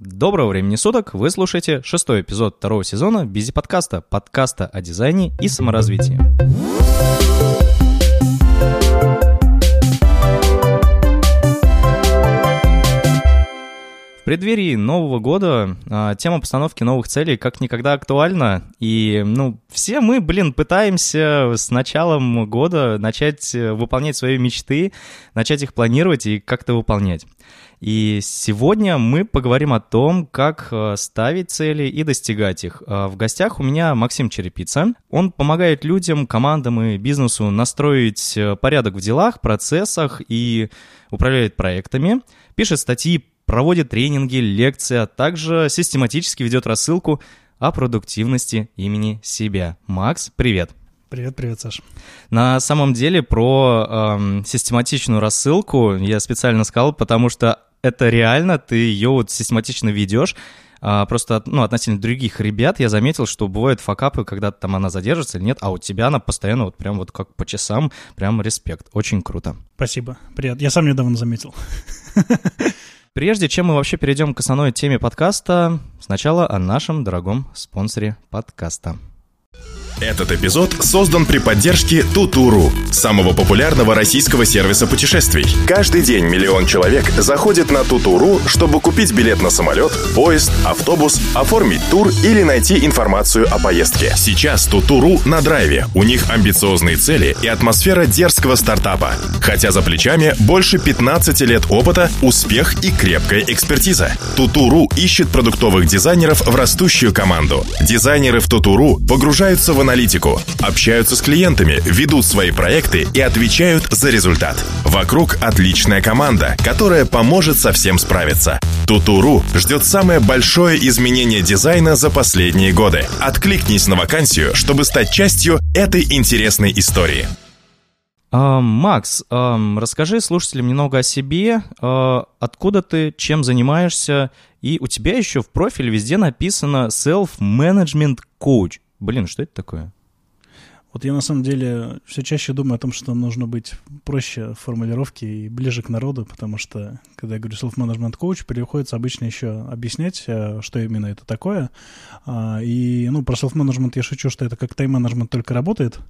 Доброго времени суток! Вы слушаете шестой эпизод второго сезона Бизи подкаста, подкаста о дизайне и саморазвитии. В преддверии Нового года а, тема постановки новых целей как никогда актуальна. И, ну, все мы, блин, пытаемся с началом года начать э, выполнять свои мечты, начать их планировать и как-то выполнять. И сегодня мы поговорим о том, как э, ставить цели и достигать их. Э, в гостях у меня Максим Черепица. Он помогает людям, командам и бизнесу настроить э, порядок в делах, процессах и управляет проектами, пишет статьи, проводит тренинги, лекции, а также систематически ведет рассылку о продуктивности имени себя. Макс, привет! Привет, привет, Саша. На самом деле про эм, систематичную рассылку я специально сказал, потому что это реально, ты ее вот систематично ведешь, а, просто, ну, относительно других ребят я заметил, что бывают факапы, когда там она задержится или нет, а у тебя она постоянно вот прям вот как по часам, прям респект. Очень круто. Спасибо, привет. Я сам недавно заметил. Прежде чем мы вообще перейдем к основной теме подкаста, сначала о нашем дорогом спонсоре подкаста. Этот эпизод создан при поддержке Тутуру, самого популярного российского сервиса путешествий. Каждый день миллион человек заходит на Тутуру, чтобы купить билет на самолет, поезд, автобус, оформить тур или найти информацию о поездке. Сейчас Тутуру на драйве. У них амбициозные цели и атмосфера дерзкого стартапа. Хотя за плечами больше 15 лет опыта, успех и крепкая экспертиза. Тутуру ищет продуктовых дизайнеров в растущую команду. Дизайнеры в Тутуру погружаются в аналитику, общаются с клиентами, ведут свои проекты и отвечают за результат. Вокруг отличная команда, которая поможет со всем справиться. Тутуру ждет самое большое изменение дизайна за последние годы. Откликнись на вакансию, чтобы стать частью этой интересной истории. А, Макс, а, расскажи слушателям немного о себе, а, откуда ты, чем занимаешься, и у тебя еще в профиле везде написано Self-Management Coach. Блин, что это такое? Вот я на самом деле все чаще думаю о том, что нужно быть проще в формулировке и ближе к народу, потому что, когда я говорю self-management coach, приходится обычно еще объяснять, э, что именно это такое. А, и, ну, про self-management я шучу, что это как тайм-менеджмент только работает.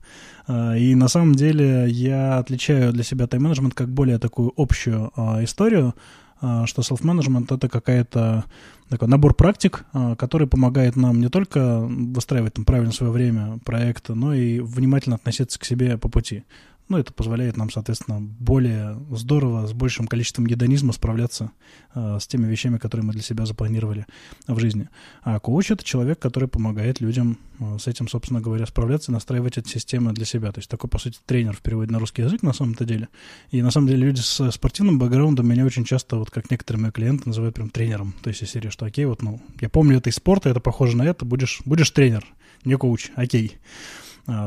А, и на самом деле я отличаю для себя тайм-менеджмент как более такую общую а, историю, что self-management — это какая-то такой набор практик, а, который помогает нам не только выстраивать там правильно свое время проекта, но и внимательно относиться к себе по пути. Ну, это позволяет нам, соответственно, более здорово, с большим количеством гедонизма справляться э, с теми вещами, которые мы для себя запланировали в жизни. А коуч — это человек, который помогает людям э, с этим, собственно говоря, справляться и настраивать эти системы для себя. То есть такой, по сути, тренер в переводе на русский язык на самом-то деле. И на самом деле люди с спортивным бэкграундом меня очень часто, вот как некоторые мои клиенты, называют прям тренером. То есть из серии, что окей, вот, ну, я помню это из спорта, это похоже на это, будешь, будешь тренер, не коуч, окей. А,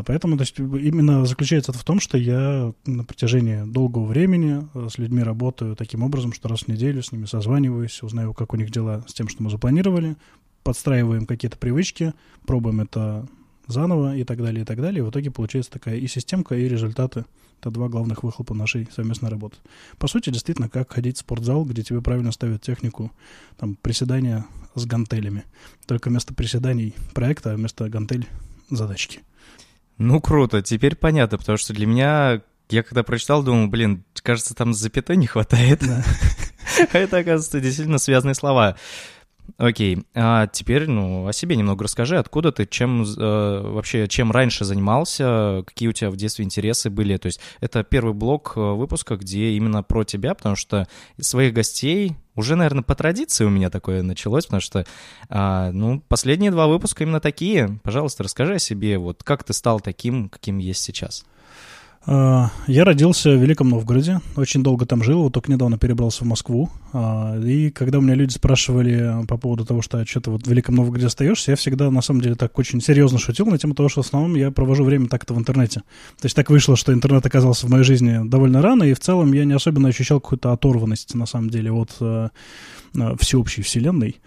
поэтому то есть, именно заключается это в том, что я на протяжении долгого времени э, с людьми работаю таким образом, что раз в неделю с ними созваниваюсь, узнаю, как у них дела с тем, что мы запланировали, подстраиваем какие-то привычки, пробуем это заново и так далее, и так далее. И в итоге получается такая и системка, и результаты. Это два главных выхлопа нашей совместной работы. По сути, действительно, как ходить в спортзал, где тебе правильно ставят технику там, приседания с гантелями. Только вместо приседаний проекта, а вместо гантель задачки. Ну, круто, теперь понятно, потому что для меня, я когда прочитал, думал, блин, кажется, там запятой не хватает. А это, оказывается, действительно связанные слова. Окей, а теперь, ну, о себе немного расскажи, откуда ты, чем э, вообще, чем раньше занимался, какие у тебя в детстве интересы были, то есть это первый блок э, выпуска, где именно про тебя, потому что своих гостей уже, наверное, по традиции у меня такое началось, потому что, а, ну, последние два выпуска именно такие. Пожалуйста, расскажи о себе, вот как ты стал таким, каким есть сейчас. А, я родился в Великом Новгороде, очень долго там жил, вот только недавно перебрался в Москву. А, и когда у меня люди спрашивали по поводу того, что что-то вот в Великом Новгороде остаешься, я всегда на самом деле так очень серьезно шутил на тему того, что в основном я провожу время так-то в интернете. То есть так вышло, что интернет оказался в моей жизни довольно рано, и в целом я не особенно ощущал какую-то оторванность на самом деле от э, э, всеобщей вселенной.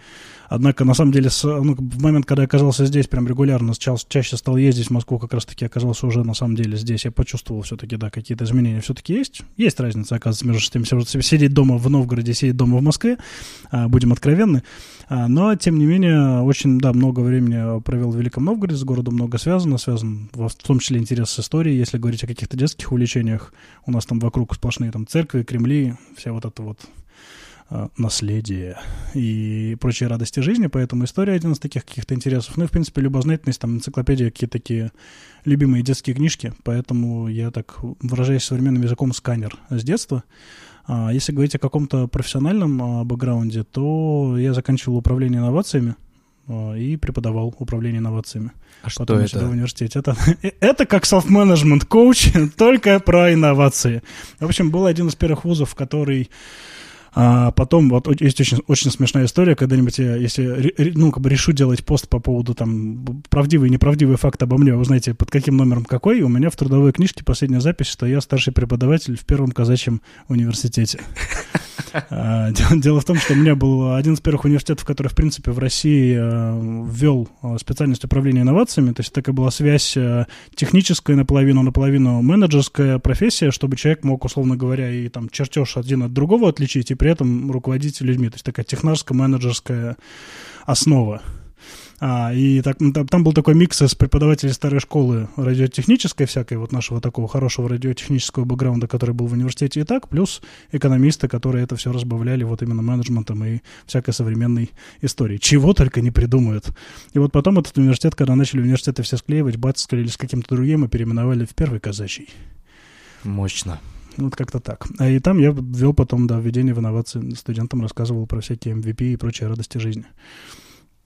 Однако, на самом деле, с, ну, в момент, когда я оказался здесь, прям регулярно ча- чаще стал ездить в Москву, как раз-таки оказался уже, на самом деле, здесь. Я почувствовал все-таки, да, какие-то изменения все-таки есть. Есть разница, оказывается, между тем, сидеть дома в Новгороде, сидеть дома в Москве, а, будем откровенны. А, но, тем не менее, очень, да, много времени провел в Великом Новгороде, с городом много связано, связан в том числе интерес с историей, если говорить о каких-то детских увлечениях. У нас там вокруг сплошные там церкви, Кремли, вся вот эта вот наследие и прочие радости жизни, поэтому история один из таких каких-то интересов. Ну и, в принципе, любознательность, там, энциклопедия, какие-то такие любимые детские книжки, поэтому я так, выражаясь современным языком, сканер с детства. А если говорить о каком-то профессиональном а, бэкграунде, то я заканчивал управление инновациями, а, и преподавал управление инновациями. А что Потом это? в университете. Это, это как self-management коуч, только про инновации. В общем, был один из первых вузов, который а потом вот есть очень, очень смешная история, когда-нибудь я, если ну, как бы решу делать пост по поводу там правдивый и неправдивый факт обо мне, вы знаете, под каким номером какой, у меня в трудовой книжке последняя запись, что я старший преподаватель в первом казачьем университете. А, дело в том, что у меня был один из первых университетов, который, в принципе, в России э, ввел э, специальность управления инновациями. То есть такая была связь э, техническая наполовину, наполовину менеджерская профессия, чтобы человек мог, условно говоря, и там чертеж один от другого отличить, и при этом руководить людьми. То есть такая технарская менеджерская основа. А, и так, там, там был такой микс из преподавателей старой школы радиотехнической всякой, вот нашего такого хорошего радиотехнического бэкграунда, который был в университете и так, плюс экономисты, которые это все разбавляли вот именно менеджментом и всякой современной историей. Чего только не придумают. И вот потом этот университет, когда начали университеты все склеивать, батьковскали или с каким-то другим, и переименовали в первый казачий. Мощно. Вот как-то так. А и там я ввел потом, да, введение в инновации. Студентам рассказывал про всякие MVP и прочие радости жизни.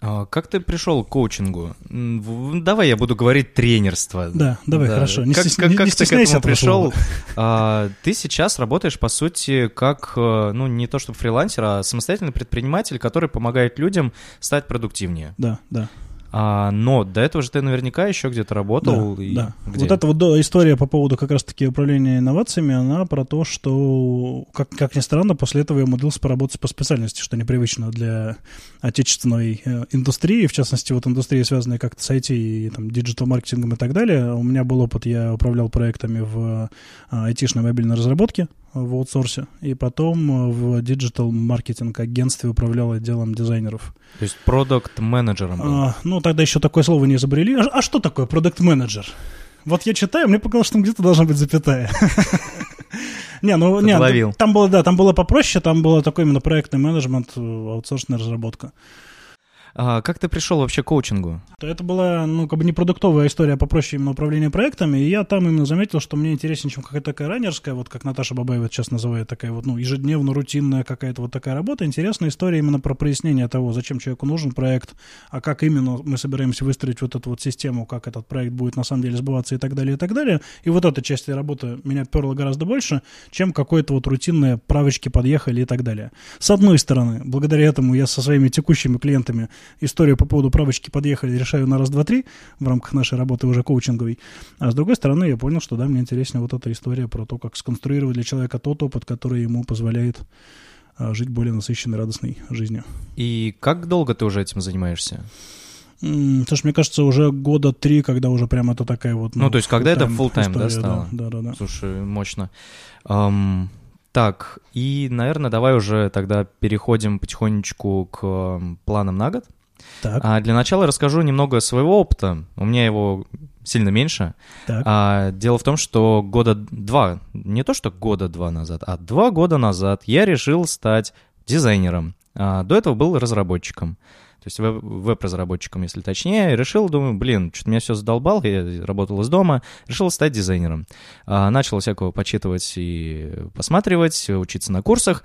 А как ты пришел к коучингу? Давай я буду говорить тренерство. Да, давай, да. хорошо. Не, как, стес... как, как не ты к этому пришел? А, ты сейчас работаешь, по сути, как, э, ну, не то чтобы фрилансер, а самостоятельный предприниматель, который помогает людям стать продуктивнее. Да, да. А, но до этого же ты наверняка еще где-то работал. Да, и да. Где? Вот эта вот история по поводу как раз-таки управления инновациями, она про то, что, как, как ни странно, после этого я умудрился поработать по специальности, что непривычно для отечественной э, индустрии, в частности, вот индустрии, связанной как-то с IT и там, digital-маркетингом и так далее. У меня был опыт, я управлял проектами в IT-шной мобильной разработке, в аутсорсе, и потом в digital-маркетинг агентстве управлял отделом дизайнеров. То есть продукт-менеджером А, ну, тогда еще такое слово не изобрели. А, а что такое продукт-менеджер? Вот я читаю, мне показалось, что там где-то должна быть запятая. Не, ну, не, там было, да, там было попроще, там было такой именно проектный менеджмент, э, аутсорсная разработка. А как ты пришел вообще к коучингу? Это была, ну, как бы не продуктовая история, а попроще именно управления проектами, и я там именно заметил, что мне интереснее, чем какая-то такая раннерская, вот как Наташа Бабаева сейчас называет, такая вот, ну, ежедневно рутинная какая-то вот такая работа. Интересная история именно про прояснение того, зачем человеку нужен проект, а как именно мы собираемся выстроить вот эту вот систему, как этот проект будет на самом деле сбываться и так далее, и так далее. И вот эта часть работы меня перла гораздо больше, чем какое-то вот рутинное правочки подъехали и так далее. С одной стороны, благодаря этому я со своими текущими клиентами историю по поводу правочки подъехали, решаю на раз, два, три в рамках нашей работы уже коучинговой. А с другой стороны, я понял, что да, мне интереснее вот эта история про то, как сконструировать для человека тот опыт, который ему позволяет а, жить более насыщенной, радостной жизнью. И как долго ты уже этим занимаешься? Слушай, мне кажется, уже года три, когда уже прям это такая вот... Ну, ну то есть, когда это full time, да, стало? Да, да, да. Слушай, мощно. Um, так, и, наверное, давай уже тогда переходим потихонечку к планам на год. Так. А для начала расскажу немного своего опыта. У меня его сильно меньше. Так. А, дело в том, что года два, не то что года два назад, а два года назад я решил стать дизайнером. А, до этого был разработчиком. То есть веб-разработчиком, если точнее. Решил, думаю, блин, что-то меня все задолбал, я работал из дома, решил стать дизайнером. А, начал всякого почитывать и посматривать, учиться на курсах.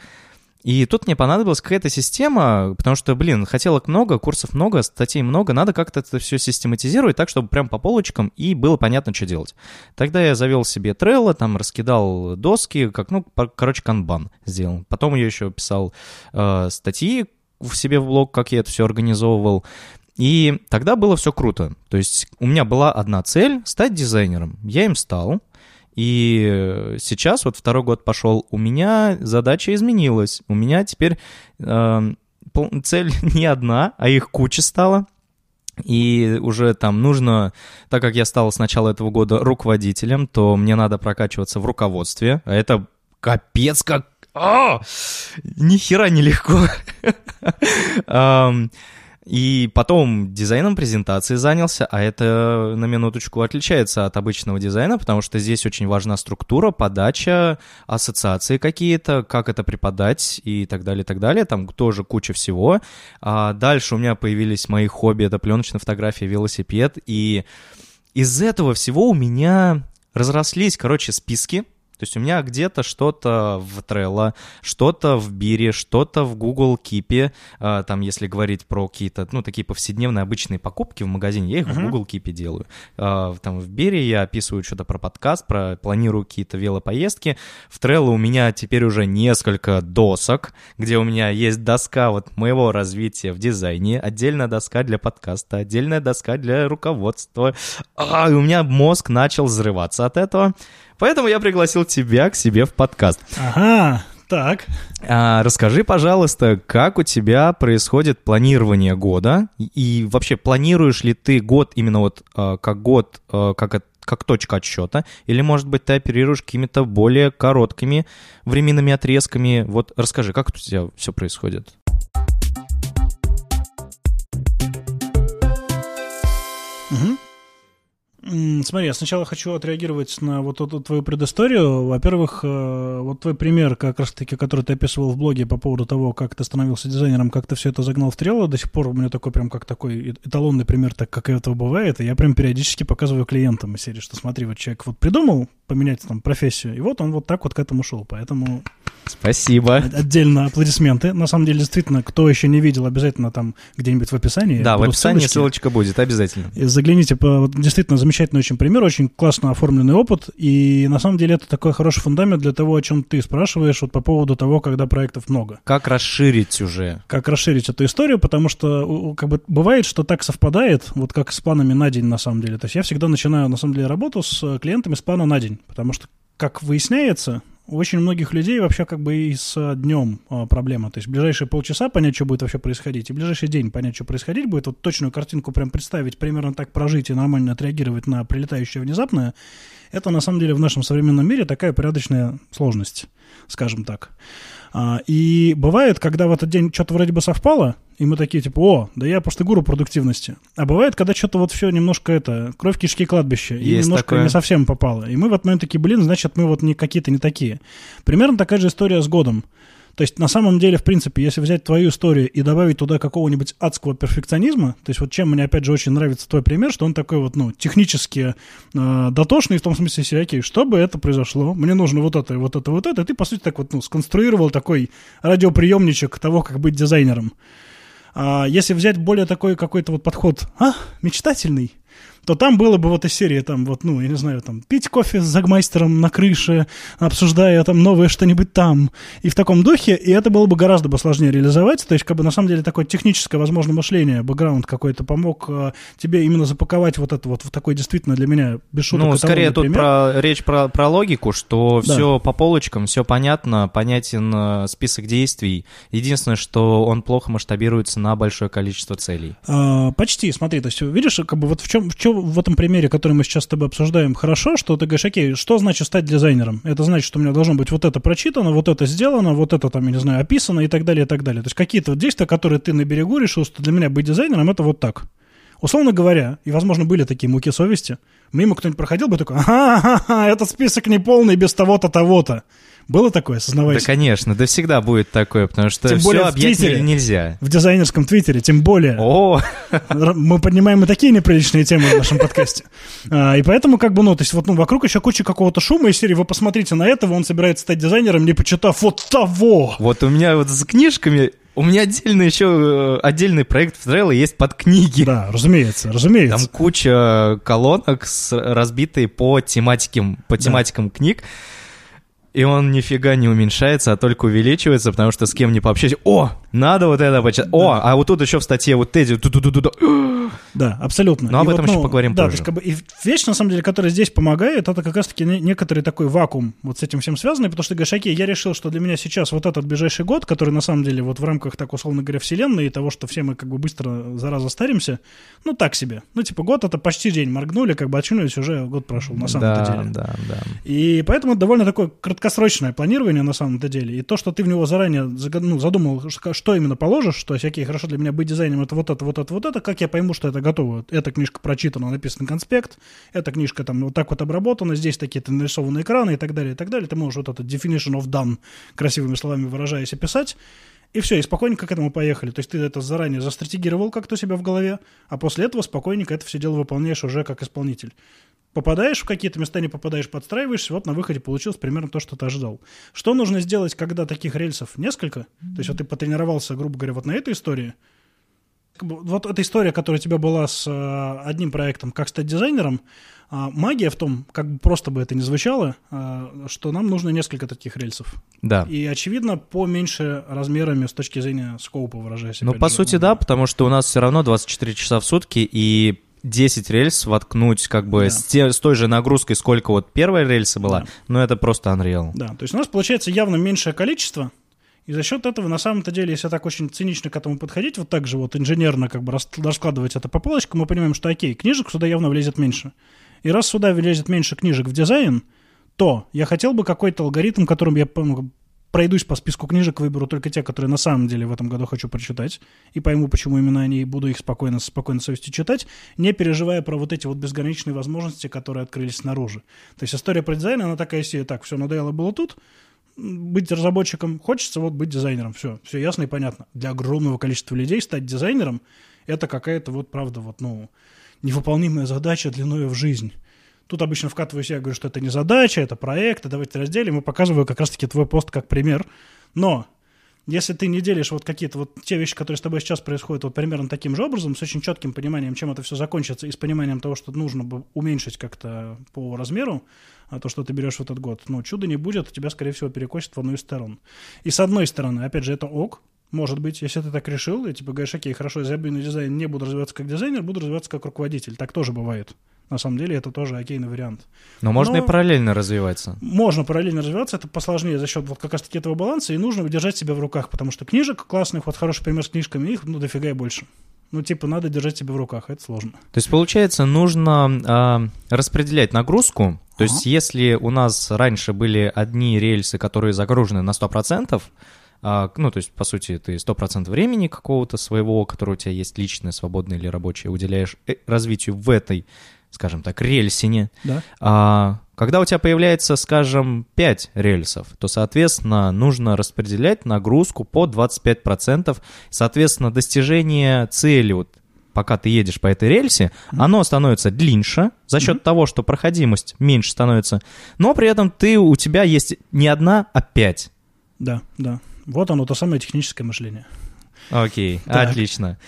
И тут мне понадобилась какая-то система, потому что, блин, хотелок много, курсов много, статей много, надо как-то это все систематизировать так, чтобы прям по полочкам и было понятно, что делать. Тогда я завел себе Trello, там раскидал доски, как, ну, короче, канбан сделал. Потом я еще писал э, статьи в себе в блог, как я это все организовывал. И тогда было все круто. То есть у меня была одна цель — стать дизайнером. Я им стал — и сейчас, вот второй год пошел, у меня задача изменилась. У меня теперь э, цель не одна, а их куча стала. И уже там нужно, так как я стал с начала этого года руководителем, то мне надо прокачиваться в руководстве. А это капец как... А! Ни хера нелегко. И потом дизайном презентации занялся, а это на минуточку отличается от обычного дизайна, потому что здесь очень важна структура, подача, ассоциации какие-то, как это преподать и так далее, и так далее. Там тоже куча всего. А дальше у меня появились мои хобби, это пленочная фотография, велосипед, и из этого всего у меня разрослись, короче, списки, есть у меня где-то что-то в Trello, что-то в Бире, что-то в Google Keep, а, там, если говорить про какие-то, ну, такие повседневные обычные покупки в магазине, я их uh-huh. в Google Keep делаю. А, там в Бире я описываю что-то про подкаст, про планирую какие-то велопоездки. В Trello у меня теперь уже несколько досок, где у меня есть доска вот моего развития в дизайне, отдельная доска для подкаста, отдельная доска для руководства. А, и у меня мозг начал взрываться от этого. Поэтому я пригласил тебя к себе в подкаст. Ага, так. А, расскажи, пожалуйста, как у тебя происходит планирование года? И вообще, планируешь ли ты год именно вот а, как год, а, как как точка отсчета, или, может быть, ты оперируешь какими-то более короткими временными отрезками. Вот расскажи, как у тебя все происходит? Угу. Смотри, я сначала хочу отреагировать на вот эту твою предысторию. Во-первых, э, вот твой пример, как раз-таки, который ты описывал в блоге по поводу того, как ты становился дизайнером, как ты все это загнал в трело, до сих пор у меня такой прям как такой эталонный пример, так как этого бывает, и я прям периодически показываю клиентам из серии, что смотри, вот человек вот придумал поменять там профессию, и вот он вот так вот к этому шел, поэтому... Спасибо. Отдельно аплодисменты. На самом деле, действительно, кто еще не видел, обязательно там где-нибудь в описании. Да, в описании ссылочки. ссылочка будет, обязательно. И загляните, по, вот, действительно замечательный очень пример, очень классно оформленный опыт, и на самом деле это такой хороший фундамент для того, о чем ты спрашиваешь, вот по поводу того, когда проектов много. Как расширить уже? Как расширить эту историю, потому что как бы бывает, что так совпадает, вот как с планами на день на самом деле. То есть я всегда начинаю на самом деле работу с клиентами с плана на день, потому что, как выясняется, у очень многих людей вообще как бы и с днем а, проблема. То есть ближайшие полчаса понять, что будет вообще происходить, и ближайший день понять, что происходить будет, вот точную картинку прям представить, примерно так прожить и нормально отреагировать на прилетающее внезапное, это на самом деле в нашем современном мире такая порядочная сложность, скажем так. А, и бывает, когда в этот день что-то вроде бы совпало, и мы такие, типа, о, да я просто гуру продуктивности. А бывает, когда что-то вот все немножко это, кровь, кишки, кладбище, и немножко такое. не совсем попало. И мы в этот момент такие, блин, значит, мы вот не какие-то не такие. Примерно такая же история с годом. То есть, на самом деле, в принципе, если взять твою историю и добавить туда какого-нибудь адского перфекционизма, то есть вот чем мне, опять же, очень нравится твой пример, что он такой вот, ну, технически э, дотошный, в том смысле, если, окей, чтобы это произошло, мне нужно вот это, вот это, вот это, и ты, по сути, так вот, ну, сконструировал такой радиоприемничек того, как быть дизайнером. А если взять более такой какой-то вот подход, а, мечтательный, то там было бы вот из серии, там, вот, ну, я не знаю, там, пить кофе с загмайстером на крыше, обсуждая там новое что-нибудь там, и в таком духе, и это было бы гораздо бы сложнее реализовать, то есть, как бы, на самом деле, такое техническое, возможно, мышление, бэкграунд какой-то помог э, тебе именно запаковать вот это вот в такой действительно для меня без шуток Ну, скорее тут про, речь про, про логику, что да. все по полочкам, все понятно, понятен э, список действий. Единственное, что он плохо масштабируется на большое количество целей. А, почти, смотри, то есть, видишь, как бы вот в чем, в чем в этом примере, который мы сейчас с тобой обсуждаем, хорошо, что ты говоришь, окей, что значит стать дизайнером? Это значит, что у меня должно быть вот это прочитано, вот это сделано, вот это там, я не знаю, описано и так далее, и так далее. То есть какие-то вот действия, которые ты на берегу решил, что для меня быть дизайнером, это вот так. Условно говоря, и, возможно, были такие муки совести, мимо кто-нибудь проходил бы такой, ага, ага, этот список не полный без того-то, того-то. Было такое, осознавайте? Да, конечно, да всегда будет такое, потому что тем более все объять Твиттере, нельзя. В дизайнерском твиттере, тем более. О! Мы поднимаем и такие неприличные темы в нашем подкасте. А, и поэтому, как бы, ну, то есть вот ну, вокруг еще куча какого-то шума из серии, вы посмотрите на этого, он собирается стать дизайнером, не почитав вот того. Вот у меня вот с книжками у меня отдельный еще э, отдельный проект в Trello есть под книги. Да, разумеется, разумеется. Там куча колонок с, разбитые по тематикам, по тематикам да. книг и он нифига не уменьшается, а только увеличивается, потому что с кем не пообщаюсь. О, надо вот это почитать. О, а вот тут еще в статье вот эти. Да, абсолютно. Но об И этом вот, еще ну, поговорим да, позже. То есть, как бы, и вещь, на самом деле, которая здесь помогает, это как раз-таки не- некоторый такой вакуум вот с этим всем связанный, потому что ты говоришь, окей, я решил, что для меня сейчас вот этот ближайший год, который на самом деле вот в рамках, так условно говоря, вселенной и того, что все мы как бы быстро зараза старимся, ну так себе. Ну типа год это почти день, моргнули, как бы очнулись, уже год прошел на самом-то да, деле. да, да. И поэтому это довольно такое краткосрочное планирование на самом-то деле. И то, что ты в него заранее ну, задумал, что именно положишь, что всякие, хорошо, для меня быть дизайнером это вот это, вот это, вот это, как я пойму, что это готово. Эта книжка прочитана, написан конспект, эта книжка там вот так вот обработана, здесь такие-то нарисованы экраны и так далее, и так далее. Ты можешь вот этот definition of done, красивыми словами выражаясь, описать. И все, и спокойненько к этому поехали. То есть ты это заранее застратегировал как-то у себя в голове, а после этого спокойненько это все дело выполняешь уже как исполнитель попадаешь в какие-то места, не попадаешь, подстраиваешься, вот на выходе получилось примерно то, что ты ожидал. Что нужно сделать, когда таких рельсов несколько? То есть вот ты потренировался, грубо говоря, вот на этой истории. Вот эта история, которая у тебя была с э, одним проектом, как стать дизайнером, а, магия в том, как бы просто бы это ни звучало, а, что нам нужно несколько таких рельсов. Да. И, очевидно, поменьше размерами с точки зрения скоупа, выражаясь. Ну, по же. сути, да, потому что у нас все равно 24 часа в сутки, и 10 рельс воткнуть как бы Да. с, те- с той же нагрузкой, сколько вот первая рельса была, Да. ну, это просто unreal. Да, то есть у нас получается явно меньшее количество, и за счет этого, на самом-то деле, если так очень цинично к этому подходить, вот так же вот инженерно как бы рас- раскладывать это по полочкам, мы понимаем, что окей, книжек сюда явно влезет меньше. И раз сюда влезет меньше книжек в дизайн, то я хотел бы какой-то алгоритм, которым я пройдусь по списку книжек, выберу только те, которые на самом деле в этом году хочу прочитать, и пойму, почему именно они, и буду их спокойно, с спокойной совестью читать, не переживая про вот эти вот безграничные возможности, которые открылись снаружи. То есть история про дизайн, она такая себе, так, все надоело было тут, быть разработчиком, хочется вот быть дизайнером, все, все ясно и понятно. Для огромного количества людей стать дизайнером, это какая-то вот, правда, вот, ну, невыполнимая задача длиною в жизнь. Тут обычно вкатываюсь я, говорю, что это не задача, это проект, давайте разделим, и показываю как раз-таки твой пост как пример. Но если ты не делишь вот какие-то вот те вещи, которые с тобой сейчас происходят вот примерно таким же образом, с очень четким пониманием, чем это все закончится, и с пониманием того, что нужно бы уменьшить как-то по размеру, а то, что ты берешь в этот год, ну, чуда не будет, тебя, скорее всего, перекосит в одну из сторон. И с одной стороны, опять же, это ок, может быть, если ты так решил, и типа говоришь, окей, хорошо, я забью на дизайн, не буду развиваться как дизайнер, буду развиваться как руководитель. Так тоже бывает. На самом деле это тоже окейный вариант. Но можно Но- и параллельно развиваться. Можно параллельно развиваться, это посложнее за счет вот как раз-таки этого баланса, и нужно держать себя в руках, потому что книжек классных, вот хороший пример с книжками, их ну дофига и больше. Ну, типа, надо держать себя в руках, это сложно. То есть, получается, нужно а, распределять нагрузку. То есть, если у нас раньше были одни рельсы, которые загружены на 100%, а, ну, то есть, по сути, ты 100% времени какого-то своего, которое у тебя есть личное, свободное или рабочее, уделяешь э, развитию в этой, скажем так, рельсине. Да? А когда у тебя появляется, скажем, 5 рельсов, то, соответственно, нужно распределять нагрузку по 25%. Соответственно, достижение цели, вот, пока ты едешь по этой рельсе, оно становится длиннее за счет того, что проходимость меньше становится, но при этом ты, у тебя есть не одна, а 5. Да, да. Вот оно, то самое техническое мышление. Окей, Так. отлично.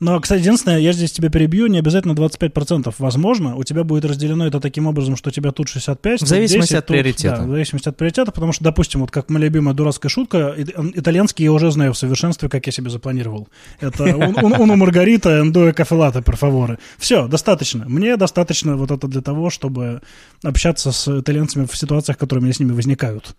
Но, кстати, единственное, я здесь тебя перебью, не обязательно 25%. Возможно, у тебя будет разделено это таким образом, что у тебя тут 65, В зависимости 10, от тут- приоритета. Да, в зависимости от приоритета, потому что, допустим, вот как моя любимая дурацкая шутка, ит- итальянский я уже знаю в совершенстве, как я себе запланировал. Это уну маргарита, эндуэ кафелата, перфаворы. Все, достаточно. Мне достаточно вот это для того, чтобы общаться с итальянцами в ситуациях, которые у меня с ними возникают.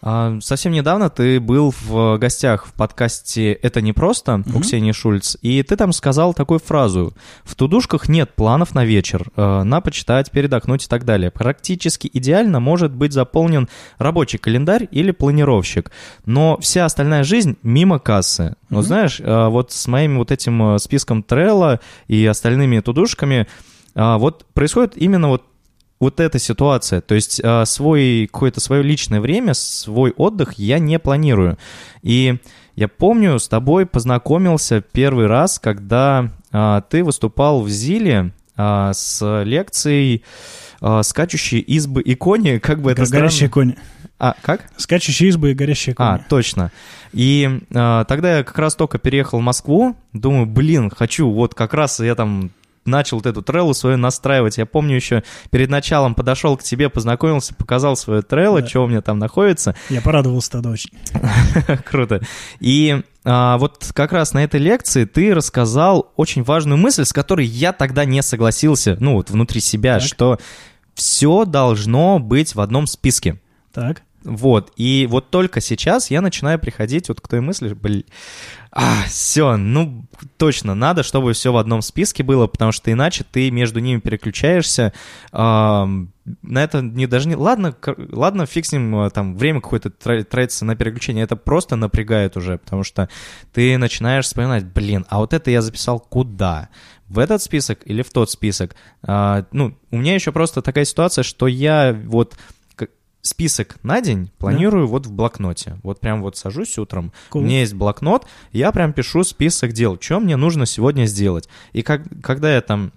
Совсем недавно ты был в гостях в подкасте «Это не просто» у. Ксении Шульц, и ты там сказал такую фразу «В тудушках нет планов на вечер, э, на почитать, передохнуть и так далее. Практически идеально может быть заполнен рабочий календарь или планировщик, но вся остальная жизнь мимо кассы». Вот знаешь, э, вот с моим вот этим э, списком Трелла и остальными тудушками а, вот происходит именно вот вот эта ситуация. То есть а, свой какое-то свое личное время, свой отдых я не планирую. И я помню, с тобой познакомился первый раз, когда а, ты выступал в Зиле а, с лекцией а, «Скачущие избы и кони». Как бы это Горящие странно- кони. А, как? Скачущие избы и горящие кони. А, точно. И а, тогда я как раз только переехал в Москву, думаю, блин, хочу, вот как раз я там начал вот эту треллу свою настраивать. Я помню еще перед началом подошел к тебе, познакомился, показал свою треллу, Да. что у меня там находится. Я порадовался тогда очень. Круто. И а, вот как раз на этой лекции ты рассказал очень важную мысль, с которой я тогда не согласился, ну вот внутри себя, Так. что все должно быть в одном списке. Так. Вот, и вот только сейчас я начинаю приходить вот к той мысли, блин, а, все, ну, точно, надо, чтобы все в одном списке было, потому что иначе ты между ними переключаешься, ам, на это не даже не... Ладно, ладно, фиг с ним, а, там, время какое-то тра- тратится на переключение, это просто напрягает уже, потому что ты начинаешь вспоминать, блин, а вот это я записал куда? В этот список или в тот список? А, ну, у меня еще просто такая ситуация, что я вот список на день планирую вот в блокноте. Вот прям вот сажусь утром, Cool. у меня есть блокнот, я прям пишу список дел, что мне нужно сегодня сделать. И как, когда я там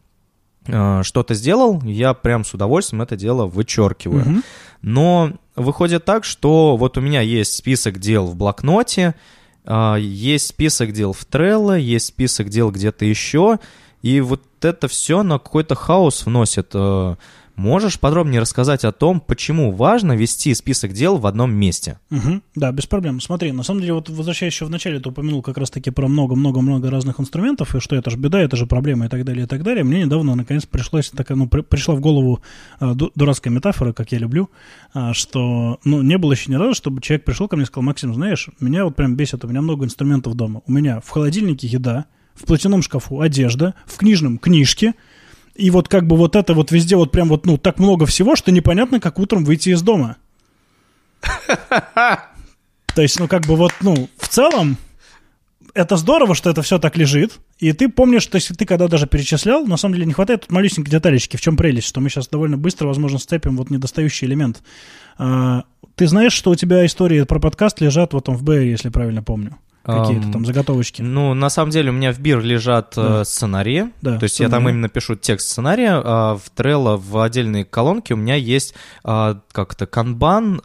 э, что-то сделал, я прям с удовольствием это дело вычеркиваю. Мгм. Но выходит так, что вот у меня есть список дел в блокноте, а, есть список дел в Trello, есть список дел где-то еще, и вот это все на какой-то хаос вносит. Э, Можешь подробнее рассказать о том, почему важно вести список дел в одном месте? Мгм. Да, без проблем. Смотри, на самом деле, вот возвращаясь еще в начале, ты упомянул как раз-таки про много-много-много разных инструментов, и что это же беда, это же проблема и так далее, и так далее. Мне недавно, наконец, пришлось такая, ну, при- пришла в голову ду- дурацкая метафора, как я люблю, а, что, ну, не было еще ни разу, чтобы человек пришел ко мне и сказал, Максим, знаешь, меня вот прям бесит, у меня много инструментов дома. У меня в холодильнике еда, в платяном шкафу одежда, в книжном книжки, и вот как бы вот это вот везде вот прям вот, ну, так много всего, что непонятно, как утром выйти из дома. То есть, ну, как бы вот, ну, в целом, это здорово, что это все так лежит, и ты помнишь, то есть ты когда даже перечислял, на самом деле не хватает тут малюсенькой деталечки, в чем прелесть, что мы сейчас довольно быстро, возможно, сцепим вот недостающий элемент. А, ты знаешь, что у тебя истории про подкаст лежат вот там в Бэйре, если правильно помню? Какие-то Ам, там заготовочки. Ну, на самом деле у меня в бир лежат э, Да. сценарии. Да, То есть я там сценарии. именно пишу текст сценария, а в Trello в отдельной колонке у меня есть а, как-то канбан,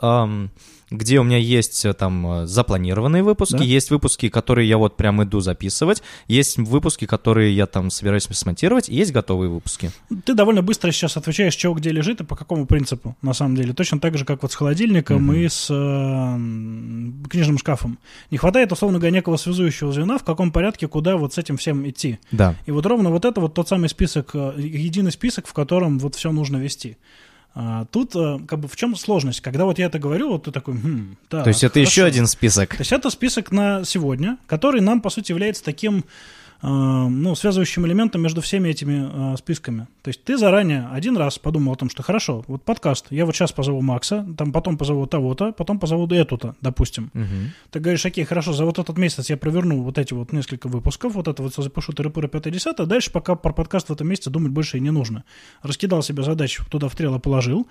где у меня есть э, там э, запланированные выпуски, Да. есть выпуски, которые я вот прям иду записывать, есть выпуски, которые я там собираюсь смонтировать, и есть готовые выпуски. Ты довольно быстро сейчас отвечаешь, что где лежит и по какому принципу, на самом деле. Точно так же, как вот с холодильником Мгм. и с э, книжным шкафом. Не хватает, условно говоря, некого связующего звена, в каком порядке, куда вот с этим всем идти. Да. И вот ровно вот это вот тот самый список, э, единый список, в котором вот все нужно вести. А, тут э, как бы в чем сложность? Когда вот я это говорю, вот ты такой, хм, так, То есть это еще хорошо. один список. То есть это список на сегодня, который нам, по сути, является таким, ну, связывающим элементом между всеми этими э, списками. То есть ты заранее один раз подумал о том, что хорошо, вот подкаст, я вот сейчас позову Макса, там потом позову того-то, потом позову эту-то, допустим. Мгм. Ты говоришь, окей, хорошо, за вот этот месяц я проверну вот эти вот несколько выпусков, вот это вот запишу тыры-пыры 5 10 дальше пока про подкаст в этом месяце думать больше и не нужно. Раскидал себе задачу, туда в трело положил,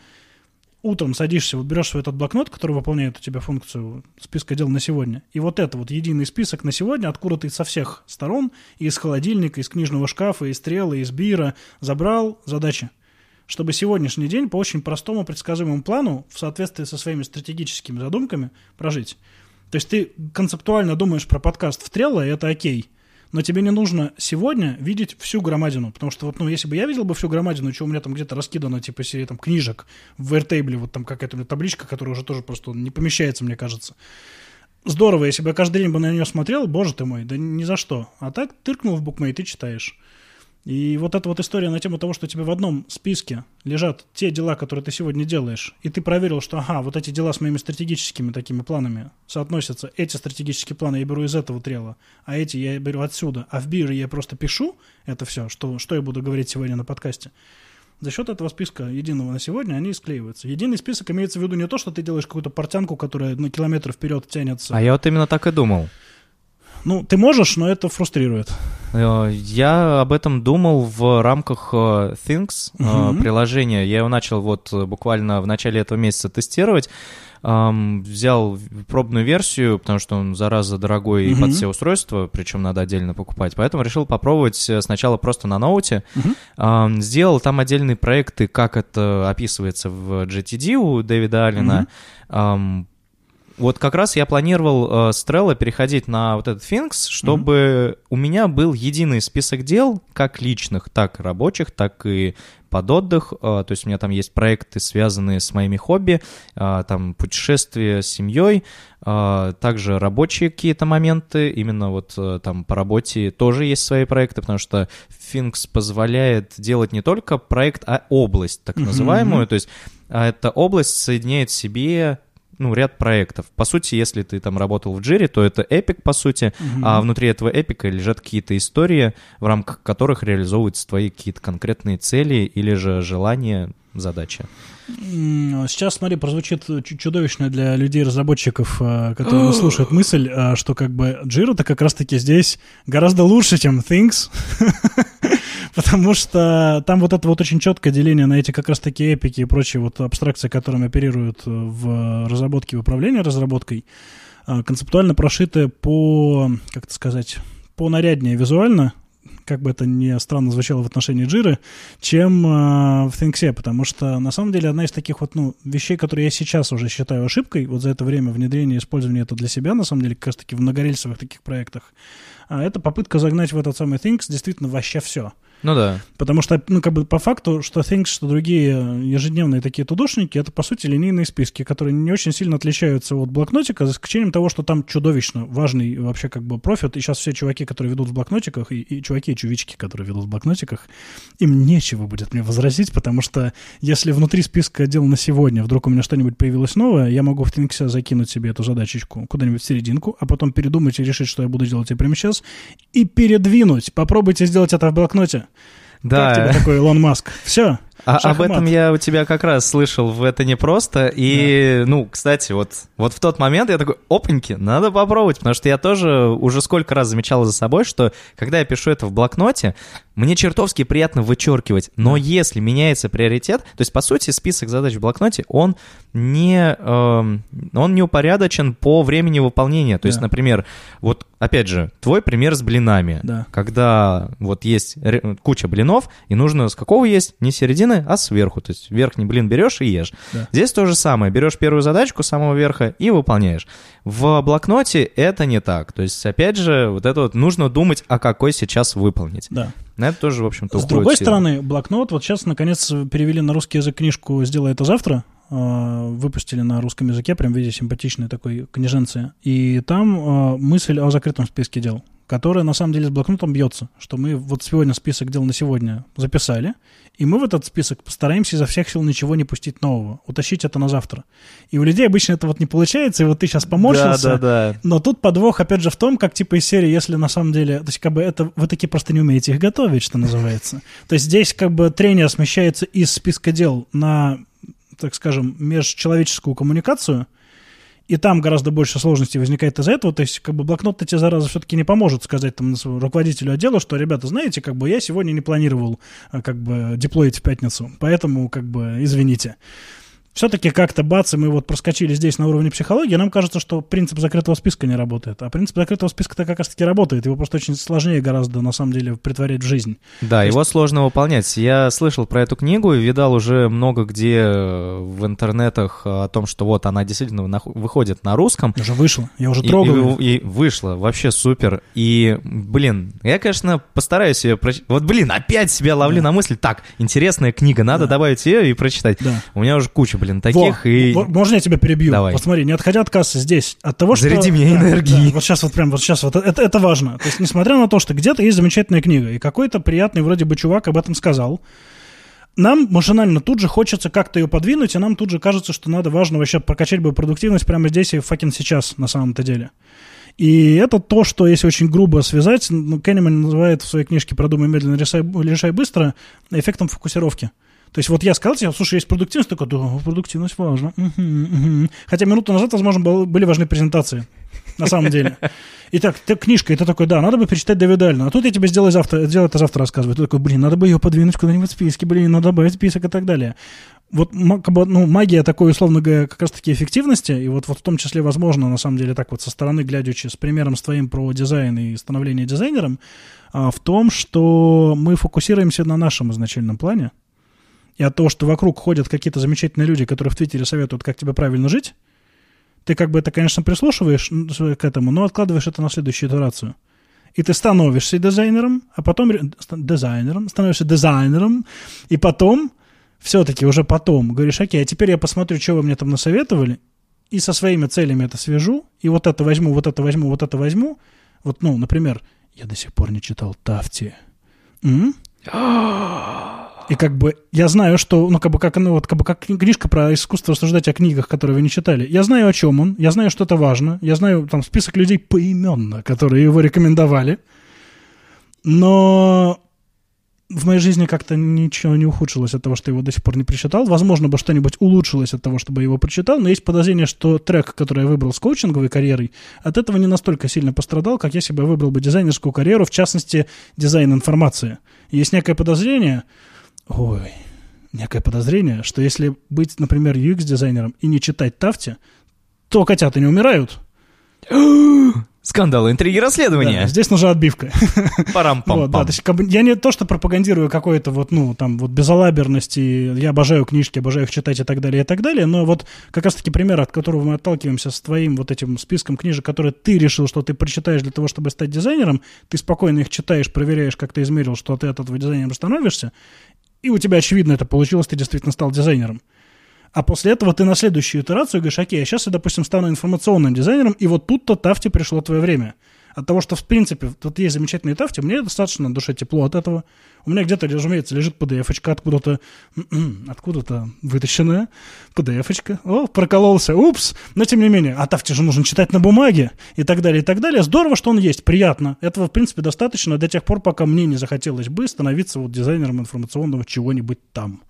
утром садишься, вот берешь свой этот блокнот, который выполняет у тебя функцию списка дел на сегодня, и вот это вот единый список на сегодня, откуда ты со всех сторон, из холодильника, из книжного шкафа, из стрелы, из бира, забрал задачи чтобы сегодняшний день по очень простому предсказуемому плану в соответствии со своими стратегическими задумками прожить. То есть ты концептуально думаешь про подкаст в Trello, и это окей. Но тебе не нужно сегодня видеть всю громадину. Потому что вот, ну, если бы я видел бы всю громадину, что у меня там где-то раскидано, типа, серии там книжек в Airtable, вот там какая-то у меня табличка, которая уже тоже просто не помещается, мне кажется. Здорово, если бы я каждый день бы на нее смотрел, боже ты мой, да ни за что. А так тыркнул в букмейт и читаешь. И вот эта вот история на тему того, что у тебя в одном списке лежат те дела, которые ты сегодня делаешь, и ты проверил, что, ага, вот эти дела с моими стратегическими такими планами соотносятся, эти стратегические планы я беру из этого трела, а эти я беру отсюда, а в бире я просто пишу это все, что, что я буду говорить сегодня на подкасте. За счет этого списка единого на сегодня они склеиваются. Единый список имеется в виду не то, что ты делаешь какую-то портянку, которая на километр вперед тянется. А я вот именно так и думал. Ну, ты можешь, но это фрустрирует. Э, Я об этом думал в рамках э, Things Мгм. приложения. Я его начал вот буквально в начале этого месяца тестировать. Взял пробную версию, потому что он, зараза, дорогой и Мгм. под все устройства, причем надо отдельно покупать. Поэтому решил попробовать сначала просто на ноуте. Ам, Сделал там отдельные проекты, как это описывается в GTD у Дэвида Аллена. Ам, вот как раз я планировал э, с Trello переходить на вот этот Things, чтобы у меня был единый список дел, как личных, так и рабочих, так и под отдых. э, То есть у меня там есть проекты, связанные с моими хобби, э, там путешествия с семьей, э, также рабочие какие-то моменты, именно вот э, там по работе тоже есть свои проекты, потому что Things позволяет делать не только проект, а область так называемую. мгм. То есть а эта область соединяет в себе ну, ряд проектов. По сути, если ты там работал в Джире, то это эпик, по сути, Мгм. а внутри этого эпика лежат какие-то истории, в рамках которых реализовываются твои какие-то конкретные цели или же желания, задачи. Сейчас, смотри, прозвучит чу- чудовищная для людей-разработчиков, э, которые слушают мысль, э, что как бы Jira-то как раз-таки здесь гораздо лучше, чем Things, потому что там вот это вот очень четкое деление на эти как раз-таки эпики и прочие вот абстракции, которыми оперируют э, в разработке и управлении разработкой, концептуально прошиты по, как это сказать, по наряднее визуально, как бы это ни странно звучало в отношении Джиры, чем э, в Thinkse, потому что на самом деле одна из таких вот ну, вещей, которые я сейчас уже считаю ошибкой, вот за это время внедрения и использования это для себя, на самом деле, как раз таки в многорельсовых таких проектах, а, это попытка загнать в этот самый Things действительно вообще все. Ну да. Потому что, ну, как бы по факту, что Things, что другие ежедневные такие тудушники, это, по сути, линейные списки, которые не очень сильно отличаются от блокнотика, за исключением того, что там чудовищно важный вообще как бы профит. И сейчас все чуваки, которые ведут в блокнотиках, и, и чуваки и чувички, которые ведут в блокнотиках, им нечего будет мне возразить, потому что если внутри списка дел на сегодня вдруг у меня что-нибудь появилось новое, я могу в Things закинуть себе эту задачечку куда-нибудь в серединку, а потом передумать и решить, что я буду делать и прямо сейчас, и передвинуть. Попробуйте сделать это в блокноте. Да. Как тебе такой Илон Маск? Все. А, об этом я у тебя как раз слышал в «Это непросто». И, ну, кстати, вот, вот в тот момент я такой, опаньки, надо попробовать, потому что я тоже уже сколько раз замечал за собой, что когда я пишу это в блокноте, мне чертовски приятно вычеркивать, но если меняется приоритет, то есть, по сути, список задач в блокноте, он не, эм, он не упорядочен по времени выполнения. То есть, Да. например, вот, опять же, твой пример с блинами. Да. Когда вот есть куча блинов, и нужно с какого есть? Не с середины, а сверху. То есть верхний блин берешь и ешь. Да. Здесь то же самое. Берешь первую задачку с самого верха и выполняешь. В блокноте это не так. То есть, опять же, вот это вот нужно думать, а какой сейчас выполнить. Да. На это тоже, в общем-то, С другой стороны, блокнот, вот сейчас, наконец, перевели на русский язык книжку «Сделай это завтра», выпустили на русском языке, прям в виде симпатичной такой книженцы. И там э, мысль о закрытом списке дел, которая на самом деле с блокнотом бьется, что мы вот сегодня список дел на сегодня записали, и мы в этот список постараемся изо всех сил ничего не пустить нового, утащить это на завтра. И у людей обычно это вот не получается, и вот ты сейчас поморщился, Да, да, да. но тут подвох, опять же, в том, как типа из серии, если на самом деле, то есть как бы это вы такие просто не умеете их готовить, что называется. То есть здесь как бы трение смещается из списка дел на, так скажем, межчеловеческую коммуникацию, и там гораздо больше сложностей возникает из-за этого. То есть, как бы блокнот тебе зараза все-таки не поможет сказать там руководителю отдела, что, ребята, знаете, как бы я сегодня не планировал а, как бы деплоить в пятницу, поэтому как бы извините. Все-таки как-то бац, и мы вот проскочили здесь на уровне психологии, нам кажется, что принцип закрытого списка не работает. А принцип закрытого списка-то как раз-таки работает. Его просто очень сложнее гораздо, на самом деле, притворять в жизнь. Да, его сложно выполнять. Я слышал про эту книгу и видал уже много где э, в интернетах о том, что вот она действительно нах- выходит на русском. Уже вышло, я уже И, трогаю. и- и вышло, вообще супер. И, блин, я, конечно, постараюсь ее прочитать. Вот, блин, опять себя ловлю Да. на мысль. Так, интересная книга, надо Да. добавить ее и прочитать. Да. У меня уже куча, блин, таких. Во, и... можно я тебя перебью? Давай. Вот смотри, не отходя от кассы здесь, от того, что... Заряди меня Да, энергией. да, вот сейчас вот прям, вот сейчас вот, это, это важно. То есть, несмотря на то, что где-то есть замечательная книга, и какой-то приятный вроде бы чувак об этом сказал, нам машинально тут же хочется как-то ее подвинуть, и нам тут же кажется, что надо важно вообще прокачать бы продуктивность прямо здесь и факин сейчас, на самом-то деле. И это то, что, если очень грубо связать, ну, Кенниман называет в своей книжке «Продумай медленно, решай, решай быстро» эффектом фокусировки. То есть вот я сказал тебе, слушай, есть продуктивность, такой, да, продуктивность важна. Мгм, мгм». Хотя минуту назад, возможно, был- были важны презентации, на самом деле. Итак, ты книжка, ты такой, да, надо бы перечитать Дэвида Альна. А тут я тебе сделаю завтра, сделаю это завтра рассказываю. Ты такой, блин, надо бы ее подвинуть куда-нибудь в списке, блин, надо добавить список и так далее. Вот как бы, ну, магия такой, условно говоря, как раз-таки эффективности, и вот, вот в том числе, возможно, на самом деле, так вот со стороны, глядячи с примером с твоим про дизайн и становление дизайнером, а, в том, что мы фокусируемся на нашем изначальном плане, и от того, что вокруг ходят какие-то замечательные люди, которые в Твиттере советуют, как тебе правильно жить, Ты как бы это, конечно, прислушиваешь к этому, но откладываешь это на следующую итерацию. И ты становишься дизайнером, а потом дизайнером, становишься дизайнером, и потом, все-таки уже потом, говоришь, окей, а теперь я посмотрю, что вы мне там насоветовали, и со своими целями это свяжу, и вот это возьму, вот это возьму, вот это возьму. Вот, ну, например, я до сих пор не читал Тафти. М? И как бы я знаю, что, ну, как бы, как, ну, вот, как бы, как книжка про искусство рассуждать о книгах, которые вы не читали. Я знаю, о чем он, я знаю, что это важно, я знаю там список людей поименно, которые его рекомендовали. Но в моей жизни как-то ничего не ухудшилось от того, что его до сих пор не прочитал. Возможно, бы что-нибудь улучшилось от того, чтобы его прочитал, но есть подозрение, что трек, который я выбрал с коучинговой карьерой, от этого не настолько сильно пострадал, как я выбрал бы дизайнерскую карьеру, в частности, дизайн информации. Есть некое подозрение, ой, некое подозрение, что если быть, например, UX-дизайнером и не читать Тафти, то котята не умирают. Скандалы, интриги, расследования. Да, здесь нужна отбивка. парам пам вот, да, то есть, Я не то, что пропагандирую какое-то вот, ну, там, вот безалаберность, и я обожаю книжки, обожаю их читать и так далее, и так далее, но вот как раз-таки пример, от которого мы отталкиваемся с твоим вот этим списком книжек, которые ты решил, что ты прочитаешь для того, чтобы стать дизайнером, ты спокойно их читаешь, проверяешь, как ты измерил, что ты от этого дизайнера становишься, и у тебя, очевидно, это получилось, ты действительно стал дизайнером. А после этого ты на следующую итерацию говоришь, окей, а сейчас я, допустим, стану информационным дизайнером, и вот тут-то Тафте пришло твое время. От того, что, в принципе, тут есть замечательные тафти, мне достаточно на душе тепло от этого. У меня где-то, разумеется, лежит PDF-очка откуда-то, откуда-то вытащенная PDF-очка. О, прокололся, упс. Но тем не менее, а тафти же нужно читать на бумаге и так далее, и так далее. Здорово, что он есть, приятно. Этого, в принципе, достаточно до тех пор, пока мне не захотелось бы становиться вот дизайнером информационного чего-нибудь там.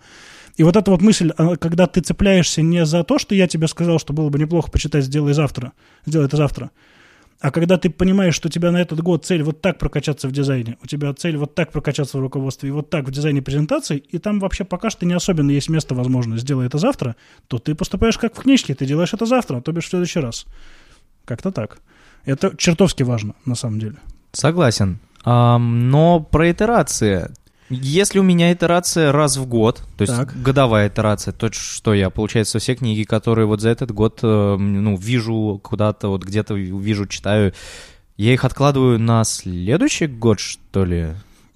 И вот эта вот мысль, когда ты цепляешься не за то, что я тебе сказал, что было бы неплохо почитать «Сделай завтра», «Сделай это завтра», а когда ты понимаешь, что у тебя на этот год цель вот так прокачаться в дизайне, у тебя цель вот так прокачаться в руководстве и вот так в дизайне презентаций, и там вообще пока что не особенно есть место, возможно, сделай это завтра, то ты поступаешь как в книжке, ты делаешь это завтра, то бишь в следующий раз. Как-то так. Это чертовски важно, на самом деле. Согласен. Но про итерации. Если у меня итерация раз в год, то есть так. годовая итерация, то что я, получается, все книги, которые вот за этот год, э, ну, вижу куда-то, вот где-то вижу, читаю, я их откладываю на следующий год, что ли?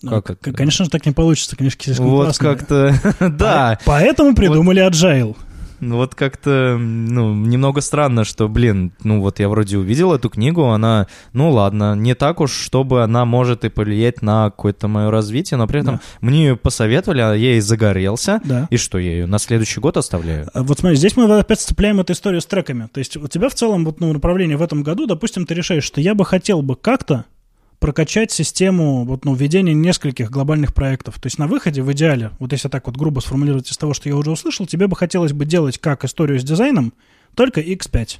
Ну, как это? Конечно же, так не получится, книжки слишком Вот как-то, да. Поэтому придумали Agile. Ну вот как-то, ну, немного странно, что, блин, ну вот я вроде увидел эту книгу, она, ну ладно, не так уж, чтобы она может и повлиять на какое-то мое развитие, но при этом да. мне ее посоветовали, а я ей загорелся, да. и что, я ее на следующий год оставляю? А вот смотри, здесь мы опять сцепляем эту историю с треками. То есть у тебя в целом вот ну, направление в этом году, допустим, ты решаешь, что я бы хотел бы как-то прокачать систему вот, ну, ведения нескольких глобальных проектов. То есть на выходе, в идеале, вот если так вот грубо сформулировать из того, что я уже услышал, тебе бы хотелось бы делать как историю с дизайном, только X5.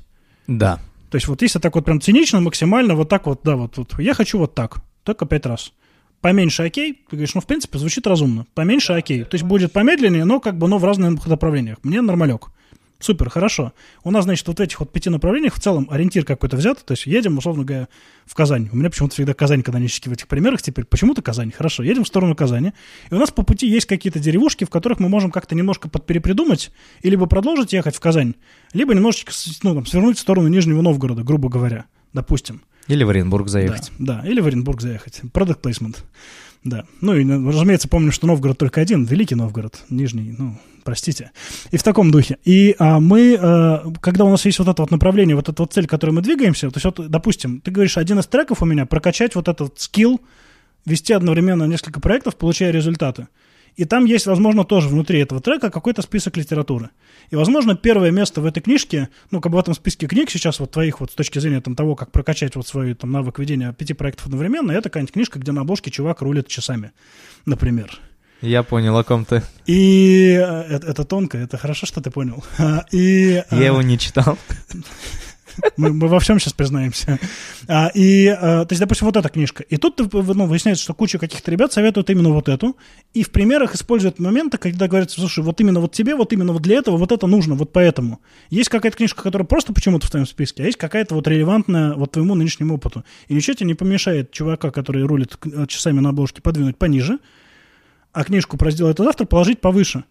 Да. То есть вот если так вот прям цинично, максимально, вот так вот, да, вот, вот я хочу вот так, только пять раз. Поменьше окей, ты говоришь, ну, в принципе, звучит разумно. Поменьше окей. То есть будет помедленнее, но как бы, но в разных направлениях. Мне нормалек. Супер, хорошо. У нас, значит, вот в этих вот пяти направлениях в целом ориентир какой-то взят. То есть едем, условно говоря, в Казань. У меня почему-то всегда Казань канонически в этих примерах теперь. Почему-то Казань. Хорошо, едем в сторону Казани. И у нас по пути есть какие-то деревушки, в которых мы можем как-то немножко подперепридумать и либо продолжить ехать в Казань, либо немножечко ну, там, свернуть в сторону Нижнего Новгорода, грубо говоря, допустим. Или в Оренбург заехать. Да, да или в Оренбург заехать. Product placement. Да. Ну и, разумеется, помню, что Новгород только один, Великий Новгород, Нижний, ну, простите. И в таком духе. И а, мы, а, когда у нас есть вот это вот направление, вот эта вот цель, к которой мы двигаемся, то есть вот, допустим, ты говоришь, один из треков у меня прокачать вот этот скилл, вести одновременно несколько проектов, получая результаты. И там есть, возможно, тоже внутри этого трека какой-то список литературы. И, возможно, первое место в этой книжке, ну, как бы в этом списке книг сейчас вот твоих вот с точки зрения там, того, как прокачать вот свой там навык ведения пяти проектов одновременно, это какая-нибудь книжка, где на обложке чувак рулит часами, например. Я понял, о ком ты. И это, это тонко, это хорошо, что ты понял. И, Я его не читал. Мы, мы во всем сейчас признаемся. А, и, а, то есть, допустим, вот эта книжка. И тут ну, выясняется, что куча каких-то ребят советуют именно вот эту. И в примерах используют моменты, когда говорят, слушай, вот именно вот тебе, вот именно вот для этого, вот это нужно, вот поэтому. Есть какая-то книжка, которая просто почему-то в твоем списке, а есть какая-то вот релевантная вот твоему нынешнему опыту. И ничего тебе не помешает чувака, который рулит часами на обложке, подвинуть пониже, а книжку про «Сделай это завтра» положить повыше.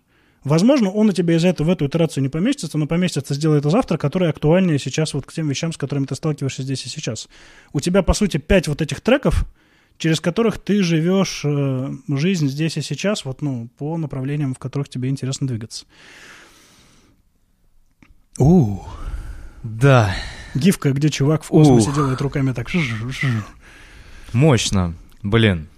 Возможно, он у тебя из этого в эту итерацию не поместится, но поместится, сделай это завтра, которое актуальнее сейчас вот к тем вещам, с которыми ты сталкиваешься здесь и сейчас. У тебя, по сути, пять вот этих треков, через которых ты живешь э, жизнь здесь и сейчас, вот, ну, по направлениям, в которых тебе интересно двигаться. У, да, Гифка, где чувак в космосе делает руками так. мощно, блин.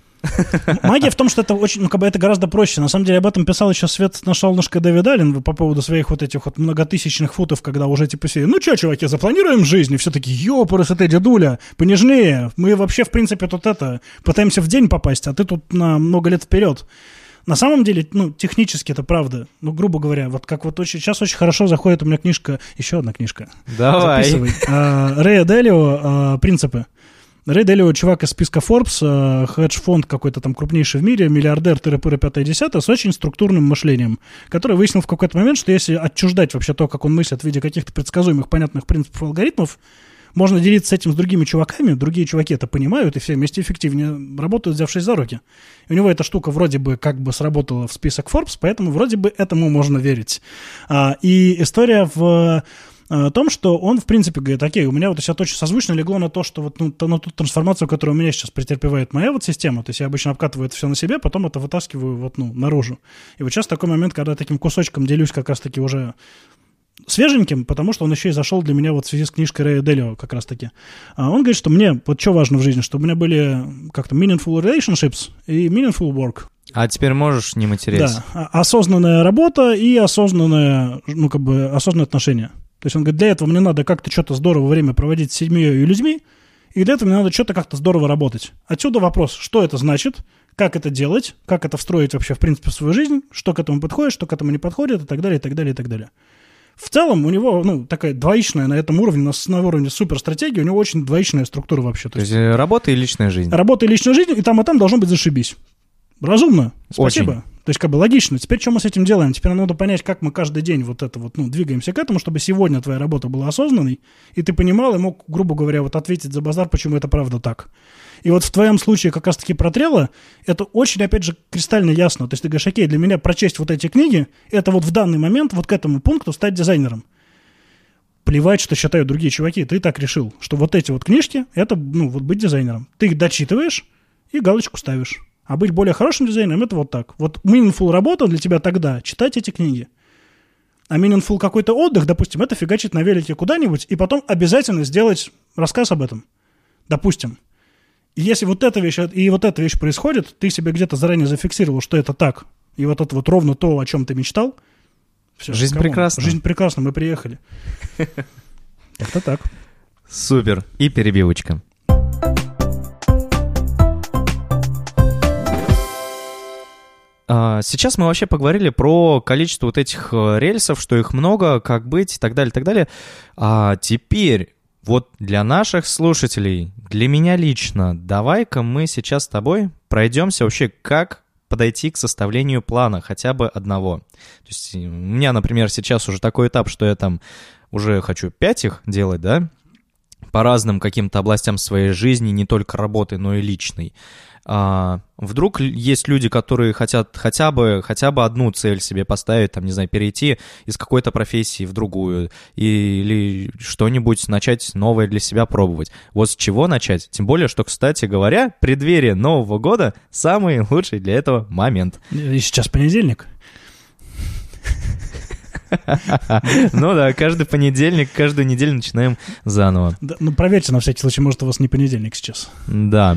Магия в том, что это очень, ну, как бы это гораздо проще. На самом деле об этом писал еще Свет на солнышко Дэвид Аллен по поводу своих вот этих вот многотысячных футов, когда уже типа все, ну что, чуваки, запланируем жизнь? И все таки ёпрс, это дедуля, понежнее. Мы вообще, в принципе, тут это, пытаемся в день попасть, а ты тут на много лет вперед. На самом деле, ну, технически это правда. Ну, грубо говоря, вот как вот очень, сейчас очень хорошо заходит у меня книжка, еще одна книжка. Давай. Записывай. А, Рэя Делио а, «Принципы». Рэй Делио, чувак из списка Forbes, а, хедж-фонд какой-то там крупнейший в мире, миллиардер тыры-пыры 5 10 с очень структурным мышлением, который выяснил в какой-то момент, что если отчуждать вообще то, как он мыслит в виде каких-то предсказуемых, понятных принципов алгоритмов, можно делиться этим с другими чуваками, другие чуваки это понимают, и все вместе эффективнее работают, взявшись за руки. И у него эта штука вроде бы как бы сработала в список Forbes, поэтому вроде бы этому можно верить. А, и история в а, том, что он, в принципе, говорит, окей, у меня вот все очень созвучно легло на то, что вот ну, на ту трансформацию, которую у меня сейчас претерпевает моя вот система, то есть я обычно обкатываю это все на себе, потом это вытаскиваю вот, ну, наружу. И вот сейчас такой момент, когда я таким кусочком делюсь как раз-таки уже свеженьким, потому что он еще и зашел для меня вот в связи с книжкой Рэя Делио как раз-таки. А он говорит, что мне, вот что важно в жизни, чтобы у меня были как-то meaningful relationships и meaningful work. А теперь можешь не материться? Да, а- осознанная работа и осознанное, ну, как бы, осознанное отношение. То есть он говорит, для этого мне надо как-то что-то здорово время проводить с семьей и людьми, и для этого мне надо что-то как-то здорово работать. Отсюда вопрос, что это значит, как это делать, как это встроить вообще, в принципе, в свою жизнь, что к этому подходит, что к этому не подходит, и так далее, и так далее, и так далее. В целом у него, ну, такая двоичная на этом уровне, на, на уровне суперстратегии, у него очень двоичная структура вообще. То То есть есть э, работа и личная жизнь. работа и личная жизнь, и там, и там должно быть зашибись. Разумно. Спасибо. Очень. То есть, как бы логично. Теперь что мы с этим делаем? Теперь нам надо понять, как мы каждый день вот это вот, ну, двигаемся к этому, чтобы сегодня твоя работа была осознанной, и ты понимал и мог, грубо говоря, вот ответить за базар, почему это правда так. И вот в твоем случае как раз-таки про трело, это очень, опять же, кристально ясно. То есть ты говоришь, окей, для меня прочесть вот эти книги, это вот в данный момент вот к этому пункту стать дизайнером. Плевать, что считают другие чуваки, ты так решил, что вот эти вот книжки, это, ну, вот быть дизайнером. Ты их дочитываешь и галочку ставишь. А быть более хорошим дизайнером, это вот так. Вот meaningful работа для тебя тогда, читать эти книги. А meaningful какой-то отдых, допустим, это фигачить на велике куда-нибудь, и потом обязательно сделать рассказ об этом. Допустим. И если вот эта вещь, и вот эта вещь происходит, ты себе где-то заранее зафиксировал, что это так, и вот это вот ровно то, о чем ты мечтал, все, Жизнь прекрасна. Жизнь прекрасна, мы приехали. Как-то так. Супер. И перебивочка. Сейчас мы вообще поговорили про количество вот этих э, рельсов, что их много, как быть и так далее, и так далее. А теперь вот для наших слушателей, для меня лично, давай-ка мы сейчас с тобой пройдемся вообще, как подойти к составлению плана хотя бы одного. То есть у меня, например, сейчас уже такой этап, что я там уже хочу пять их делать, да, по разным каким-то областям своей жизни, не только работы, но и личной. А, вдруг есть люди, которые хотят хотя бы, хотя бы одну цель себе поставить, там, не знаю, перейти из какой-то профессии в другую или что-нибудь начать новое для себя пробовать. Вот с чего начать? Тем более, что, кстати говоря, преддверие Нового года самый лучший для этого момент. И сейчас понедельник. Ну да, каждый понедельник, каждую неделю начинаем заново. Да, ну, проверьте на всякий случай, может, у вас не понедельник сейчас. Да.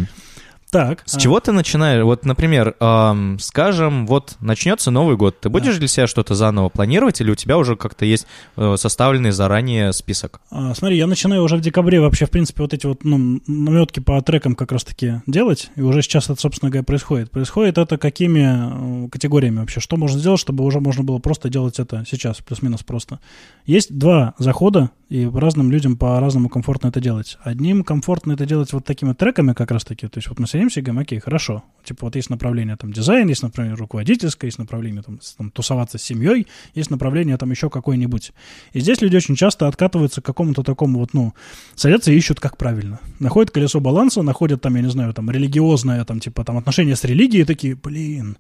Так. С а, чего ты начинаешь? Вот, например, ам, скажем, вот начнется Новый год. Ты будешь для себя что-то заново планировать, или у тебя уже как-то есть э, составленный заранее список? а, смотри, я начинаю уже в декабре вообще, в принципе, вот эти вот ну, наметки по трекам как раз-таки делать, и уже сейчас это, собственно говоря, происходит. Происходит это какими э, категориями вообще? Что можно сделать, чтобы уже можно было просто делать это сейчас, плюс-минус просто? Есть два захода, и разным людям по-разному комфортно это делать. Одним комфортно это делать вот такими треками как раз-таки, то есть вот мы садимся и говорим, окей, хорошо, типа вот есть направление там дизайн, есть направление руководительское, есть направление там, там тусоваться с семьей, есть направление там еще какое-нибудь. И здесь люди очень часто откатываются к какому-то такому вот, ну, садятся и ищут, как правильно. Находят колесо баланса, находят там, я не знаю, там, религиозное, там, типа, там, отношения с религией, такие, блин,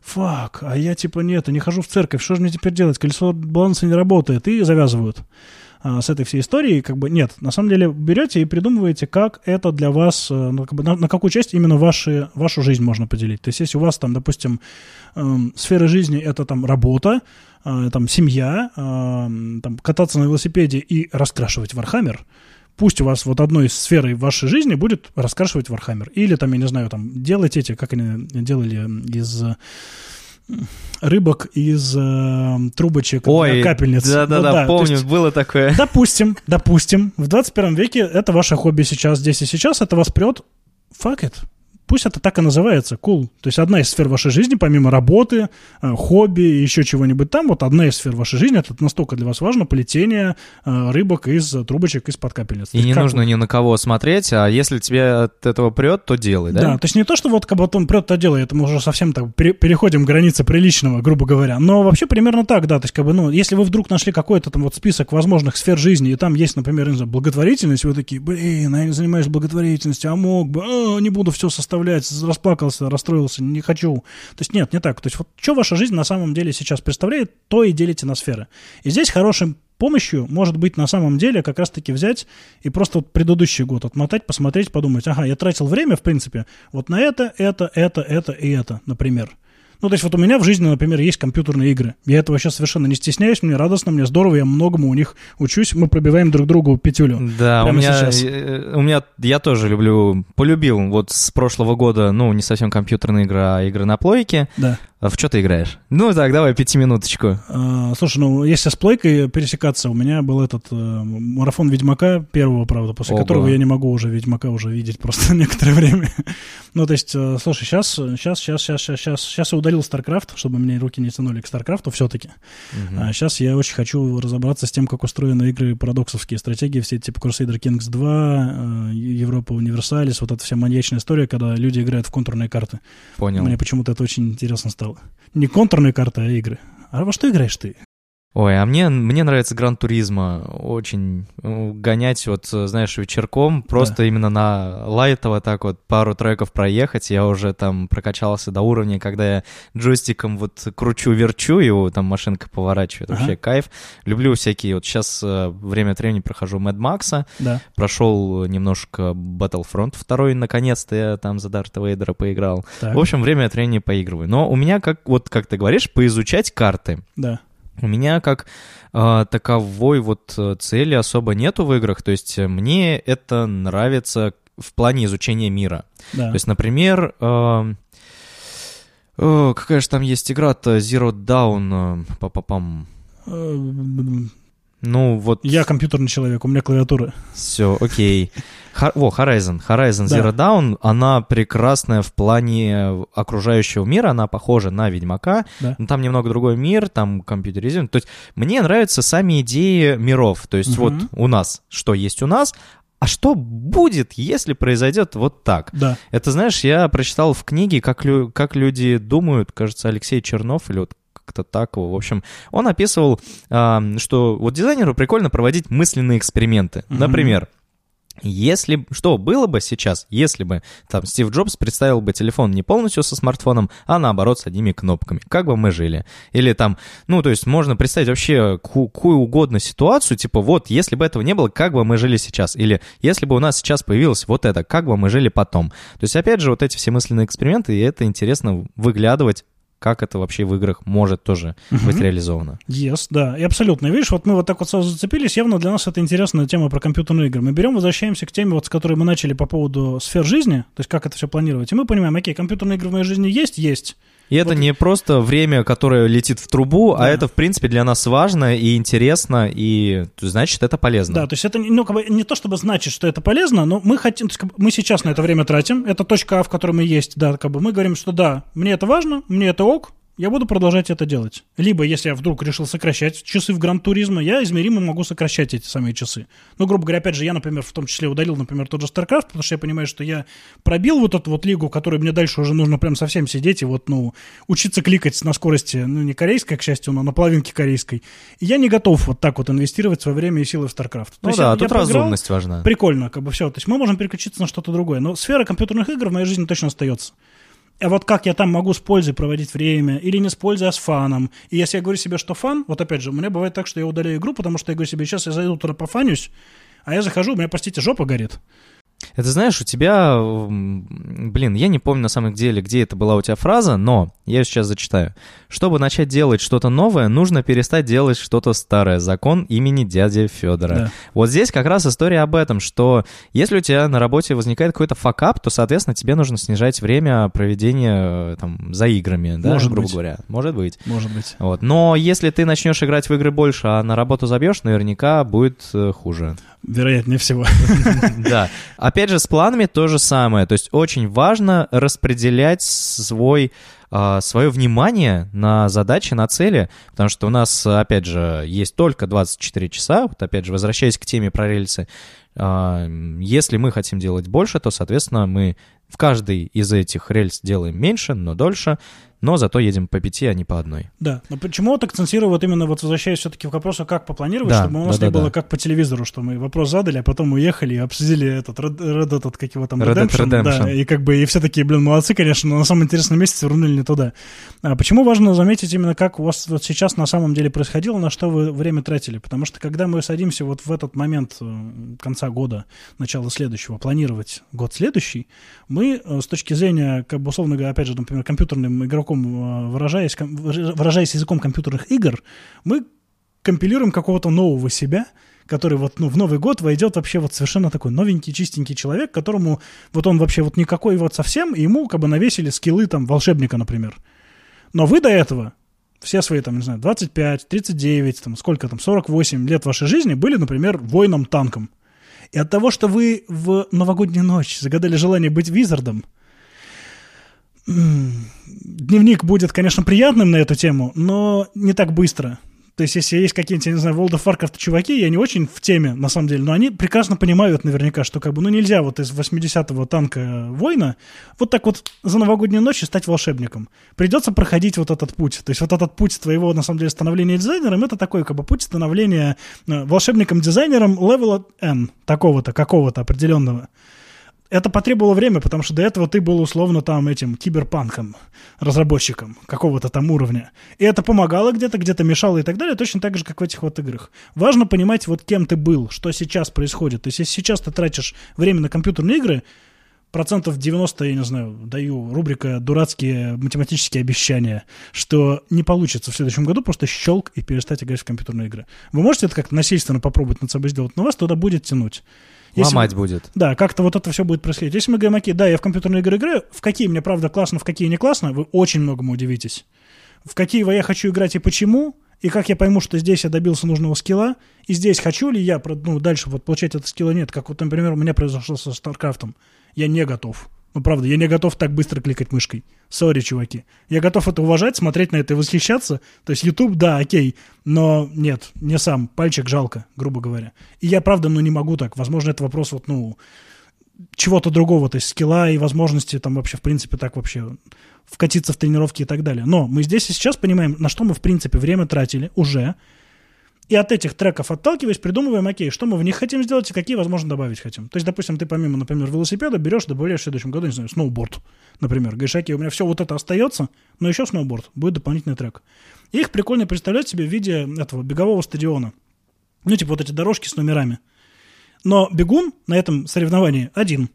fuck, а я типа нет, не хожу в церковь, что же мне теперь делать, колесо баланса не работает, и завязывают а, с этой всей историей, как бы нет, на самом деле берете и придумываете, как это для вас, э, ну, как бы на, на какую часть именно ваши, вашу жизнь можно поделить. То есть если у вас там, допустим, эм, сфера жизни это там работа, э, там семья, э, там кататься на велосипеде и раскрашивать Warhammer, пусть у вас вот одной сферой вашей жизни будет раскрашивать Warhammer. Или там, я не знаю, там делать эти, как они делали из рыбок из э, трубочек Ой, капельниц. Да-да-да, Вот, да, помню, есть, было такое. Допустим, допустим, в 21 веке это ваше хобби сейчас, здесь и сейчас, это вас прет, fuck it. Пусть это так и называется, cool. То есть одна из сфер вашей жизни, помимо работы, э, хобби и еще чего-нибудь там, вот одна из сфер вашей жизни, это настолько для вас важно, плетение э, рыбок из трубочек из-под капельниц. И не нужно вы- ни на кого смотреть, а если тебе от этого прет, то делай, да? Да, то есть не то, что вот как бы он прет то дело, это мы уже совсем так пере- переходим границы приличного, грубо говоря. Но вообще примерно так, да. То есть, как бы, ну, если вы вдруг нашли какой-то там вот список возможных сфер жизни, и там есть, например, не знаю, благотворительность, вы такие, блин, а я не занимаюсь благотворительностью, а мог бы, а, не буду все составлять, расплакался, расстроился, не хочу. То есть нет, не так. То есть вот что ваша жизнь на самом деле сейчас представляет, то и делите на сферы. И здесь хорошим помощью может быть на самом деле как раз-таки взять и просто вот предыдущий год отмотать, посмотреть, подумать, ага, я тратил время, в принципе, вот на это, это, это, это и это, например. Ну, то есть вот у меня в жизни, например, есть компьютерные игры. Я этого сейчас совершенно не стесняюсь, мне радостно, мне здорово, я многому у них учусь, мы пробиваем друг другу пятюлю. Да, у меня, сейчас. э, у меня, я тоже люблю, полюбил вот с прошлого года, ну, не совсем компьютерные игры, а игры на плойке. Да. А в что ты играешь? Ну, так, давай пятиминуточку. А, слушай, ну, если с плойкой пересекаться, у меня был этот э, марафон Ведьмака первого, правда, после Ого. которого я не могу уже Ведьмака уже видеть просто некоторое время. ну, то есть, э, слушай, сейчас, сейчас, сейчас, сейчас, сейчас, сейчас, я удалил StarCraft, чтобы мне руки не тянули к StarCraft все-таки. Мгм. А сейчас я очень хочу разобраться с тем, как устроены игры парадоксовские стратегии, все типа Crusader Kings 2, э, Европа Универсалис, вот эта вся маньячная история, когда люди играют в контурные карты. Понял. Мне почему-то это очень интересно стало. Не контурные карты, а игры. А во что играешь ты? Ой, а мне, мне нравится Гран Туризма. Очень э, гонять, вот, э, знаешь, вечерком, просто именно на лайтово так вот пару треков проехать. Я уже там прокачался до уровня, когда я джойстиком вот кручу-верчу, его там машинка поворачивает. Ага. Вообще кайф. Люблю всякие, вот сейчас э, время от времени прохожу Mad Max, Да. прошел немножко Battlefront 2, наконец-то я там за Дарта Вейдера поиграл. Так, В общем, время от времени поигрываю. Но у меня, как вот как ты говоришь, поизучать карты. да. У меня как э, таковой вот э, цели особо нету в играх, то есть э, мне это нравится в плане изучения мира. Да. То есть, например, э, э, какая же там есть игра-то Zero Dawn, э, па-па-пам. Ну вот, Я компьютерный человек, у меня клавиатура. все, окей. Ха- Во, Horizon. Horizon Да. Zero Dawn, она прекрасная в плане окружающего мира, она похожа на Ведьмака, Да. но там немного другой мир, там компьютеризм. То есть мне нравятся сами идеи миров. То есть вот у нас, что есть у нас, а что будет, если произойдет вот так? Да. Это, знаешь, я прочитал в книге, как, лю- как люди думают, кажется, Алексей Чернов или вот как-то так его. В общем, он описывал, а, что вот дизайнеру прикольно проводить мысленные эксперименты. Например, если что было бы сейчас, если бы там Стив Джобс представил бы телефон не полностью со смартфоном, а наоборот с одними кнопками, как бы мы жили? Или там, ну, то есть можно представить вообще ку- какую угодно ситуацию, типа вот, если бы этого не было, как бы мы жили сейчас? Или если бы у нас сейчас появилось вот это, как бы мы жили потом? То есть, опять же, вот эти все мысленные эксперименты, и это интересно выглядывать, как это вообще в играх может тоже быть Мгм. реализовано. Yes, да, и абсолютно. Видишь, вот мы вот так вот сразу зацепились, явно для нас это интересная тема про компьютерные игры. Мы берем, возвращаемся к теме, вот с которой мы начали по поводу сфер жизни, то есть как это все планировать, и мы понимаем, окей, компьютерные игры в моей жизни есть, есть. И это Вот- не просто время, которое летит в трубу, а Да. это, в принципе, для нас важно и интересно, и значит, это полезно. Да, то есть это не- ну, как бы, не то, чтобы значит, что это полезно, но мы хотим, есть, как бы, мы сейчас на это время тратим, это точка А, в которой мы есть, да, как бы мы говорим, что да, мне это важно, мне это ок, я буду продолжать это делать. Либо, если я вдруг решил сокращать часы в гранд-туризма, я измеримо могу сокращать эти самые часы. Ну, грубо говоря, опять же, я, например, в том числе удалил, например, тот же StarCraft, потому что я понимаю, что я пробил вот эту вот лигу, которой мне дальше уже нужно прям совсем сидеть и вот, ну, учиться кликать на скорости, ну, не корейской, к счастью, но на половинке корейской. И я не готов вот так вот инвестировать свое время и силы в StarCraft. То Ну есть да, я- тут я поиграл, разумность важна. Прикольно, как бы все. То есть мы можем переключиться на что-то другое. Но сфера компьютерных игр в моей жизни точно остается. А вот как я там могу с пользой проводить время, или не с пользой, а с фаном. И если я говорю себе, что фан, вот опять же, у меня бывает так, что я удаляю игру, потому что я говорю себе, сейчас я зайду туда пофанюсь, а я захожу, у меня, простите, жопа горит. Это знаешь, у тебя, блин, я не помню на самом деле, где это была у тебя фраза, но я ее сейчас зачитаю. Чтобы начать делать что-то новое, нужно перестать делать что-то старое. Закон имени дяди Федора. Да. Вот здесь как раз история об этом, что если у тебя на работе возникает какой-то факап, то, соответственно, тебе нужно снижать время проведения там за играми, да, Может грубо быть. говоря. Может быть. Может быть. Вот. Но если ты начнешь играть в игры больше, а на работу забьешь, наверняка будет э, хуже. Вероятнее всего. Да. Опять же, с планами то же самое. То есть очень важно распределять свой а, свое внимание на задачи, на цели, потому что у нас, опять же, есть только 24 часа, вот опять же, возвращаясь к теме про рельсы, если мы хотим делать больше, то, соответственно, мы в каждой из этих рельс делаем меньше, но дольше, но зато едем по пяти, а не по одной. Да, но почему вот акцентирую вот именно вот возвращаясь все-таки к вопросу, как попланировать, Да, чтобы у нас да, не да, было да. как по телевизору, что мы вопрос задали, а потом уехали и обсудили этот Red, Red этот, как его там, Red Redemption, Redemption. да, и как бы и все такие, блин, молодцы, конечно, но на самом интересном месте свернули не туда. А почему важно заметить именно, как у вас вот сейчас на самом деле происходило, на что вы время тратили? Потому что когда мы садимся вот в этот момент э, конца года, начала следующего, планировать год следующий, мы э, с точки зрения, как бы условно говоря, опять же, например, компьютерным игроком, э, выражаясь, выражаясь языком компьютерных игр, мы компилируем какого-то нового себя, который вот ну, в Новый год войдет вообще вот совершенно такой новенький, чистенький человек, которому вот он вообще вот никакой вот совсем, и ему как бы навесили скиллы там волшебника, например. Но вы до этого все свои, там, не знаю, 25, 39, там, сколько там, 48 лет вашей жизни были, например, воином-танком. И от того, что вы в новогоднюю ночь загадали желание быть визардом, дневник будет, конечно, приятным на эту тему, но не так быстро. То есть, если есть какие-нибудь, я не знаю, World of Warcraft чуваки, я не очень в теме, на самом деле, но они прекрасно понимают наверняка, что как бы, ну, нельзя вот из 80-го танка воина вот так вот за новогоднюю ночь стать волшебником. Придется проходить вот этот путь. То есть, вот этот путь твоего, на самом деле, становления дизайнером, это такой, как бы, путь становления э, волшебником-дизайнером левела N, такого-то, какого-то определенного это потребовало время, потому что до этого ты был условно там этим киберпанком, разработчиком какого-то там уровня. И это помогало где-то, где-то мешало и так далее, точно так же, как в этих вот играх. Важно понимать, вот кем ты был, что сейчас происходит. То есть, если сейчас ты тратишь время на компьютерные игры, процентов 90, я не знаю, даю рубрика «Дурацкие математические обещания», что не получится в следующем году просто щелк и перестать играть в компьютерные игры. Вы можете это как-то насильственно попробовать над собой сделать, но вас туда будет тянуть. Если- Ломать будет. да, как-то вот это все будет происходить. Если мы говорим, окей, да, я в компьютерные игры играю, в какие мне, правда, классно, в какие не классно, вы очень многому удивитесь. В какие я хочу играть и почему, и как я пойму, что здесь я добился нужного скилла, и здесь хочу ли я ну, дальше вот получать этот скилл или нет, как вот, например, у меня произошло со StarCraft ом. Я не готов. Ну, правда, я не готов так быстро кликать мышкой. Сори, чуваки. Я готов это уважать, смотреть на это и восхищаться. То есть YouTube, да, окей, но нет, не сам. Пальчик жалко, грубо говоря. И я, правда, ну, не могу так. Возможно, это вопрос вот, ну, чего-то другого, то есть скилла и возможности там вообще, в принципе, так вообще вкатиться в тренировки и так далее. Но мы здесь и сейчас понимаем, на что мы, в принципе, время тратили уже, и от этих треков отталкиваясь, придумываем, окей, что мы в них хотим сделать и какие, возможно, добавить хотим. То есть, допустим, ты помимо, например, велосипеда берешь, добавляешь в следующем году, не знаю, сноуборд, например. Говоришь, окей, у меня все вот это остается, но еще сноуборд, будет дополнительный трек. И их прикольно представлять себе в виде этого бегового стадиона. Ну, типа вот эти дорожки с номерами. Но бегун на этом соревновании один.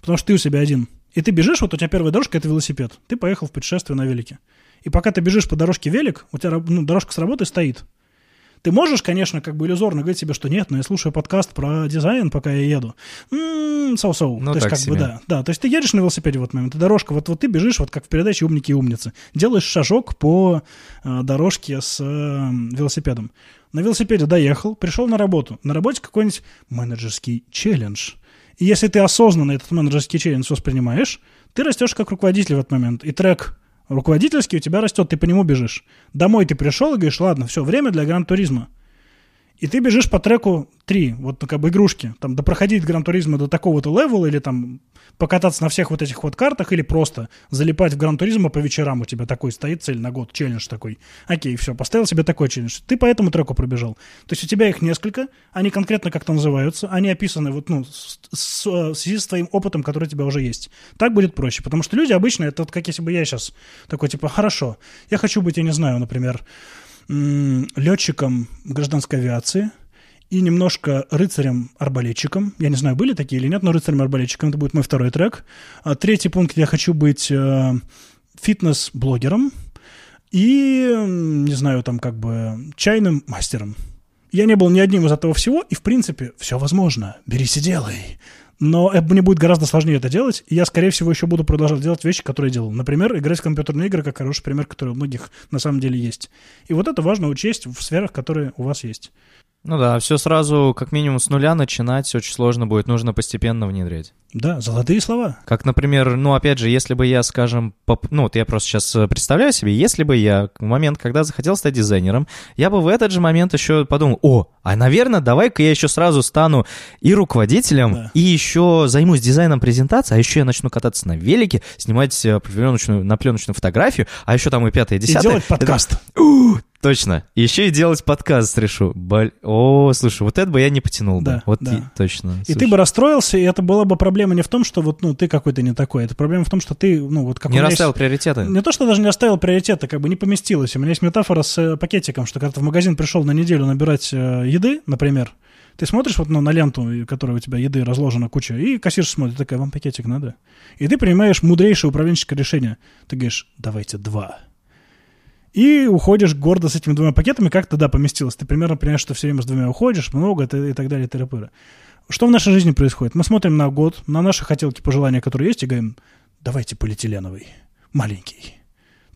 Потому что ты у себя один. И ты бежишь, вот у тебя первая дорожка — это велосипед. Ты поехал в путешествие на велике. И пока ты бежишь по дорожке велик, у тебя ну, дорожка с работы стоит. Ты можешь, конечно, как бы иллюзорно говорить себе, что нет, но я слушаю подкаст про дизайн, пока я еду. М, So-so. Ну, то есть, как бы, себе. да. Да, то есть ты едешь на велосипеде в этот момент, и дорожка, вот, вот ты бежишь, вот как в передаче «Умники и умницы». Делаешь шажок по э, дорожке с э, велосипедом. На велосипеде доехал, пришел на работу. На работе какой-нибудь менеджерский челлендж. И если ты осознанно этот менеджерский челлендж воспринимаешь, ты растешь как руководитель в этот момент. И трек руководительский у тебя растет, ты по нему бежишь. Домой ты пришел и говоришь, ладно, все, время для гран-туризма. И ты бежишь по треку 3, вот как бы игрушки, там, допроходить Gran Turismo до такого-то level а, или там покататься на всех вот этих вот картах, или просто залипать в Gran Turismo по вечерам, у тебя такой стоит цель на год, челлендж такой. Окей, все, поставил себе такой челлендж. Ты по этому треку пробежал. То есть у тебя их несколько, они конкретно как-то называются, они описаны вот, ну, с, с, в с твоим опытом, который у тебя уже есть. Так будет проще, потому что люди обычно, это вот как если бы я сейчас такой, типа, хорошо, я хочу быть, я не знаю, например, летчиком гражданской авиации и немножко рыцарем-арбалетчиком. Я не знаю, были такие или нет, но рыцарем-арбалетчиком это будет мой второй трек. А третий пункт, я хочу быть э, фитнес-блогером и, не знаю, там как бы чайным мастером. Я не был ни одним из этого всего, и, в принципе, все возможно. Берись и делай. Но мне будет гораздо сложнее это делать, и я, скорее всего, еще буду продолжать делать вещи, которые делал. Например, играть в компьютерные игры, как хороший пример, который у многих на самом деле есть. И вот это важно учесть в сферах, которые у вас есть. Ну да, все сразу как минимум с нуля начинать очень сложно будет, нужно постепенно внедрять. Да, золотые слова. Как, например, ну, опять же, если бы я, скажем, поп... ну, вот я просто сейчас э, представляю себе, если бы я в момент, когда захотел стать дизайнером, я бы в этот же момент еще подумал, о, а, наверное, давай-ка я еще сразу стану и руководителем, да. и еще займусь дизайном презентации, а еще я начну кататься на велике, снимать э, пленочную, на пленочную фотографию, а еще там и пятое, десятое. И делать подкаст. Это... Точно. Еще и делать подкаст решу. Боль... О, слушай, вот это бы я не потянул да, бы. Вот да. и, точно. И ты бы расстроился, и это была бы проблема не в том, что вот, ну, ты какой-то не такой. Это проблема в том, что ты, ну, вот как Не расставил есть... приоритеты. Не то, что даже не расставил приоритеты, как бы не поместилось. У меня есть метафора с э, пакетиком, что когда ты в магазин пришел на неделю набирать э, еды, например, ты смотришь вот ну, на ленту, которая у тебя еды разложена куча, и кассирша смотрит, такая, вам пакетик надо? И ты принимаешь мудрейшее управленческое решение. Ты говоришь, давайте два. И уходишь гордо с этими двумя пакетами, как тогда поместилось. Ты примерно понимаешь, что все время с двумя уходишь, много и так далее, и Что в нашей жизни происходит? Мы смотрим на год, на наши хотелки, пожелания, которые есть, и говорим, давайте полиэтиленовый, маленький,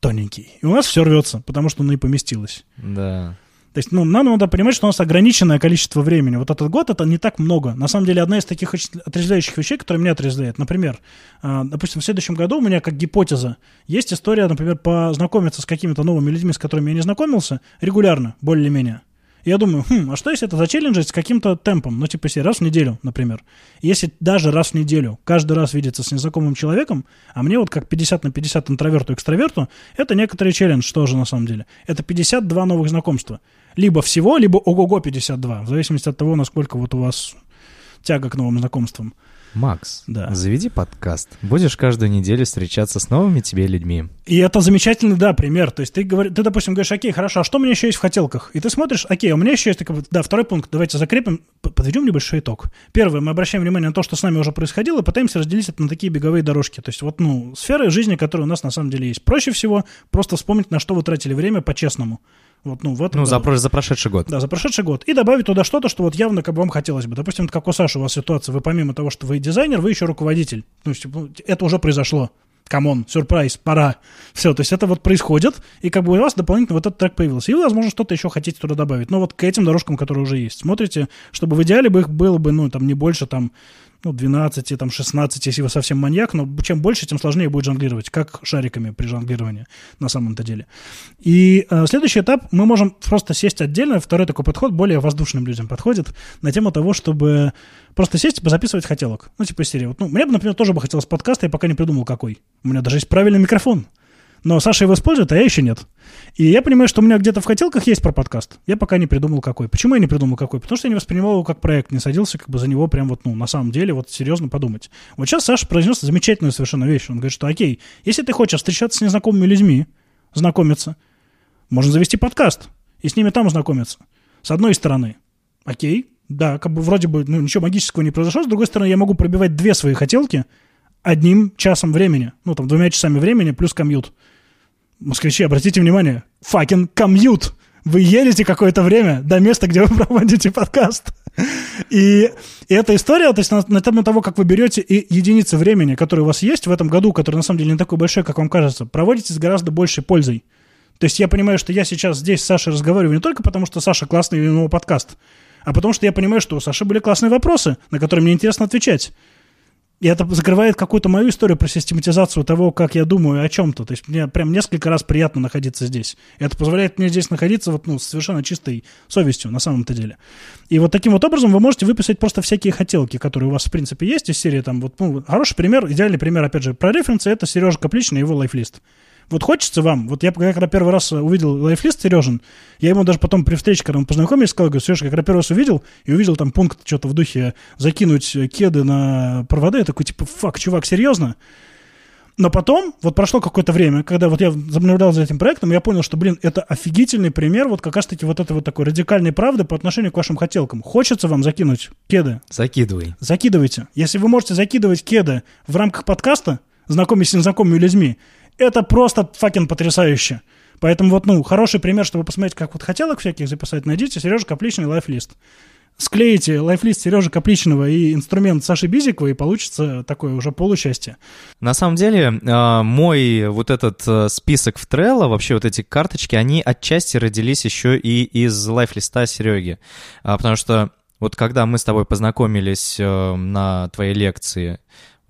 тоненький. И у нас все рвется, потому что оно и поместилось. Да. То есть, ну, нам надо понимать, что у нас ограниченное количество времени. Вот этот год это не так много. На самом деле, одна из таких отрезвляющих вещей, которая меня отрезвляет, например, э, допустим, в следующем году у меня как гипотеза есть история, например, познакомиться с какими-то новыми людьми, с которыми я не знакомился, регулярно, более-менее. Я думаю, хм, а что если это зачелленджить с каким-то темпом? Ну, типа, если раз в неделю, например. Если даже раз в неделю, каждый раз видеться с незнакомым человеком, а мне вот как 50 на 50 интроверту и экстраверту, это некоторый челлендж тоже на самом деле. Это 52 новых знакомства либо всего, либо ого-го 52, в зависимости от того, насколько вот у вас тяга к новым знакомствам. Макс, да. заведи подкаст. Будешь каждую неделю встречаться с новыми тебе людьми. И это замечательный, да, пример. То есть ты, говор... ты допустим, говоришь, окей, хорошо, а что у меня еще есть в хотелках? И ты смотришь, окей, у меня еще есть, такой, да, второй пункт, давайте закрепим, подведем небольшой итог. Первое, мы обращаем внимание на то, что с нами уже происходило, и пытаемся разделить это на такие беговые дорожки. То есть вот, ну, сферы жизни, которые у нас на самом деле есть. Проще всего просто вспомнить, на что вы тратили время по-честному. Вот, ну, в этом ну за, про, за прошедший год. Да, за прошедший год. И добавить туда что-то, что вот явно как бы вам хотелось бы. Допустим, как у Саши у вас ситуация, вы помимо того, что вы дизайнер, вы еще руководитель. Ну, типа, это уже произошло. Come on, сюрприз, пора. Все, то есть это вот происходит, и как бы у вас дополнительно вот этот трек появился. И вы, возможно, что-то еще хотите туда добавить. Но вот к этим дорожкам, которые уже есть. Смотрите, чтобы в идеале бы их было бы, ну, там, не больше, там, ну, 12, там, 16, если вы совсем маньяк, но чем больше, тем сложнее будет жонглировать, как шариками при жонглировании на самом-то деле. И э, следующий этап, мы можем просто сесть отдельно, второй такой подход более воздушным людям подходит, на тему того, чтобы просто сесть и записывать хотелок. Ну, типа серии. Вот, ну, мне бы, например, тоже бы хотелось подкаста, я пока не придумал какой. У меня даже есть правильный микрофон. Но Саша его использует, а я еще нет. И я понимаю, что у меня где-то в хотелках есть про подкаст. Я пока не придумал какой. Почему я не придумал какой? Потому что я не воспринимал его как проект, не садился как бы за него прям вот, ну, на самом деле, вот серьезно подумать. Вот сейчас Саша произнес замечательную совершенно вещь. Он говорит, что окей, если ты хочешь встречаться с незнакомыми людьми, знакомиться, можно завести подкаст и с ними там знакомиться. С одной стороны, окей, да, как бы вроде бы ну, ничего магического не произошло, с другой стороны, я могу пробивать две свои хотелки одним часом времени, ну, там, двумя часами времени плюс комьют. Москвичи, обратите внимание, fucking комьют. Вы едете какое-то время до места, где вы проводите подкаст. И, и эта история, то есть на, на тему того, как вы берете и единицы времени, которые у вас есть в этом году, который на самом деле не такой большой, как вам кажется, проводите с гораздо большей пользой. То есть я понимаю, что я сейчас здесь с Сашей разговариваю не только потому, что Саша классный и у него подкаст, а потому что я понимаю, что у Саши были классные вопросы, на которые мне интересно отвечать. И это закрывает какую-то мою историю про систематизацию того, как я думаю о чем-то. То есть мне прям несколько раз приятно находиться здесь. И это позволяет мне здесь находиться вот, ну, с совершенно чистой совестью на самом-то деле. И вот таким вот образом вы можете выписать просто всякие хотелки, которые у вас, в принципе, есть из серии. Там, вот, ну, хороший пример, идеальный пример, опять же, про референсы, это Сережа Капличный и его лайфлист. Вот хочется вам, вот я когда первый раз увидел лайфлист Сережин, я ему даже потом при встрече, когда мы познакомились, сказал, говорю, Сережа, когда первый раз увидел, и увидел там пункт что-то в духе закинуть кеды на провода, я такой, типа, фак, чувак, серьезно? Но потом, вот прошло какое-то время, когда вот я наблюдал за этим проектом, я понял, что, блин, это офигительный пример вот как раз-таки вот этой вот такой радикальной правды по отношению к вашим хотелкам. Хочется вам закинуть кеды? Закидывай. Закидывайте. Если вы можете закидывать кеды в рамках подкаста, знакомясь с незнакомыми людьми, это просто факин потрясающе. Поэтому вот, ну, хороший пример, чтобы посмотреть, как вот хотелок всяких записать, найдите Сережа Капличный лайфлист. Склеите лайфлист Сережи Капличного и инструмент Саши Бизикова, и получится такое уже получастие. На самом деле, а, мой вот этот э, список в Trello, вообще вот эти карточки, они отчасти родились еще и из лайфлиста Сереги. А, потому что вот когда мы с тобой познакомились на твоей лекции,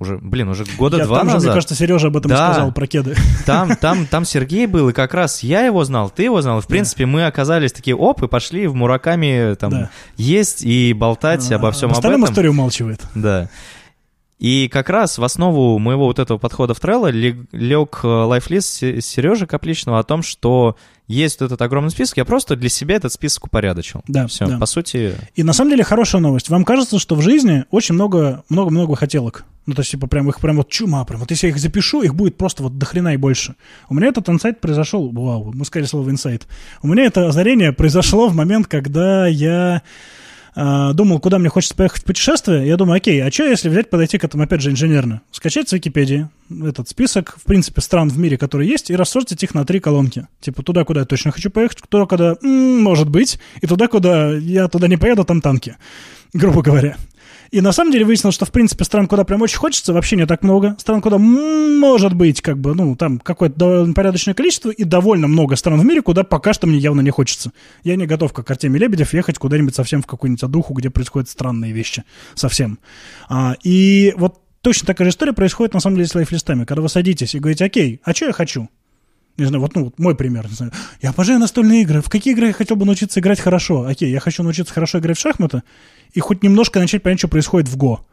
уже, блин, уже года я, два там назад. Же, мне кажется, Сережа об этом да, сказал, про кеды. Там, там, там Сергей был, и как раз я его знал, ты его знал. В принципе, да. мы оказались такие, оп, и пошли в Мураками там да. есть и болтать а, обо всем об этом. история умалчивает. Да. И как раз в основу моего вот этого подхода в Trello лег э, лайфлист Сережи Капличного о том, что есть вот этот огромный список, я просто для себя этот список упорядочил. Да, Все, да. по сути... И на самом деле хорошая новость. Вам кажется, что в жизни очень много, много-много хотелок. Ну, то есть, типа, прям их прям вот чума, прям вот если я их запишу, их будет просто вот дохрена и больше. У меня этот инсайт произошел, вау, мы сказали слово инсайт. У меня это озарение произошло в момент, когда я э, думал, куда мне хочется поехать в путешествие, я думаю, окей, а что если взять, подойти к этому, опять же, инженерно? Скачать с Википедии этот список, в принципе, стран в мире, которые есть, и рассортить их на три колонки. Типа туда, куда я точно хочу поехать, туда, куда, м-м, может быть, и туда, куда я туда не поеду, там танки, грубо говоря. И на самом деле выяснилось, что, в принципе, стран, куда прям очень хочется, вообще не так много. Стран, куда может быть, как бы, ну, там какое-то довольно порядочное количество, и довольно много стран в мире, куда пока что мне явно не хочется. Я не готов, как Артемий Лебедев, ехать куда-нибудь совсем в какую-нибудь одуху, где происходят странные вещи. Совсем. А, и вот точно такая же история происходит, на самом деле, с лайфлистами. Когда вы садитесь и говорите, окей, а что я хочу? Не знаю, вот, ну, вот мой пример, не знаю. Я обожаю настольные игры. В какие игры я хотел бы научиться играть хорошо? Окей, я хочу научиться хорошо играть в шахматы и хоть немножко начать понять, что происходит в Го.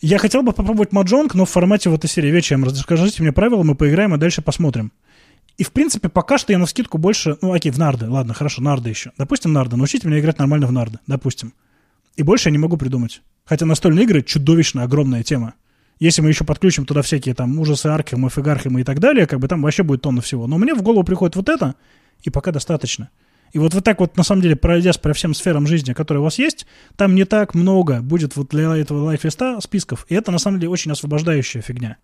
Я хотел бы попробовать маджонг, но в формате вот этой серии вечером. Расскажите мне правила, мы поиграем, а дальше посмотрим. И, в принципе, пока что я на скидку больше... Ну, окей, в нарды. Ладно, хорошо, нарды еще. Допустим, нарды. Научите меня играть нормально в нарды. Допустим. И больше я не могу придумать. Хотя настольные игры чудовищно огромная тема. Если мы еще подключим туда всякие там ужасы Аркхема, Фигархема и так далее, как бы там вообще будет тонна всего. Но мне в голову приходит вот это, и пока достаточно. И вот вы так вот, на самом деле, пройдясь по всем сферам жизни, которые у вас есть, там не так много будет вот для этого лайфлиста списков. И это, на самом деле, очень освобождающая фигня.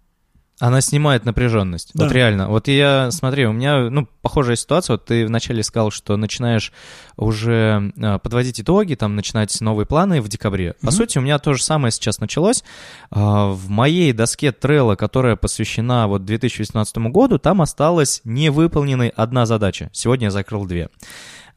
Она снимает напряженность. Да. Вот реально. Вот я, смотри, у меня, ну, похожая ситуация. Вот ты вначале сказал, что начинаешь уже э, подводить итоги, там, начинать новые планы в декабре. Mm-hmm. По сути, у меня то же самое сейчас началось. Э, в моей доске Trello, которая посвящена вот 2018 году, там осталась невыполненной одна задача. Сегодня я закрыл две.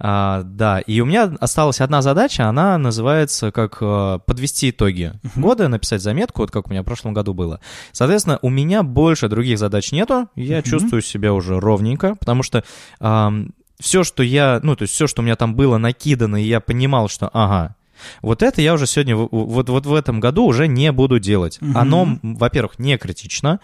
А, да, и у меня осталась одна задача, она называется как а, подвести итоги года, написать заметку, вот как у меня в прошлом году было. Соответственно, у меня больше других задач нету, я uh-huh. чувствую себя уже ровненько, потому что а, все, что я, ну, то есть все, что у меня там было накидано, и я понимал, что, ага, вот это я уже сегодня, вот, вот в этом году уже не буду делать. Uh-huh. Оно, во-первых, не критично,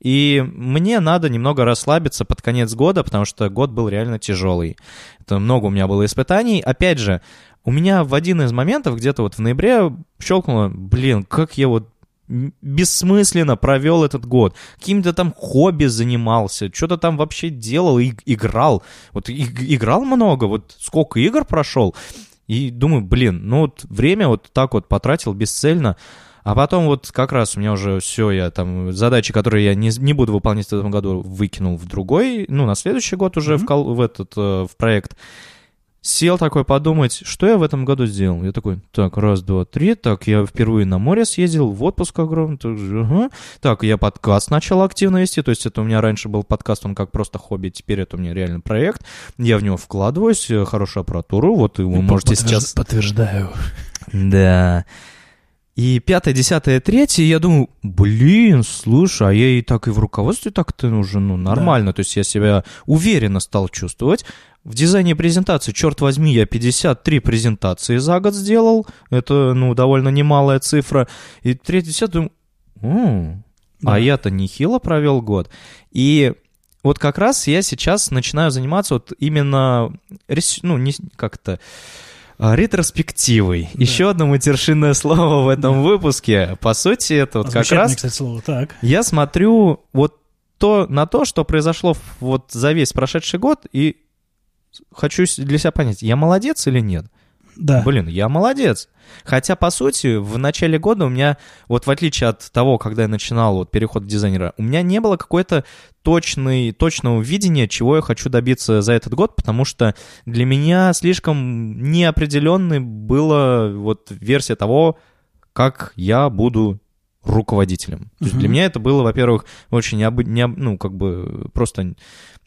и мне надо немного расслабиться под конец года, потому что год был реально тяжелый. Это много у меня было испытаний. Опять же, у меня в один из моментов, где-то вот в ноябре, щелкнуло, блин, как я вот бессмысленно провел этот год. Каким-то там хобби занимался, что-то там вообще делал, и, играл. Вот и, играл много, вот сколько игр прошел. И думаю, блин, ну вот время вот так вот потратил бесцельно. А потом вот как раз у меня уже все, я там задачи, которые я не, не буду выполнять в этом году, выкинул в другой, ну, на следующий год уже mm-hmm. в, кол, в этот, э, в проект. Сел такой подумать, что я в этом году сделал. Я такой, так, раз, два, три, так, я впервые на море съездил, в отпуск огромный, так, ага. так, я подкаст начал активно вести, то есть это у меня раньше был подкаст, он как просто хобби, теперь это у меня реально проект, я в него вкладываюсь, э, хорошую аппаратуру, вот вы можете подтвержд... сейчас... Подтверждаю. Да. И пятое, десятое, третье, я думаю, блин, слушай, а я и так и в руководстве так-то уже, ну, нормально. Да. То есть я себя уверенно стал чувствовать. В дизайне презентации, черт возьми, я 53 презентации за год сделал. Это, ну, довольно немалая цифра. И третье, десятое, думаю, да. а я-то нехило провел год. И вот как раз я сейчас начинаю заниматься вот именно, ну, не как-то а, ретроспективой. Да. Еще одно матершинное слово в этом да. выпуске. По сути, это вот как раз... кстати, слово. Так. Я смотрю вот то, на то, что произошло вот за весь прошедший год, и хочу для себя понять, я молодец или нет? Да. Блин, я молодец. Хотя, по сути, в начале года у меня, вот в отличие от того, когда я начинал вот переход дизайнера, у меня не было какой-то точной, точного видения, чего я хочу добиться за этот год, потому что для меня слишком неопределенной была вот версия того, как я буду руководителем. То есть для меня это было, во-первых, очень необы... не... ну, как бы просто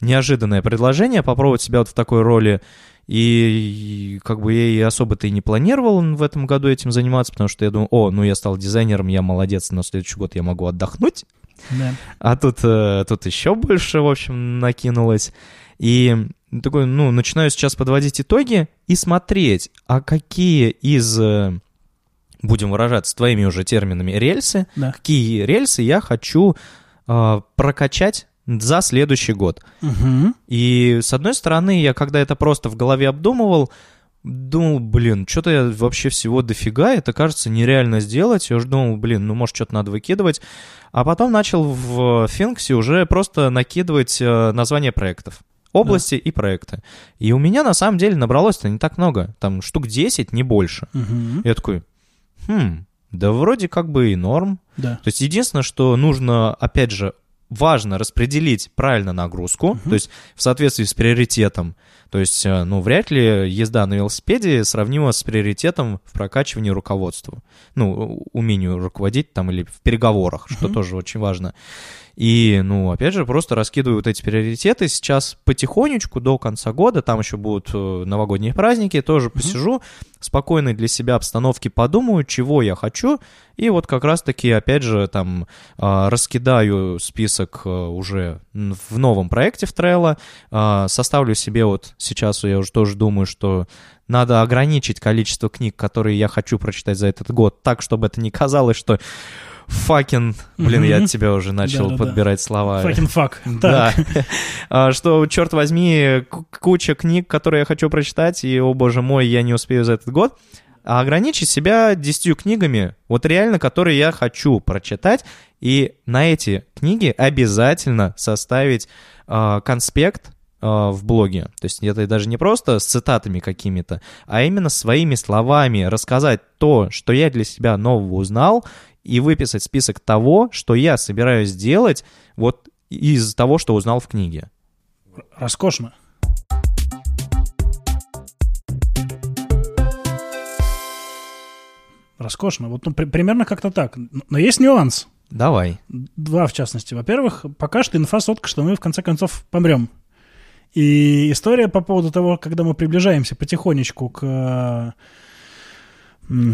неожиданное предложение попробовать себя вот в такой роли и, как бы я и особо-то и не планировал в этом году этим заниматься, потому что я думал, о, ну я стал дизайнером, я молодец, на следующий год я могу отдохнуть. Да. А тут, э, тут еще больше, в общем, накинулось. И такой, ну, начинаю сейчас подводить итоги и смотреть, а какие из, э, будем выражаться твоими уже терминами, рельсы, да. какие рельсы я хочу э, прокачать за следующий год. Угу. И с одной стороны, я когда это просто в голове обдумывал, думал, блин, что-то я вообще всего дофига, это кажется нереально сделать. Я уже думал, блин, ну может что-то надо выкидывать. А потом начал в Финксе уже просто накидывать э, названия проектов. Области да. и проекты. И у меня на самом деле набралось-то не так много. Там штук 10, не больше. Угу. Я такой, хм, да вроде как бы и норм. Да. То есть единственное, что нужно, опять же, важно распределить правильно нагрузку, угу. то есть в соответствии с приоритетом. То есть, э, ну, вряд ли езда на велосипеде сравнима с приоритетом в прокачивании руководства. Ну, умению руководить там или в переговорах, что тоже очень важно. И, ну, опять же, просто раскидываю вот эти приоритеты. Сейчас потихонечку до конца года, там еще будут э, новогодние праздники, тоже mm-hmm. посижу, спокойной для себя обстановки подумаю, чего я хочу, и вот как раз-таки, опять же, там а, раскидаю список э, уже в новом проекте в Trello, а, составлю себе вот сейчас я уже тоже думаю, что надо ограничить количество книг, которые я хочу прочитать за этот год, так, чтобы это не казалось, что Факин, блин, я от тебя уже начал да, да, подбирать да. слова. Факин фак. Да. А, что, черт возьми, куча книг, которые я хочу прочитать, и, о боже мой, я не успею за этот год. А ограничить себя десятью книгами, вот реально, которые я хочу прочитать, и на эти книги обязательно составить э, конспект в блоге. То есть это даже не просто с цитатами какими-то, а именно своими словами рассказать то, что я для себя нового узнал, и выписать список того, что я собираюсь делать вот из того, что узнал в книге. Роскошно. Роскошно. Вот ну, при, примерно как-то так. Но есть нюанс. Давай. Два, в частности. Во-первых, пока что инфа сотка, что мы в конце концов помрем. И история по поводу того, когда мы приближаемся потихонечку к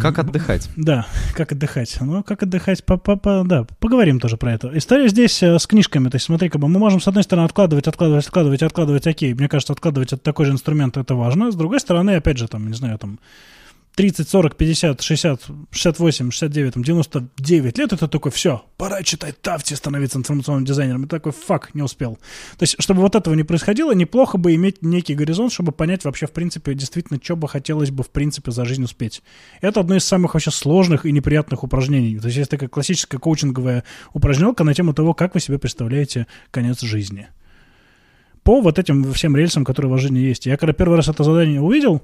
как отдыхать? Да, как отдыхать. Ну, как отдыхать, по -по -по, да, поговорим тоже про это. История здесь э, с книжками. То есть, смотри, как бы мы можем, с одной стороны, откладывать, откладывать, откладывать, откладывать, окей. Мне кажется, откладывать это такой же инструмент, это важно. С другой стороны, опять же, там, не знаю, там, 30, 40, 50, 60, 68, 69, там, 99 лет, это такой, все, пора читать Тафти, становиться информационным дизайнером. И такой, фак, не успел. То есть, чтобы вот этого не происходило, неплохо бы иметь некий горизонт, чтобы понять вообще, в принципе, действительно, что бы хотелось бы, в принципе, за жизнь успеть. Это одно из самых вообще сложных и неприятных упражнений. То есть, есть такая классическая коучинговая упражненка на тему того, как вы себе представляете конец жизни. По вот этим всем рельсам, которые в жизни есть. Я когда первый раз это задание увидел,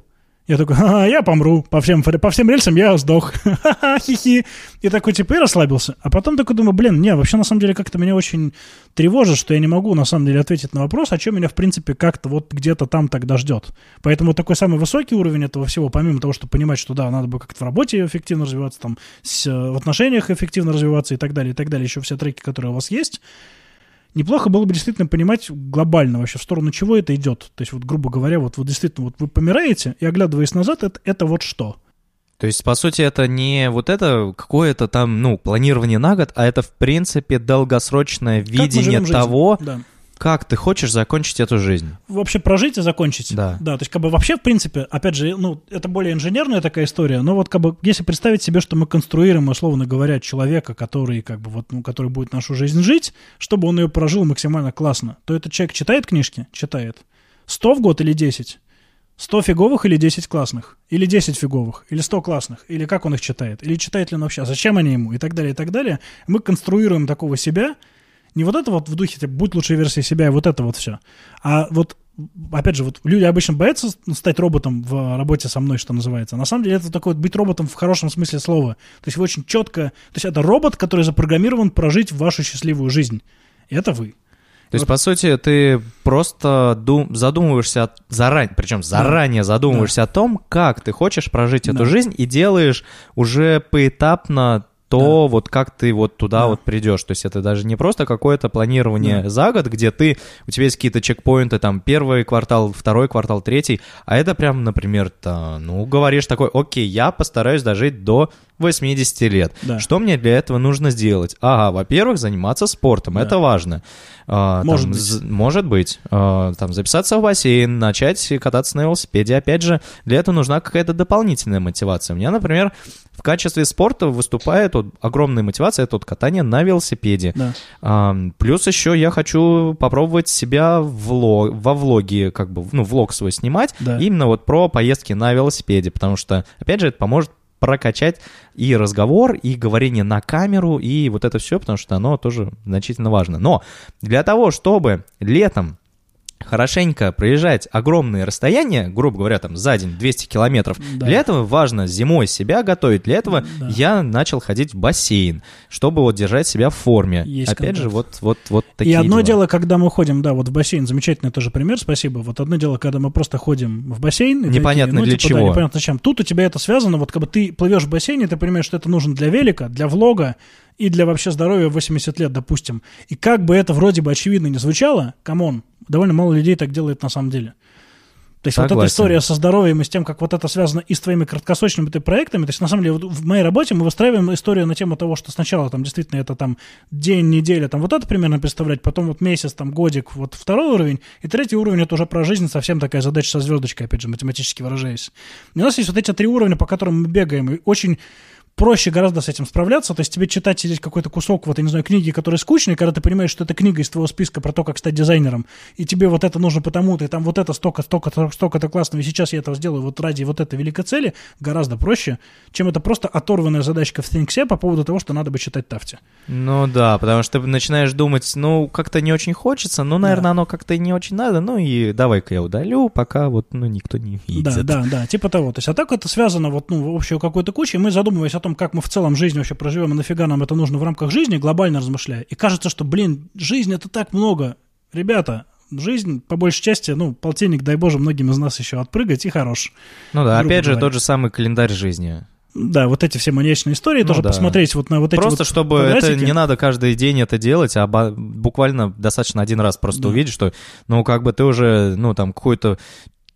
я такой, а, я помру, по всем, по всем рельсам я сдох, хихи. И такой, типа, и расслабился. А потом такой думаю, блин, не, вообще, на самом деле, как-то меня очень тревожит, что я не могу, на самом деле, ответить на вопрос, о чем меня, в принципе, как-то вот где-то там тогда ждет. Поэтому такой самый высокий уровень этого всего, помимо того, что понимать, что, да, надо бы как-то в работе эффективно развиваться, там, с, в отношениях эффективно развиваться и так далее, и так далее, еще все треки, которые у вас есть, неплохо было бы действительно понимать глобально вообще, в сторону чего это идет. То есть, вот, грубо говоря, вот, вот действительно, вот вы помираете, и оглядываясь назад, это, это вот что? То есть, по сути, это не вот это какое-то там, ну, планирование на год, а это, в принципе, долгосрочное видение того, Да. Как ты хочешь закончить эту жизнь. Вообще прожить и закончить. Да. Да, то есть как бы вообще, в принципе, опять же, ну, это более инженерная такая история, но вот как бы если представить себе, что мы конструируем, условно говоря, человека, который как бы вот, ну, который будет нашу жизнь жить, чтобы он ее прожил максимально классно, то этот человек читает книжки? Читает. 100 в год или 10? 100 фиговых или 10 классных? Или 10 фиговых? Или 100 классных? Или как он их читает? Или читает ли он вообще? А Зачем они ему? И так далее, и так далее. Мы конструируем такого себя, не вот это вот в духе, типа, будь лучшей версией себя, и вот это вот все. А вот, опять же, вот люди обычно боятся стать роботом в работе со мной, что называется. На самом деле это такое вот быть роботом в хорошем смысле слова. То есть вы очень четко... То есть это робот, который запрограммирован прожить вашу счастливую жизнь. И это вы. То есть, Вот. по сути, ты просто дум- задумываешься заранее, причем заранее задумываешься о том, как ты хочешь прожить эту Да. жизнь и делаешь уже поэтапно то, вот как ты вот туда Да. вот придешь. То есть это даже не просто какое-то планирование Да. за год, где ты, у тебя есть какие-то чекпоинты, там, первый квартал, второй квартал, третий, а это прям, например, та, ну, говоришь такой, окей, я постараюсь дожить до 80 лет. Да. Что мне для этого нужно сделать? Ага, во-первых, заниматься спортом, Да. это важно. А, там, Может быть. з- может быть. А, там записаться в бассейн, начать кататься на велосипеде. Опять же, для этого нужна какая-то дополнительная мотивация. У меня, например, в качестве спорта выступает вот, огромная мотивация, это вот катание на велосипеде. Да. А, плюс еще я хочу попробовать себя в вло- во влоге, как бы, ну, влог свой снимать, Да. именно вот про поездки на велосипеде, потому что, опять же, это поможет прокачать и разговор, и говорение на камеру, и вот это все, потому что оно тоже значительно важно. Но для того, чтобы летом хорошенько проезжать огромные расстояния, грубо говоря, там за день 200 километров, Да. для этого важно зимой себя готовить. Для этого Да. я начал ходить в бассейн, чтобы вот держать себя в форме. Есть Опять же, контакт. вот, вот, вот И такие одно дела. дело, когда мы ходим, да, вот в бассейн, замечательный тоже пример, спасибо. Вот одно дело, когда мы просто ходим в бассейн. и Непонятно такие, для типа, да, чего. непонятно зачем. Тут у тебя это связано, вот как бы ты плывешь в бассейне, ты понимаешь, что это нужно для велика, для влога и для вообще здоровья в 80 лет, допустим. И как бы это вроде бы очевидно не звучало, come on, довольно мало людей так делает на самом деле. То есть вот эта Согласен. история со здоровьем и с тем, как вот это связано и с твоими краткосрочными ты проектами, то есть на самом деле вот в моей работе мы выстраиваем историю на тему того, что сначала там действительно это там день, неделя, там вот это примерно представлять, потом вот месяц, там годик, вот второй уровень, и третий уровень это уже про жизнь, совсем такая задача со звездочкой, опять же, математически выражаясь. И у нас есть вот эти три уровня, по которым мы бегаем, и очень проще гораздо с этим справляться, то есть тебе читать сидеть какой-то кусок, вот, я не знаю, книги, который скучный, когда ты понимаешь, что это книга из твоего списка про то, как стать дизайнером, и тебе вот это нужно потому-то, и там вот это столько, столько, столько-то классного, и сейчас я этого сделаю вот ради вот этой великой цели, гораздо проще, чем это просто оторванная задачка в Thinkсе по поводу того, что надо бы читать Тафте. Ну да, потому что ты начинаешь думать, ну, как-то не очень хочется, ну, наверное, Да. оно как-то не очень надо, ну и давай-ка я удалю, пока вот, ну, никто не видит. Да, да, да, типа того. То есть, а так это связано вот, ну, в общую какой-то кучей, и мы задумываясь о том, как мы в целом жизнь вообще проживем, и нафига нам это нужно в рамках жизни, глобально размышляя. И кажется, что, блин, жизнь это так много. Ребята, жизнь, по большей части, ну, полтинник, дай боже, многим из нас еще отпрыгать, и хорош. Ну да, опять же, говоря. тот же самый календарь жизни. Да, вот эти все маньячные истории, Ну тоже да. посмотреть вот на вот эти Просто вот чтобы это квадратики. не надо каждый день это делать, а буквально достаточно один раз просто Да. увидеть, что, ну, как бы ты уже, ну, там, какую-то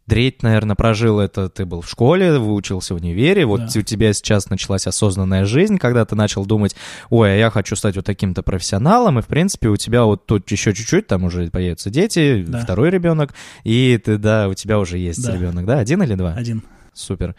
треть, наверное, прожил это, ты был в школе, выучился в универе, вот Да. у тебя сейчас началась осознанная жизнь, когда ты начал думать, ой, а я хочу стать вот таким-то профессионалом, и, в принципе, у тебя вот тут еще чуть-чуть, там уже появятся дети, Да. второй ребенок, и ты, да, у тебя уже есть Да. ребенок, да, один или два? Один. Супер.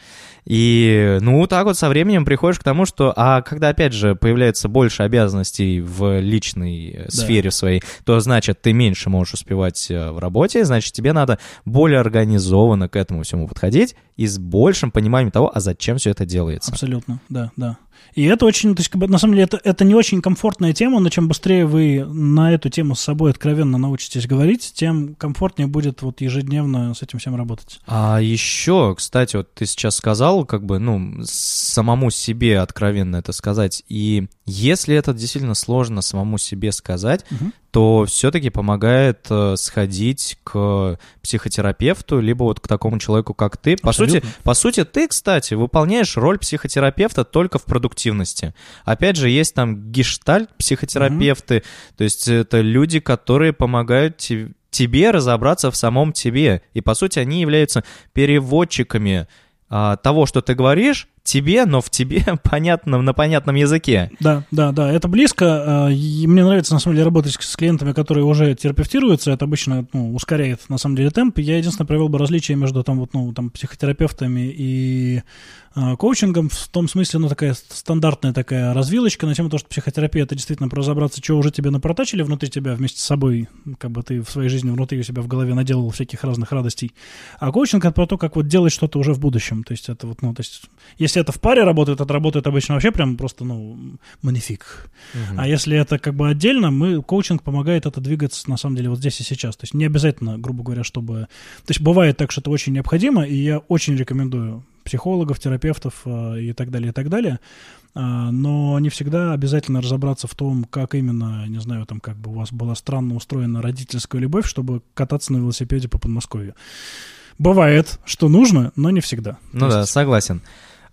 И, ну, так вот со временем приходишь к тому, что, а когда, опять же, появляется больше обязанностей в личной э, Да. сфере своей, то, значит, ты меньше можешь успевать э, в работе, значит, тебе надо более организованно к этому всему подходить и с большим пониманием того, а зачем все это делается. Абсолютно, да, да. И это очень, то есть, на самом деле, это, это не очень комфортная тема, но чем быстрее вы на эту тему с собой откровенно научитесь говорить, тем комфортнее будет вот ежедневно с этим всем работать. А еще, кстати, вот ты сейчас сказал, как бы, ну, самому себе откровенно это сказать. И если это действительно сложно самому себе сказать, Мгм. То все-таки помогает э, сходить к психотерапевту, либо вот к такому человеку, как ты. По сути, по сути, ты, кстати, выполняешь роль психотерапевта только в продуктивности. Опять же, есть там гештальт-психотерапевты, то есть это люди, которые помогают те- тебе разобраться в самом тебе. И, по сути, они являются переводчиками а, того, что ты говоришь, тебе, но в тебе понятном, на понятном языке. Да, да, да, это близко. а, И мне нравится, на самом деле, работать с клиентами, которые уже терапевтируются. Это обычно ну, ускоряет, на самом деле, темп. Я единственное провел бы различие между там, вот, ну, там, психотерапевтами и а, коучингом в том смысле, ну, такая стандартная такая развилочка на тему того, что психотерапия — это действительно про разобраться, что уже тебе напротачили внутри тебя вместе с собой, как бы ты в своей жизни внутри у себя в голове наделал всяких разных радостей. А коучинг — это про то, как вот делать что-то уже в будущем. То есть это вот, ну, то есть если это в паре работает, это работает обычно вообще прям просто, ну, манифик. А если это как бы отдельно, мы, коучинг помогает это двигаться, на самом деле, вот здесь и сейчас. То есть не обязательно, грубо говоря, чтобы... То есть бывает так, что это очень необходимо, и я очень рекомендую психологов, терапевтов э, и так далее, и так далее. А, Но не всегда обязательно разобраться в том, как именно, не знаю, там как бы у вас была странно устроена родительская любовь, чтобы кататься на велосипеде по Подмосковью. Бывает, что нужно, но не всегда. Ну То да, есть- согласен.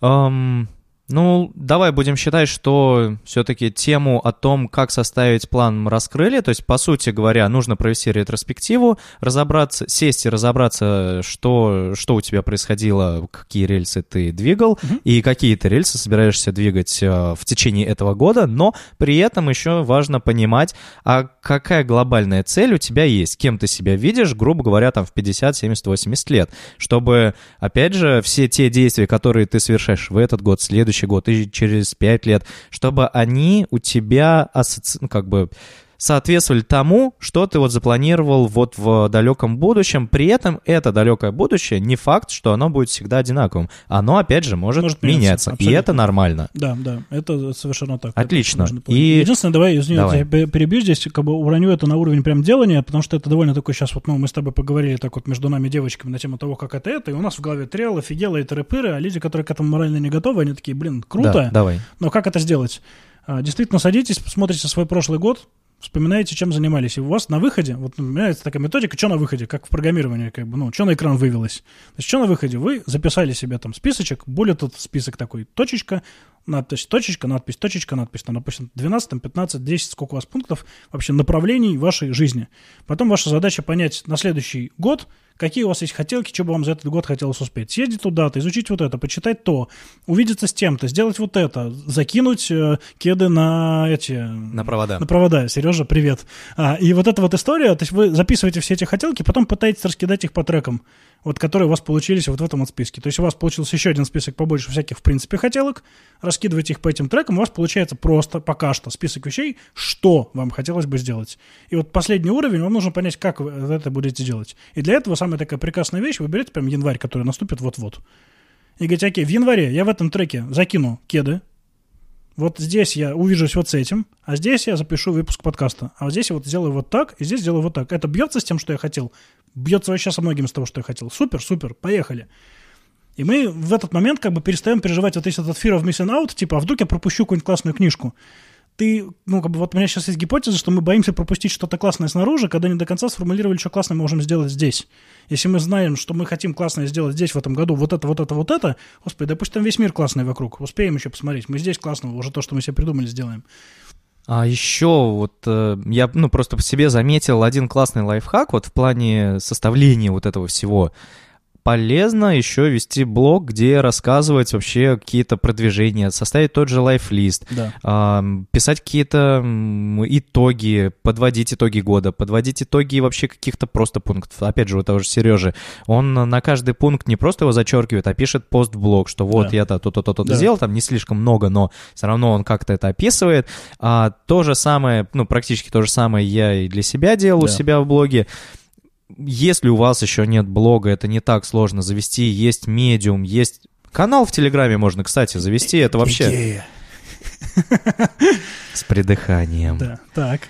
Эм, ну, давай будем считать, что все-таки тему о том, как составить план, мы раскрыли. То есть, по сути говоря, нужно провести ретроспективу, разобраться, сесть и разобраться, что, что у тебя происходило, какие рельсы ты двигал, Мгм. и какие ты рельсы собираешься двигать э, в течение этого года. Но при этом еще важно понимать, а какая глобальная цель у тебя есть, кем ты себя видишь, грубо говоря, там в 50, 70, 80 лет, чтобы, опять же, все те действия, которые ты совершаешь в этот год, следующий год и через 5 лет, чтобы они у тебя ассоци... ну, как бы соответствовали тому, что ты вот запланировал вот в далеком будущем. При этом это далекое будущее не факт, что оно будет всегда одинаковым. Оно, опять же, может, Может меняться. И это нормально. Да, да, это совершенно так. Отлично. И- Единственное, давай, извини, Давай. я перебью здесь, как бы уроню это на уровень прям делания, потому что это довольно такой сейчас вот, ну, мы с тобой поговорили так вот между нами девочками на тему того, как это это, и у нас в голове трел, офигело и тыры-пыры, а люди, которые к этому морально не готовы, они такие, блин, круто, Да, давай. но как это сделать? А, Действительно, садитесь, посмотрите свой прошлый год, вспоминаете, чем занимались. И у вас на выходе, вот у меня есть такая методика, что на выходе, как в программировании, как бы, ну, что на экран вывелось. То есть, что на выходе? Вы записали себе там списочек, более тут список такой, точечка, надпись, точечка, надпись, точечка, надпись, там, допустим, 12, там, 15, 10, сколько у вас пунктов вообще направлений вашей жизни. Потом ваша задача понять на следующий год, какие у вас есть хотелки, что бы вам за этот год хотелось успеть. Съездить туда-то, изучить вот это, почитать то, увидеться с тем-то, сделать вот это, закинуть э, кеды на эти... На провода. На провода. Сережа, привет. А, и вот эта вот история, то есть вы записываете все эти хотелки, потом пытаетесь раскидать их по трекам, вот которые у вас получились вот в этом вот списке. То есть у вас получился еще один список побольше всяких, в принципе, хотелок, раскидываете их по этим трекам, у вас получается просто пока что список вещей, что вам хотелось бы сделать. И вот последний уровень, вам нужно понять, как вы это будете делать. И для этого самая такая прекрасная вещь, вы берете прям январь, который наступит вот-вот. И говорите, окей, в январе я в этом треке закину кеды, вот здесь я увижусь вот с этим, а здесь я запишу выпуск подкаста. А вот здесь я вот сделаю вот так, и здесь сделаю вот так. Это бьется с тем, что я хотел? Бьется вообще со многим с того, что я хотел. Супер, супер, поехали. И мы в этот момент как бы перестаем переживать вот весь этот fear of missing out, типа, а вдруг я пропущу какую-нибудь классную книжку. Ты, ну, как бы вот у меня сейчас есть гипотеза, что мы боимся пропустить что-то классное снаружи, когда не до конца сформулировали, что классное мы можем сделать здесь. Если мы знаем, что мы хотим классное сделать здесь, в этом году, вот это, вот это, вот это, господи, да там весь мир классный вокруг, успеем еще посмотреть. Мы здесь классного, уже то, что мы себе придумали, сделаем. А еще вот э, я, ну, просто по себе заметил один классный лайфхак вот в плане составления вот этого всего. Полезно еще вести блог, где рассказывать вообще какие-то продвижения, составить тот же лайфлист, Да. писать какие-то итоги, подводить итоги года, подводить итоги вообще каких-то просто пунктов. Опять же, у того же Сережи, он на каждый пункт не просто его зачеркивает, а пишет пост в блог, что вот Да. я то-то, то-то, то-то Да. сделал, там не слишком много, но все равно он как-то это описывает. А, то же самое, ну, практически то же самое я и для себя делал у Да. себя в блоге. Если у вас еще нет блога, это не так сложно завести. Есть медиум, есть канал в Телеграме можно, кстати, завести. Это вообще Идея. с придыханием. Да, так.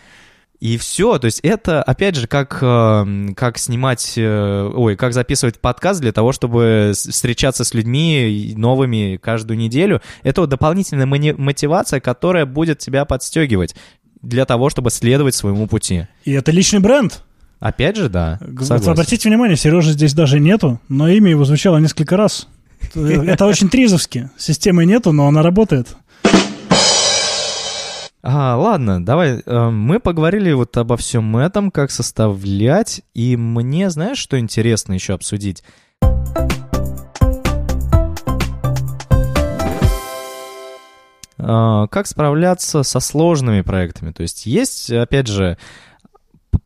И все, то есть это, опять же, как, э, как снимать, э, ой, как записывать подкаст для того, чтобы встречаться с людьми новыми каждую неделю. Это вот дополнительная мотивация, которая будет тебя подстегивать для того, чтобы следовать своему пути. И это личный бренд. Опять же, да, согласен. Обратите внимание, Сережи здесь даже нету, но имя его звучало несколько раз. Это очень тризовски. Системы нету, но она работает. А, ладно, давай. э, Мы поговорили вот обо всем этом, как составлять. И мне, знаешь, что интересно еще обсудить? а, как справляться со сложными проектами. То есть есть, опять же,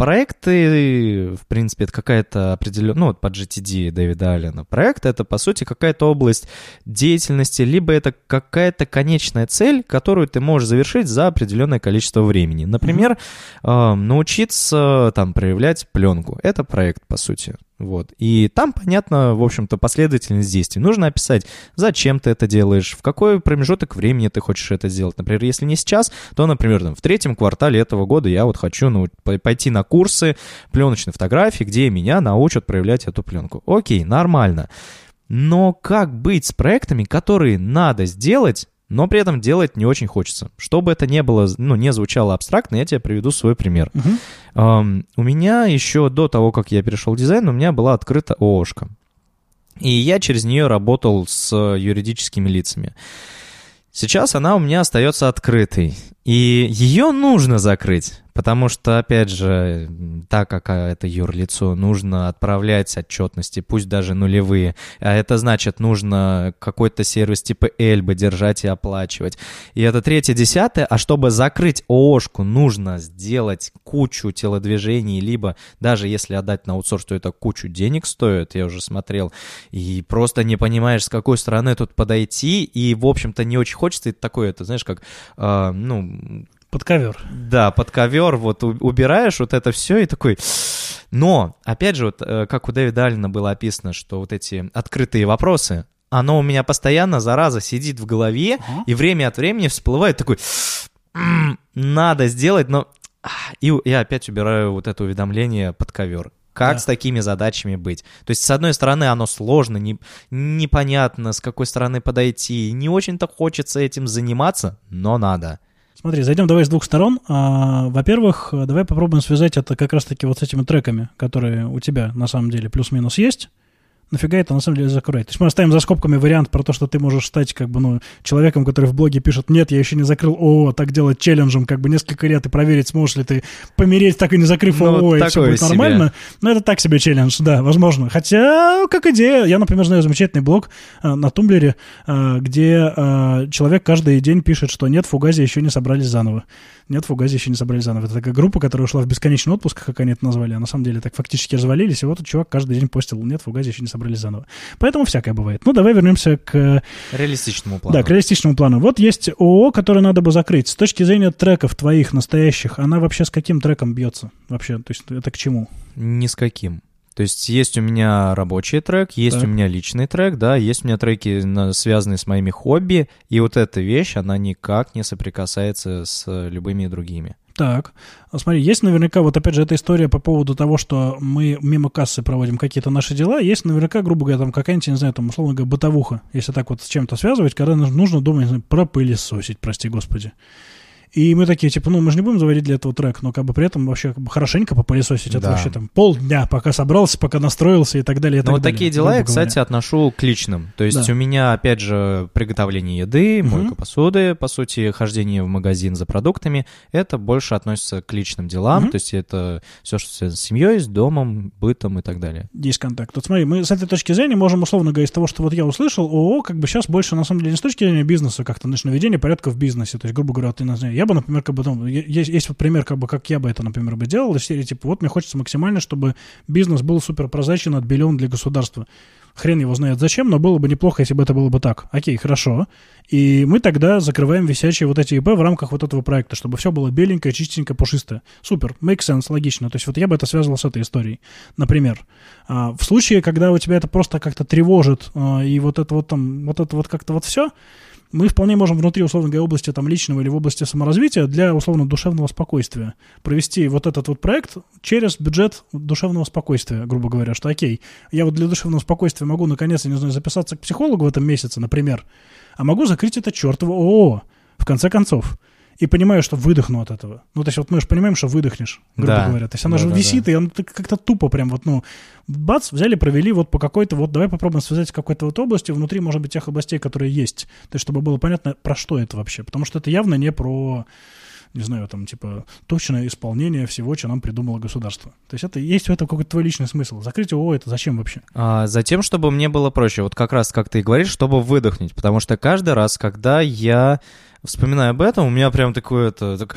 проекты, в принципе, это какая-то определенная, ну, вот под GTD Дэвида Аллена, проект — это, по сути, какая-то область деятельности, либо это какая-то конечная цель, которую ты можешь завершить за определенное количество времени. Например, mm-hmm. э, научиться, там, проявлять пленку. Это проект, по сути. Вот. И там, понятно, в общем-то, последовательность действий. Нужно описать, зачем ты это делаешь, в какой промежуток времени ты хочешь это сделать. Например, если не сейчас, то, например, там, в третьем квартале этого года я вот хочу ну, пойти на курсы пленочной фотографии, где меня научат проявлять эту пленку. Окей, нормально. Но как быть с проектами, которые надо сделать, но при этом делать не очень хочется. Чтобы это не было, ну, не звучало абстрактно, я тебе приведу свой пример. Uh-huh. Um, у меня еще до того, как я перешел в дизайн, у меня была открыта ООшка. И я через нее работал с юридическими лицами. Сейчас она у меня остается открытой, и ее нужно закрыть. Потому что, опять же, так как это юрлицо, нужно отправлять отчетности, пусть даже нулевые. А это значит, нужно какой-то сервис типа Эльбы держать и оплачивать. И это третье, десятое. А чтобы закрыть ООшку, нужно сделать кучу телодвижений, либо даже если отдать на аутсорс, то это кучу денег стоит, я уже смотрел. И просто не понимаешь, с какой стороны тут подойти. И, в общем-то, не очень хочется. И такое, это, знаешь, как, э, ну, под ковер. Да, под ковер вот убираешь вот это все и такой... Но, опять же, вот э, как у Дэвида Аллена было описано, что вот эти открытые вопросы, оно у меня постоянно, зараза, сидит в голове, uh-huh. и время от времени всплывает такой... Надо сделать, но... И я опять убираю вот это уведомление под ковер. Как да. с такими задачами быть? То есть, с одной стороны, оно сложно, не, непонятно, с какой стороны подойти, не очень-то хочется этим заниматься, но надо. Смотри, зайдем давай с двух сторон. А, во-первых, давай попробуем связать это как раз-таки вот с этими треками, которые у тебя на самом деле плюс-минус есть нафига это на самом деле закрывать? То есть мы оставим за скобками вариант про то, что ты можешь стать как бы, ну, человеком, который в блоге пишет, нет, я еще не закрыл ООО, так делать челленджем как бы несколько лет и проверить, сможешь ли ты помереть, так и не закрыв ну, ООО, и все будет себе. нормально. Но это так себе челлендж, да, возможно. Хотя, как идея, я, например, знаю замечательный блог э, на Тумблере, э, где э, человек каждый день пишет, что нет, фугази еще не собрались заново. Нет, Фугази еще не собрали заново. Это такая группа, которая ушла в бесконечный отпуск, как они это назвали, а на самом деле так фактически развалились, и вот этот чувак каждый день постил, нет, Фугази еще не собрали заново. Поэтому всякое бывает. Ну, давай вернемся к... Реалистичному плану. Да, к реалистичному плану. Вот есть ООО, которое надо бы закрыть. С точки зрения треков твоих настоящих, она вообще с каким треком бьется? Вообще, то есть это к чему? Ни с каким. То есть есть у меня рабочий трек, есть так. у меня личный трек, да, есть у меня треки, связанные с моими хобби, и вот эта вещь, она никак не соприкасается с любыми другими. Так, смотри, есть наверняка, вот опять же, эта история по поводу того, что мы мимо кассы проводим какие-то наши дела, есть наверняка, грубо говоря, там какая-нибудь, не знаю, там, условно говоря, бытовуха, если так вот с чем-то связывать, когда нужно дома, не знаю, пропылесосить, прости господи. И мы такие, типа, ну, мы же не будем заводить для этого трек, но как бы при этом вообще как бы хорошенько попылесосить. Да. Это вообще там полдня, пока собрался, пока настроился и так далее. И ну, вот такие дела я, кстати, говоря. отношу к личным. То есть да. у меня, опять же, приготовление еды, мойка угу. посуды, по сути, хождение в магазин за продуктами, это больше относится к личным делам. Угу. То есть это все, что связано с семьей, с домом, бытом и так далее. Есть контакт. Вот смотри, мы с этой точки зрения можем условно говорить из того, что вот я услышал, ООО как бы сейчас больше, на самом деле, не с точки зрения бизнеса, как-то, значит, наведение порядка в бизнесе. То есть, грубо говоря, ты, не я бы, например, как бы, ну, есть, есть вот пример, как бы, как я бы это, например, бы делал, из серии, типа, вот мне хочется максимально, чтобы бизнес был супер прозрачен, отбелен для государства. Хрен его знает зачем, но было бы неплохо, если бы это было бы так. Окей, хорошо. И мы тогда закрываем висячие вот эти ИП в рамках вот этого проекта, чтобы все было беленькое, чистенькое, пушистое. Супер, make sense, логично. То есть вот я бы это связывал с этой историей. Например, а, в случае, когда у тебя это просто как-то тревожит, а, и вот это вот там, вот это вот как-то вот все, мы вполне можем внутри, условно говоря, области там, личного или в области саморазвития для, условно, душевного спокойствия провести вот этот вот проект через бюджет душевного спокойствия, грубо говоря, что окей, я вот для душевного спокойствия могу, наконец, я не знаю, записаться к психологу в этом месяце, например, а могу закрыть это чертово ООО, в конце концов и понимаю, что выдохну от этого. Ну, то есть вот мы же понимаем, что выдохнешь, грубо да. говоря. То есть она да, же да, висит, да. и она как-то тупо прям вот, ну, бац, взяли, провели вот по какой-то, вот давай попробуем связать с какой-то вот областью внутри, может быть, тех областей, которые есть. То есть чтобы было понятно, про что это вообще. Потому что это явно не про не знаю, там, типа, точное исполнение всего, что нам придумало государство. То есть это есть в этом какой-то твой личный смысл. Закрыть ООО это зачем вообще? А, затем, чтобы мне было проще. Вот как раз, как ты и говоришь, чтобы выдохнуть. Потому что каждый раз, когда я вспоминая об этом, у меня прям такое это так,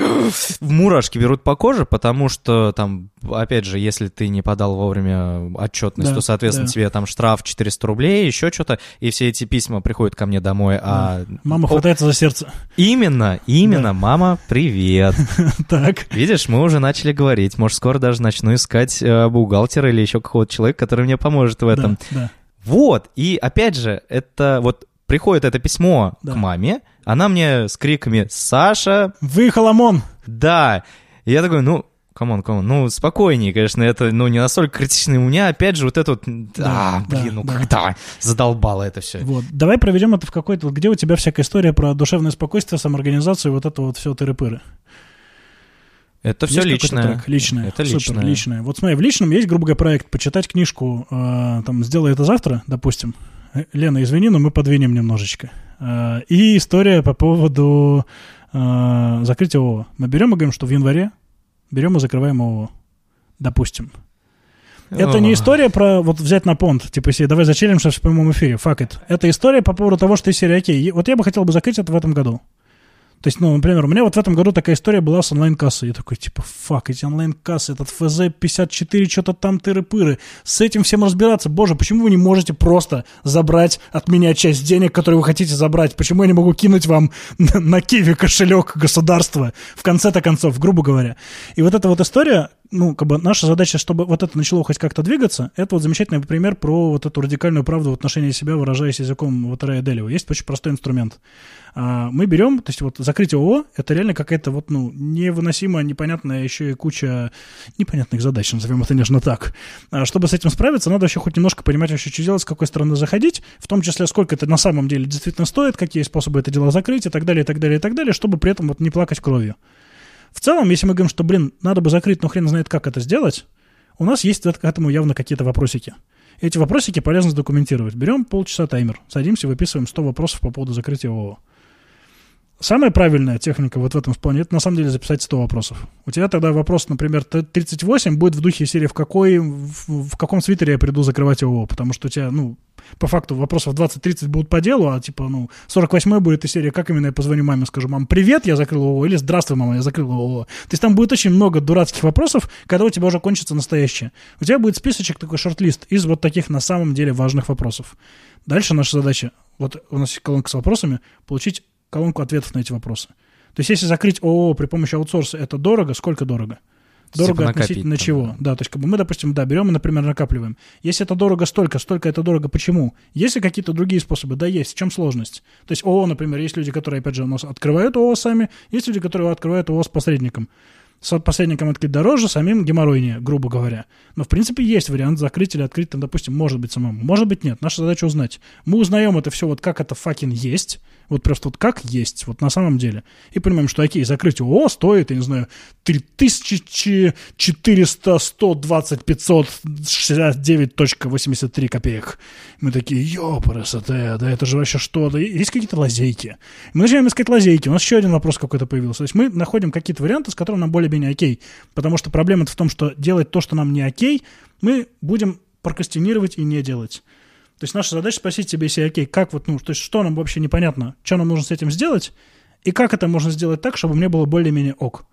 мурашки берут по коже, потому что там, опять же, если ты не подал вовремя отчетность, Да, то, соответственно, да. тебе там штраф 400 рублей, еще что-то, и все эти письма приходят ко мне домой, а... Мама О, хватается за сердце. Именно, именно, Да. мама, привет. Так. Видишь, мы уже начали говорить, может, скоро даже начну искать э, бухгалтера или еще какого-то человека, который мне поможет в этом. Да, да. Вот, и опять же, это вот приходит это письмо Да. к маме, она мне с криками «Саша, Выехал ОМОН. да!» И я такой, ну, come on, come on, ну, спокойнее, конечно, это, ну, не настолько критично. И у меня, опять же, вот это вот, Да, а, блин, да, ну, да. когда задолбало это все. Вот. Давай проведем это в какой-то... Вот где у тебя всякая история про душевное спокойствие, самоорганизацию, вот это вот все тыры-пыры? Это все Есть личное. трек? Личное. Это Супер, личное. личное. Вот смотри, в личном есть, грубо говоря, проект почитать книжку, э, там, «Сделай это завтра», допустим. Э, Лена, извини, но мы подвинем немножечко. Э, и история по поводу э, закрытия ООО. Мы берем и говорим, что в январе берем и закрываем ООО. Допустим. Это не история про вот взять на понт, типа себе, давай зачелимся в прямом эфире, fuck it. Это история по поводу того, что из серии, окей, вот я бы хотел бы закрыть это в этом году. То есть, ну, например, у меня вот в этом году такая история была с онлайн-кассой. Я такой, типа, фак, эти онлайн-кассы, этот ФЗ-54, что-то там тыры-пыры. С этим всем разбираться. Боже, почему вы не можете просто забрать от меня часть денег, которые вы хотите забрать? Почему я не могу кинуть вам на, на киви кошелек государства? В конце-то концов, грубо говоря. И вот эта вот история, ну, как бы наша задача, чтобы вот это начало хоть как-то двигаться, это вот замечательный пример про вот эту радикальную правду в отношении себя, выражаясь языком вот Рэя Делева. Есть очень простой инструмент. А, Мы берем, то есть вот закрытие ООО, это реально какая-то вот, ну, невыносимая, непонятная еще и куча непонятных задач, назовем это нежно так. А Чтобы с этим справиться, надо вообще хоть немножко понимать вообще, что делать, с какой стороны заходить, в том числе, сколько это на самом деле действительно стоит, какие способы это дело закрыть и так далее, и так далее, и так далее, чтобы при этом вот не плакать кровью. В целом, если мы говорим, что, блин, надо бы закрыть, но хрен знает, как это сделать, у нас есть к этому явно какие-то вопросики. Эти вопросики полезно задокументировать. Берем полчаса таймер, садимся, выписываем 100 вопросов по поводу закрытия ООО. Самая правильная техника вот в этом плане, это на самом деле записать 100 вопросов. У тебя тогда вопрос, например, т- 38 будет в духе серии, в, какой, в, в каком свитере я приду закрывать ООО, потому что у тебя, ну, по факту вопросов 20-30 будут по делу, а типа, ну, 48 будет из серии, как именно я позвоню маме, скажу, мам, привет, я закрыл ООО, или здравствуй, мама, я закрыл ООО. То есть там будет очень много дурацких вопросов, когда у тебя уже кончится настоящее. У тебя будет списочек, такой шорт-лист из вот таких на самом деле важных вопросов. Дальше наша задача, вот у нас есть колонка с вопросами, получить колонку ответов на эти вопросы. То есть если закрыть ООО при помощи аутсорса, это дорого, сколько дорого? Дорого Типа относительно там, чего? да. Да, то есть как бы мы, допустим, да, берем и, например, накапливаем. Если это дорого столько, столько это дорого, почему? Есть ли какие-то другие способы? Да, есть. В чем сложность? То есть ООО, например, есть люди, которые, опять же, у нас открывают ООО сами, есть люди, которые открывают ООО с посредником. С посредником открыть дороже, самим геморройнее, грубо говоря. Но, в принципе, есть вариант закрыть или открыть, там, допустим, может быть самому. Может быть, нет. Наша задача узнать. Мы узнаем это все вот как это факин есть, вот просто вот как есть, вот на самом деле. И понимаем, что, окей, закрыть ООО стоит, я не знаю, 3400, 120, 569.83 копеек. Мы такие, ёпрст, да это же вообще что? Да есть какие-то лазейки. Мы начинаем искать лазейки. У нас еще один вопрос какой-то появился. То есть мы находим какие-то варианты, с которыми нам более-менее окей. Потому что проблема в том, что делать то, что нам не окей, мы будем прокрастинировать и не делать. То есть наша задача спросить себе, если окей, как вот, ну, то есть что нам вообще непонятно, что нам нужно с этим сделать, и как это можно сделать так, чтобы мне было более-менее ок.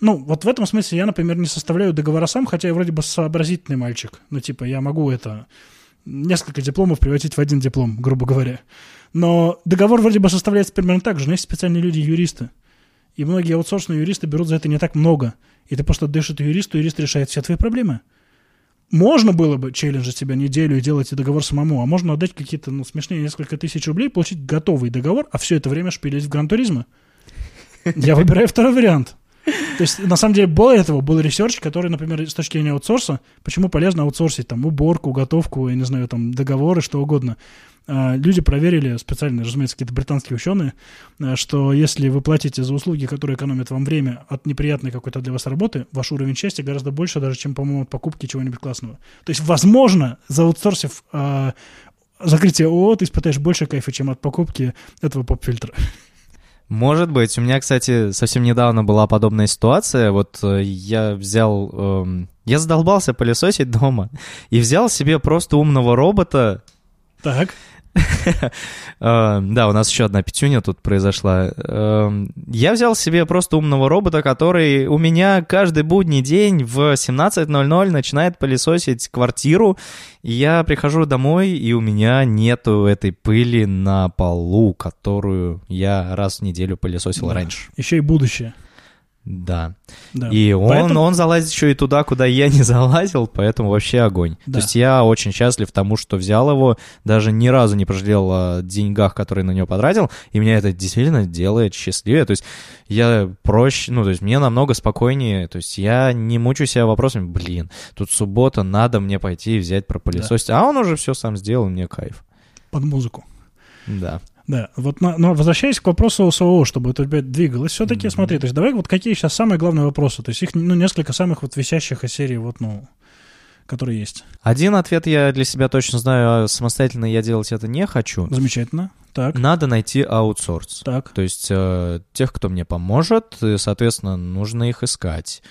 Ну, вот в этом смысле я, например, не составляю договора сам, хотя я вроде бы сообразительный мальчик. Ну, типа, я могу это несколько дипломов превратить в один диплом, грубо говоря. Но договор вроде бы составляется примерно так же, но есть специальные люди-юристы. И многие аутсорсные юристы берут за это не так много. И ты просто это юристу, юрист решает все твои проблемы. Можно было бы челленджить себя неделю и делать и договор самому, а можно отдать какие-то ну, смешные несколько тысяч рублей, получить готовый договор, а все это время шпилить в Gran Turismo. Я выбираю второй вариант. То есть, на самом деле, более этого, был research, который, например, с точки зрения аутсорса, почему полезно аутсорсить там уборку, готовку, я не знаю, там договоры, что угодно. А, Люди проверили, специально, разумеется, какие-то британские ученые, а, что если вы платите за услуги, которые экономят вам время от неприятной какой-то для вас работы, ваш уровень счастья гораздо больше даже, чем, по-моему, от покупки чего-нибудь классного. То есть, возможно, заутсорсив а, закрытие ООО, ты испытаешь больше кайфа, чем от покупки этого поп-фильтра. Может быть. У меня, кстати, совсем недавно была подобная ситуация. Вот э, я взял... эм, я задолбался пылесосить дома и взял себе просто умного робота, Так. Э, да, у нас еще одна пятюня тут произошла. Э, я взял себе просто умного робота, который у меня каждый будний день в 17.00 начинает пылесосить квартиру. Я прихожу домой, и у меня нету этой пыли на полу, которую я раз в неделю пылесосил раньше. Еще и будущее. Да. Да. И он, Поэтому- он залазит еще и туда, куда я не залазил, поэтому вообще огонь. Да. То есть я очень счастлив тому, что взял его, даже ни разу не пожалел о деньгах, которые на него потратил, и меня это действительно делает счастливее. То есть я проще, ну, то есть мне намного спокойнее, то есть я не мучаю себя вопросами, блин, тут суббота, надо мне пойти и взять пропылесосить, а он уже все сам сделал, мне кайф. Под музыку. Да. Да, вот, на- но возвращаясь к вопросу СОО, чтобы это двигалось, все-таки, Мгм. смотри, то есть давай вот какие сейчас самые главные вопросы, то есть их, ну, несколько самых вот висящих из серии, вот, ну, которые есть. Один ответ я для себя точно знаю, а самостоятельно я делать это не хочу. Замечательно. Так, Надо найти аутсорс. так. То есть э, тех, кто мне поможет, и, соответственно, нужно их искать.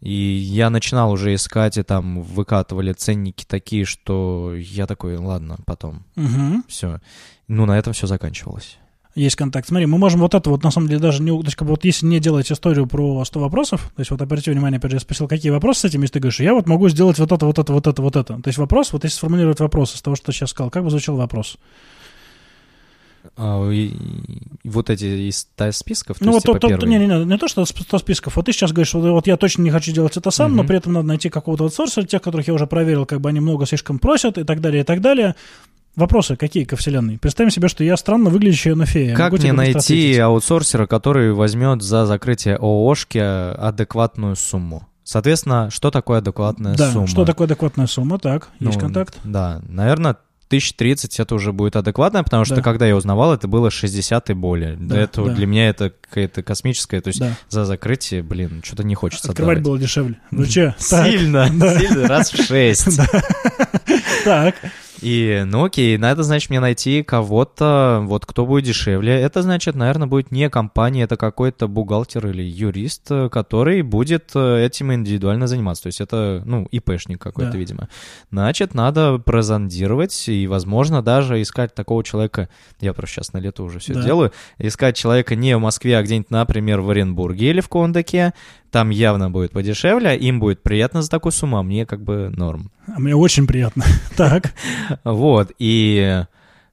И я начинал уже искать, и там выкатывали ценники такие, что я такой, ладно, потом, Мгм. все. Ну, на этом все заканчивалось. Есть контакт. Смотри, мы можем вот это вот, на самом деле, даже не... То есть, как бы вот если не делать историю про 100 вопросов, то есть вот обратите внимание, опять же, я спросил, какие вопросы с этим, если ты говоришь, я вот могу сделать вот это, вот это, вот это, вот это. То есть вопрос, вот если сформулировать вопрос из того, что ты сейчас сказал, как бы звучал вопрос? А, и- и вот эти из ста- списков, то ну, есть, вот типа, то, первые? не, не, не, не то, что 100 списков. Вот ты сейчас говоришь, вот, вот я точно не хочу делать это сам, но Мгм. при этом надо найти какого-то аутсорсера, тех, которых я уже проверил, как бы они много слишком просят и так далее, и так далее. Вопросы какие ко вселенной? Представим себе, что я странно выглядящая на фея. Как Могу мне найти аутсорсера, который возьмет за закрытие ООшки адекватную сумму? Соответственно, что такое адекватная Да, сумма? что такое адекватная сумма? Так, есть Ну, контакт? Да, наверное, 1030 это уже будет адекватно, потому что Да. когда я узнавал, это было 60 и более. Да, этого да. для меня это какая-то космическая, то есть Да. за закрытие, блин, что-то не хочется Открывать отдавать. было дешевле. Ну че? Сильно, сильно, раз в шесть. Так, И, ну окей, надо, значит, мне найти кого-то, вот кто будет дешевле. Это, значит, наверное, будет не компания, это какой-то бухгалтер или юрист, э, который будет э, этим индивидуально заниматься. То есть это, ну, ИПшник какой-то, Да. видимо. Значит, надо прозондировать и, возможно, даже искать такого человека, я просто сейчас на лето уже все Да. делаю, искать человека не в Москве, а где-нибудь, например, в Оренбурге или в Кондаке. Там явно будет подешевле, им будет приятно за такую сумму, а мне как бы норм. а мне очень приятно. Так, Вот, и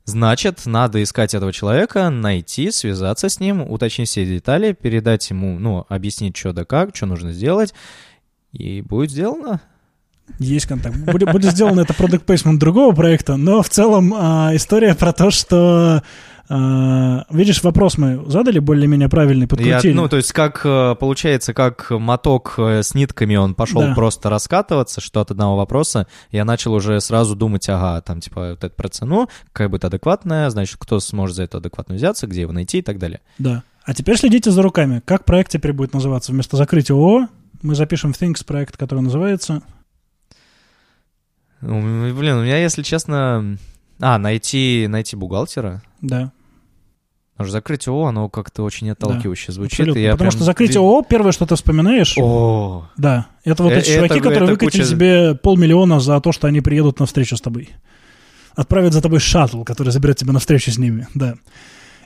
значит, надо искать этого человека, найти, связаться с ним, уточнить все детали, передать ему, ну, объяснить, что да как, что нужно сделать, и будет сделано. есть контакт. Будет, будет сделано это продукт плейсмент другого проекта, но в целом а, история про то, что а, видишь, вопрос мы задали более-менее правильный, Я, подкрутили. ну, то есть, как э, получается, как моток э, с нитками, он пошел Да. просто раскатываться, что от одного вопроса, я начал уже сразу думать, ага, там, типа, вот это про цену, какая будет адекватная, значит, кто сможет за это адекватно взяться, где его найти и так далее. Да. А теперь следите за руками. Как проект теперь будет называться? Вместо закрытия ООО мы запишем в Things проект, который называется... Блин, у меня, если честно... А, найти, найти бухгалтера. Да, Потому что закрытие ООО, оно как-то очень отталкивающе звучит. абсолютно. и я Потому прям что закрытие ООО, первое, что ты вспоминаешь... О, Да, это вот Э, эти это- чуваки, которые это выкатили куча- себе полмиллиона за то, что они приедут на встречу с тобой. Отправят за тобой шаттл, который заберет тебя на встречу с ними, да.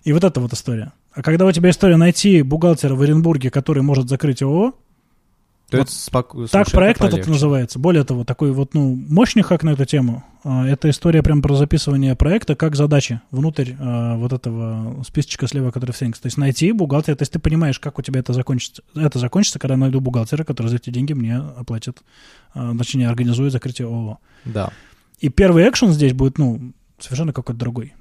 И вот эта вот история. А когда у тебя история найти бухгалтера в Оренбурге, который может закрыть ООО, то Вот это споко- так проект это этот полегче. называется. Более того, такой вот, ну, мощный хак на эту тему. А, Это история прям про записывание проекта как задачи внутрь а, вот этого списочка слева, который в Things. То есть найти бухгалтера, то есть ты понимаешь, как у тебя это закончится. Это закончится, когда я найду бухгалтера, который за эти деньги мне оплатит, а, точнее, организует закрытие ООО. Да. И первый экшен здесь будет, ну, совершенно какой-то другой.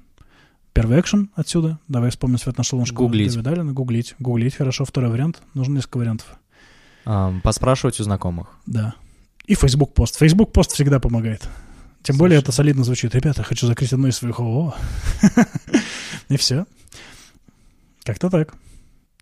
Первый экшен отсюда. Давай вспомним Свет нашел наш Гуглить. Гуглить. Гуглить, хорошо. Второй вариант. Нужно несколько вариантов. А, поспрашивать у знакомых. Да. И Facebook пост. Facebook пост всегда помогает. Тем Слушай. более это солидно звучит. Ребята, хочу закрыть одно из своих ООО. И все. Как-то так.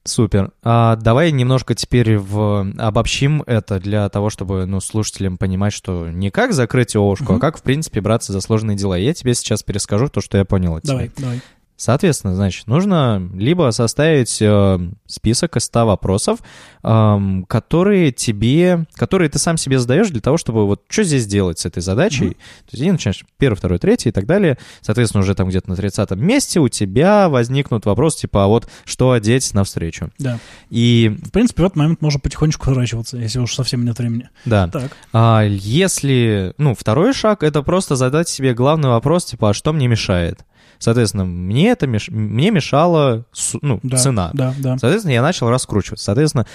Супер. А, давай немножко теперь в... обобщим это для того, чтобы ну, слушателям понимать, что не как закрыть ООшку, а Мгм. как, в принципе, браться за сложные дела. Я тебе сейчас перескажу то, что я понял от Давай, тебя. давай. Соответственно, значит, нужно либо составить э, список из 100 вопросов, э, которые тебе, которые ты сам себе задаешь для того, чтобы вот что здесь делать с этой задачей. Mm-hmm. То есть, и начинаешь первый, второй, третий и так далее. Соответственно, уже там где-то на 30 месте у тебя возникнут вопросы типа, а вот что одеть навстречу? Да. И... В принципе, в этот момент можно потихонечку сворачиваться, если уж совсем нет времени. Да. Так. А если, ну, второй шаг, это просто задать себе главный вопрос, типа, а что мне мешает? Соответственно, мне это меш... мне мешала ну, да, цена. Да, да. Соответственно, я начал раскручивать. Соответственно,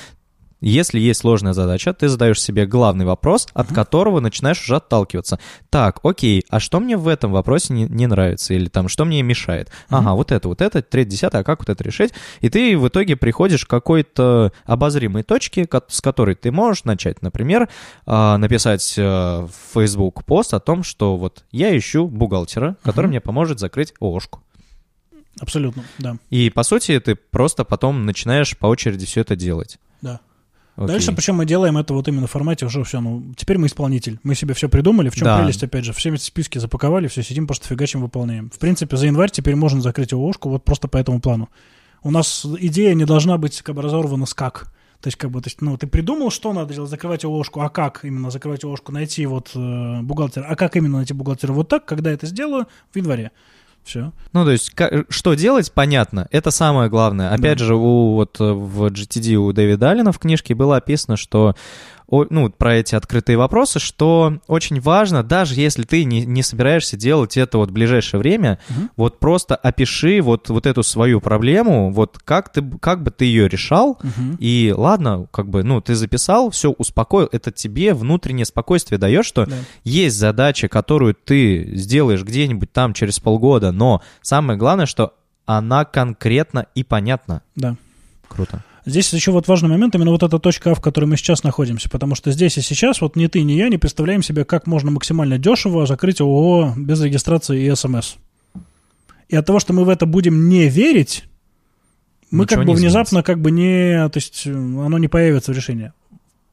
если есть сложная задача, ты задаешь себе главный вопрос, от uh-huh. которого начинаешь уже отталкиваться. Так, окей, а что мне в этом вопросе не, не нравится? Или там, что мне мешает? Uh-huh. Ага, вот это, вот это, третье, десятое, а как вот это решить? И ты в итоге приходишь к какой-то обозримой точке, с которой ты можешь начать, например, а, написать э, в Facebook пост о том, что вот я ищу бухгалтера, который uh-huh. мне поможет закрыть ООшку. Абсолютно, да. И, по сути, ты просто потом начинаешь по очереди все это делать. Да. Окей. Дальше, причем мы делаем это вот именно в формате уже все, ну, теперь мы исполнитель. Мы себе все придумали, в чем да. прелесть, опять же, все эти списки запаковали, все сидим, просто фигачим, выполняем. В принципе, за январь теперь можно закрыть ООшку вот просто по этому плану. У нас идея не должна быть как бы разорвана с как. То есть, как бы, то есть, ну, ты придумал, что надо делать, закрывать ООшку, а как именно закрывать ООшку, найти вот э, бухгалтера, а как именно найти бухгалтера вот так, когда это сделаю, в январе. Все. Ну, то есть, как, что делать, понятно. Это самое главное. Опять да. же, у, вот в GTD у Дэвида Аллена в книжке было описано, что ну, про эти открытые вопросы, что очень важно, даже если ты не, не собираешься делать это вот в ближайшее время, угу. вот просто опиши вот, вот эту свою проблему, вот как, ты, как бы ты ее решал, угу. и ладно, как бы, ну, ты записал, все, успокоил, это тебе внутреннее спокойствие дает, что да. есть задача, которую ты сделаешь где-нибудь там через полгода, но самое главное, что она конкретна и понятна. Да. Круто. Здесь еще вот важный момент, именно вот эта точка А, в которой мы сейчас находимся, потому что здесь и сейчас вот ни ты, ни я не представляем себе, как можно максимально дешево закрыть ООО без регистрации и СМС. И от того, что мы в это будем не верить, мы Ничего как бы внезапно как бы не, то есть оно не появится в решении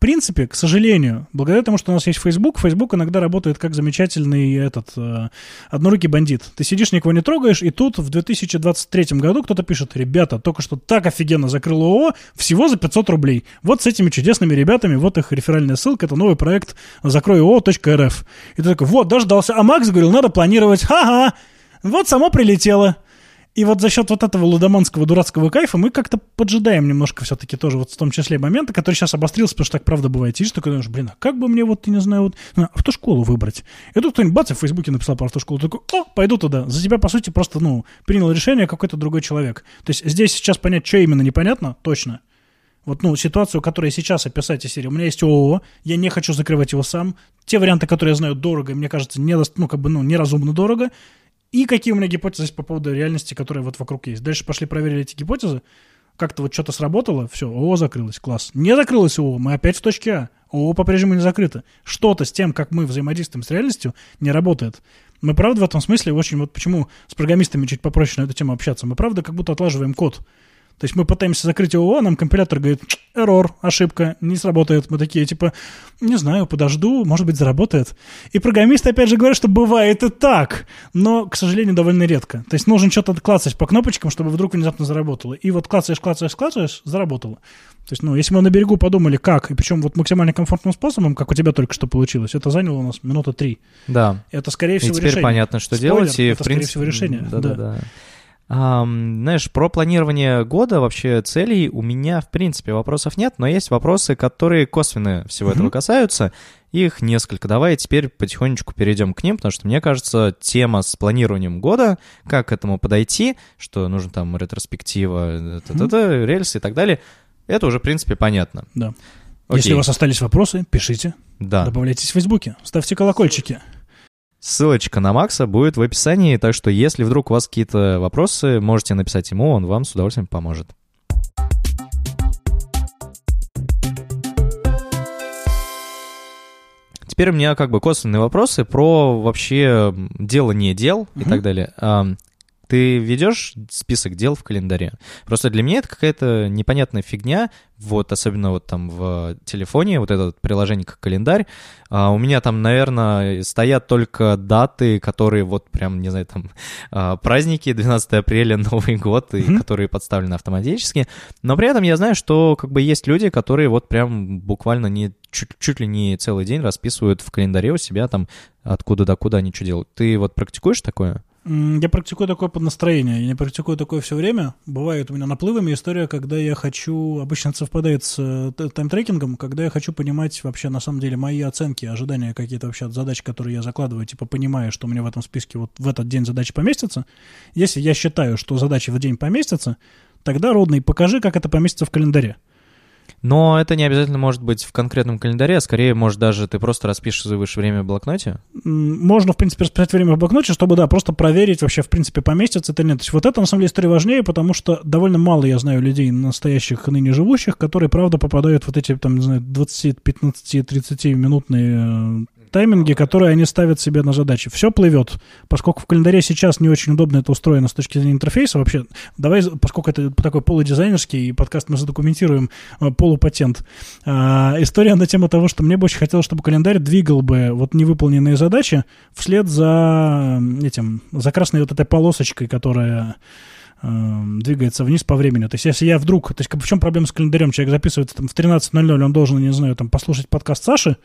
принципе, к сожалению, благодаря тому, что у нас есть Facebook, Facebook иногда работает как замечательный этот э, однорукий бандит. Ты сидишь, никого не трогаешь, и тут в 2023 году кто-то пишет, ребята, только что так офигенно закрыл ООО, всего за 500 рублей. Вот с этими чудесными ребятами, вот их реферальная ссылка, это новый проект закройоо.рф. И ты такой, вот, дождался. А Макс говорил, надо планировать. Ха-ха! Вот само прилетело. И вот за счет вот этого лудоманского дурацкого кайфа мы как-то поджидаем немножко все-таки тоже вот в том числе моменты, который сейчас обострился, потому что так правда бывает. Сидишь такой, думаешь, блин, а как бы мне вот, я не знаю, вот ну, автошколу выбрать? И тут кто-нибудь бац, в Фейсбуке написал про автошколу, такой, о, пойду туда. За тебя, по сути, просто, ну, принял решение какой-то другой человек. То есть здесь сейчас понять, что именно непонятно, точно. Вот, ну, ситуацию, которую сейчас описать из серии. У меня есть ООО, я не хочу закрывать его сам. Те варианты, которые я знаю дорого, мне кажется, не, ну, как бы, ну, неразумно дорого и какие у меня гипотезы есть по поводу реальности, которая вот вокруг есть. Дальше пошли проверили эти гипотезы, как-то вот что-то сработало, все, ООО закрылось, класс. Не закрылось ООО, мы опять в точке А. ООО по-прежнему не закрыто. Что-то с тем, как мы взаимодействуем с реальностью, не работает. Мы, правда, в этом смысле очень, вот почему с программистами чуть попроще на эту тему общаться, мы, правда, как будто отлаживаем код. То есть мы пытаемся закрыть ООО, нам компилятор говорит, эррор, ошибка, не сработает. Мы такие, типа, не знаю, подожду, может быть, заработает. И программисты, опять же, говорят, что бывает и так, но, к сожалению, довольно редко. То есть нужно что-то клацать по кнопочкам, чтобы вдруг внезапно заработало. И вот клацаешь, клацаешь, клацаешь, заработало. То есть, ну, если мы на берегу подумали, как, и причем вот максимально комфортным способом, как у тебя только что получилось, это заняло у нас минута три. Да. Это, скорее всего, и теперь решение. понятно, что Спойлер, делать. И, это, в принципе, скорее всего, решение. Да-да-да. Um, знаешь, про планирование года, вообще целей у меня, в принципе, вопросов нет, но есть вопросы, которые косвенно всего mm-hmm. этого касаются. Их несколько. Давай теперь потихонечку перейдем к ним, потому что, мне кажется, тема с планированием года, как к этому подойти, что нужно там ретроспектива, mm-hmm. рельсы и так далее, это уже, в принципе, понятно. Да. Окей. Если у вас остались вопросы, пишите. Да. Добавляйтесь в Фейсбуке, ставьте колокольчики. Ссылочка на Макса будет в описании, так что если вдруг у вас какие-то вопросы, можете написать ему, он вам с удовольствием поможет. Теперь у меня как бы косвенные вопросы про вообще дело не дел угу. и так далее Ты ведешь список дел в календаре. Просто для меня это какая-то непонятная фигня, вот особенно вот там в телефоне, вот это приложение как календарь. А у меня там, наверное, стоят только даты, которые вот прям, не знаю, там а, праздники, 12 апреля, Новый год, и mm-hmm. которые подставлены автоматически. Но при этом я знаю, что как бы есть люди, которые вот прям буквально не чуть, чуть ли не целый день расписывают в календаре у себя там откуда до куда они что делают. Ты вот практикуешь такое? Я практикую такое под настроение. Я не практикую такое все время. Бывает у меня наплывами история, когда я хочу... Обычно совпадает с э, тайм-трекингом, когда я хочу понимать вообще на самом деле мои оценки, ожидания какие-то вообще от задач, которые я закладываю, типа понимая, что у меня в этом списке вот в этот день задачи поместятся. Если я считаю, что задачи в день поместятся, тогда, родный, покажи, как это поместится в календаре. Но это не обязательно может быть в конкретном календаре, а скорее, может, даже ты просто распишешь время в блокноте? Можно, в принципе, расписать время в блокноте, чтобы, да, просто проверить вообще, в принципе, поместится это или нет. То есть вот это, на самом деле, история важнее, потому что довольно мало я знаю людей, настоящих, ныне живущих, которые, правда, попадают в вот эти, там, не знаю, 20, 15, 30 минутные тайминги, которые они ставят себе на задачи. Все плывет. Поскольку в календаре сейчас не очень удобно это устроено с точки зрения интерфейса, вообще, давай, поскольку это такой полудизайнерский подкаст, мы задокументируем э, полупатент. А, история на тему того, что мне бы очень хотелось, чтобы календарь двигал бы вот невыполненные задачи вслед за этим, за красной вот этой полосочкой, которая э, двигается вниз по времени. То есть, если я вдруг... То есть, в чем проблема с календарем? Человек записывается там в 13.00, он должен, не знаю, там, послушать подкаст Саши,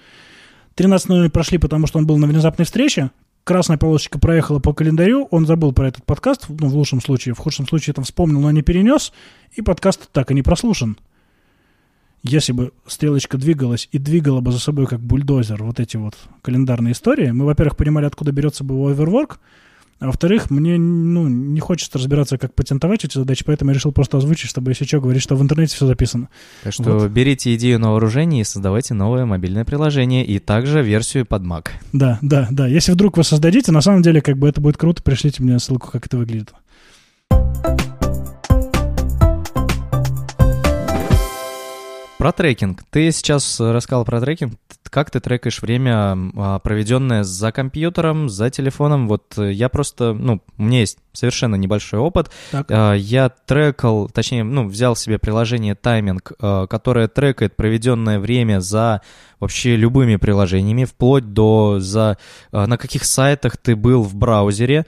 13.00 прошли, потому что он был на внезапной встрече. Красная полосочка проехала по календарю, он забыл про этот подкаст, ну, в лучшем случае, в худшем случае там вспомнил, но не перенес, и подкаст так и не прослушан. Если бы стрелочка двигалась и двигала бы за собой как бульдозер вот эти вот календарные истории, мы, во-первых, понимали, откуда берется бы оверворк, а во-вторых, мне ну, не хочется разбираться, как патентовать эти задачи, поэтому я решил просто озвучить, чтобы, если что, говорить, что в интернете все записано. Так что вот. берите идею на вооружение и создавайте новое мобильное приложение и также версию под Mac. Да, да, да. Если вдруг вы создадите, на самом деле, как бы это будет круто, пришлите мне ссылку, как это выглядит. Про трекинг. Ты сейчас рассказал про трекинг. Как ты трекаешь время, а, проведенное за компьютером, за телефоном? Вот я просто, ну, у меня есть совершенно небольшой опыт. Так. А, я трекал, точнее, ну, взял себе приложение Тайминг, а, которое трекает проведенное время за вообще любыми приложениями, вплоть до за на каких сайтах ты был в браузере.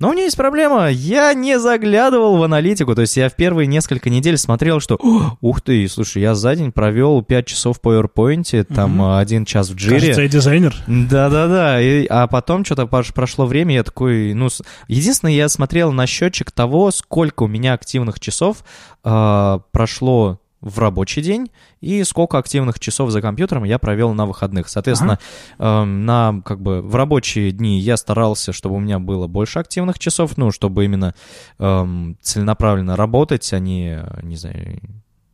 Но у меня есть проблема, я не заглядывал в аналитику, то есть я в первые несколько недель смотрел, что ух ты, слушай, я за день провел 5 часов в PowerPoint, там угу. один час в джире. Кажется, я дизайнер. Да-да-да, а потом что-то прошло время, я такой, ну, единственное, я смотрел на счетчик того, сколько у меня активных часов э, прошло в рабочий день и сколько активных часов за компьютером я провел на выходных. Соответственно, ага. э, на как бы в рабочие дни я старался, чтобы у меня было больше активных часов, ну, чтобы именно э, целенаправленно работать, а не, не знаю,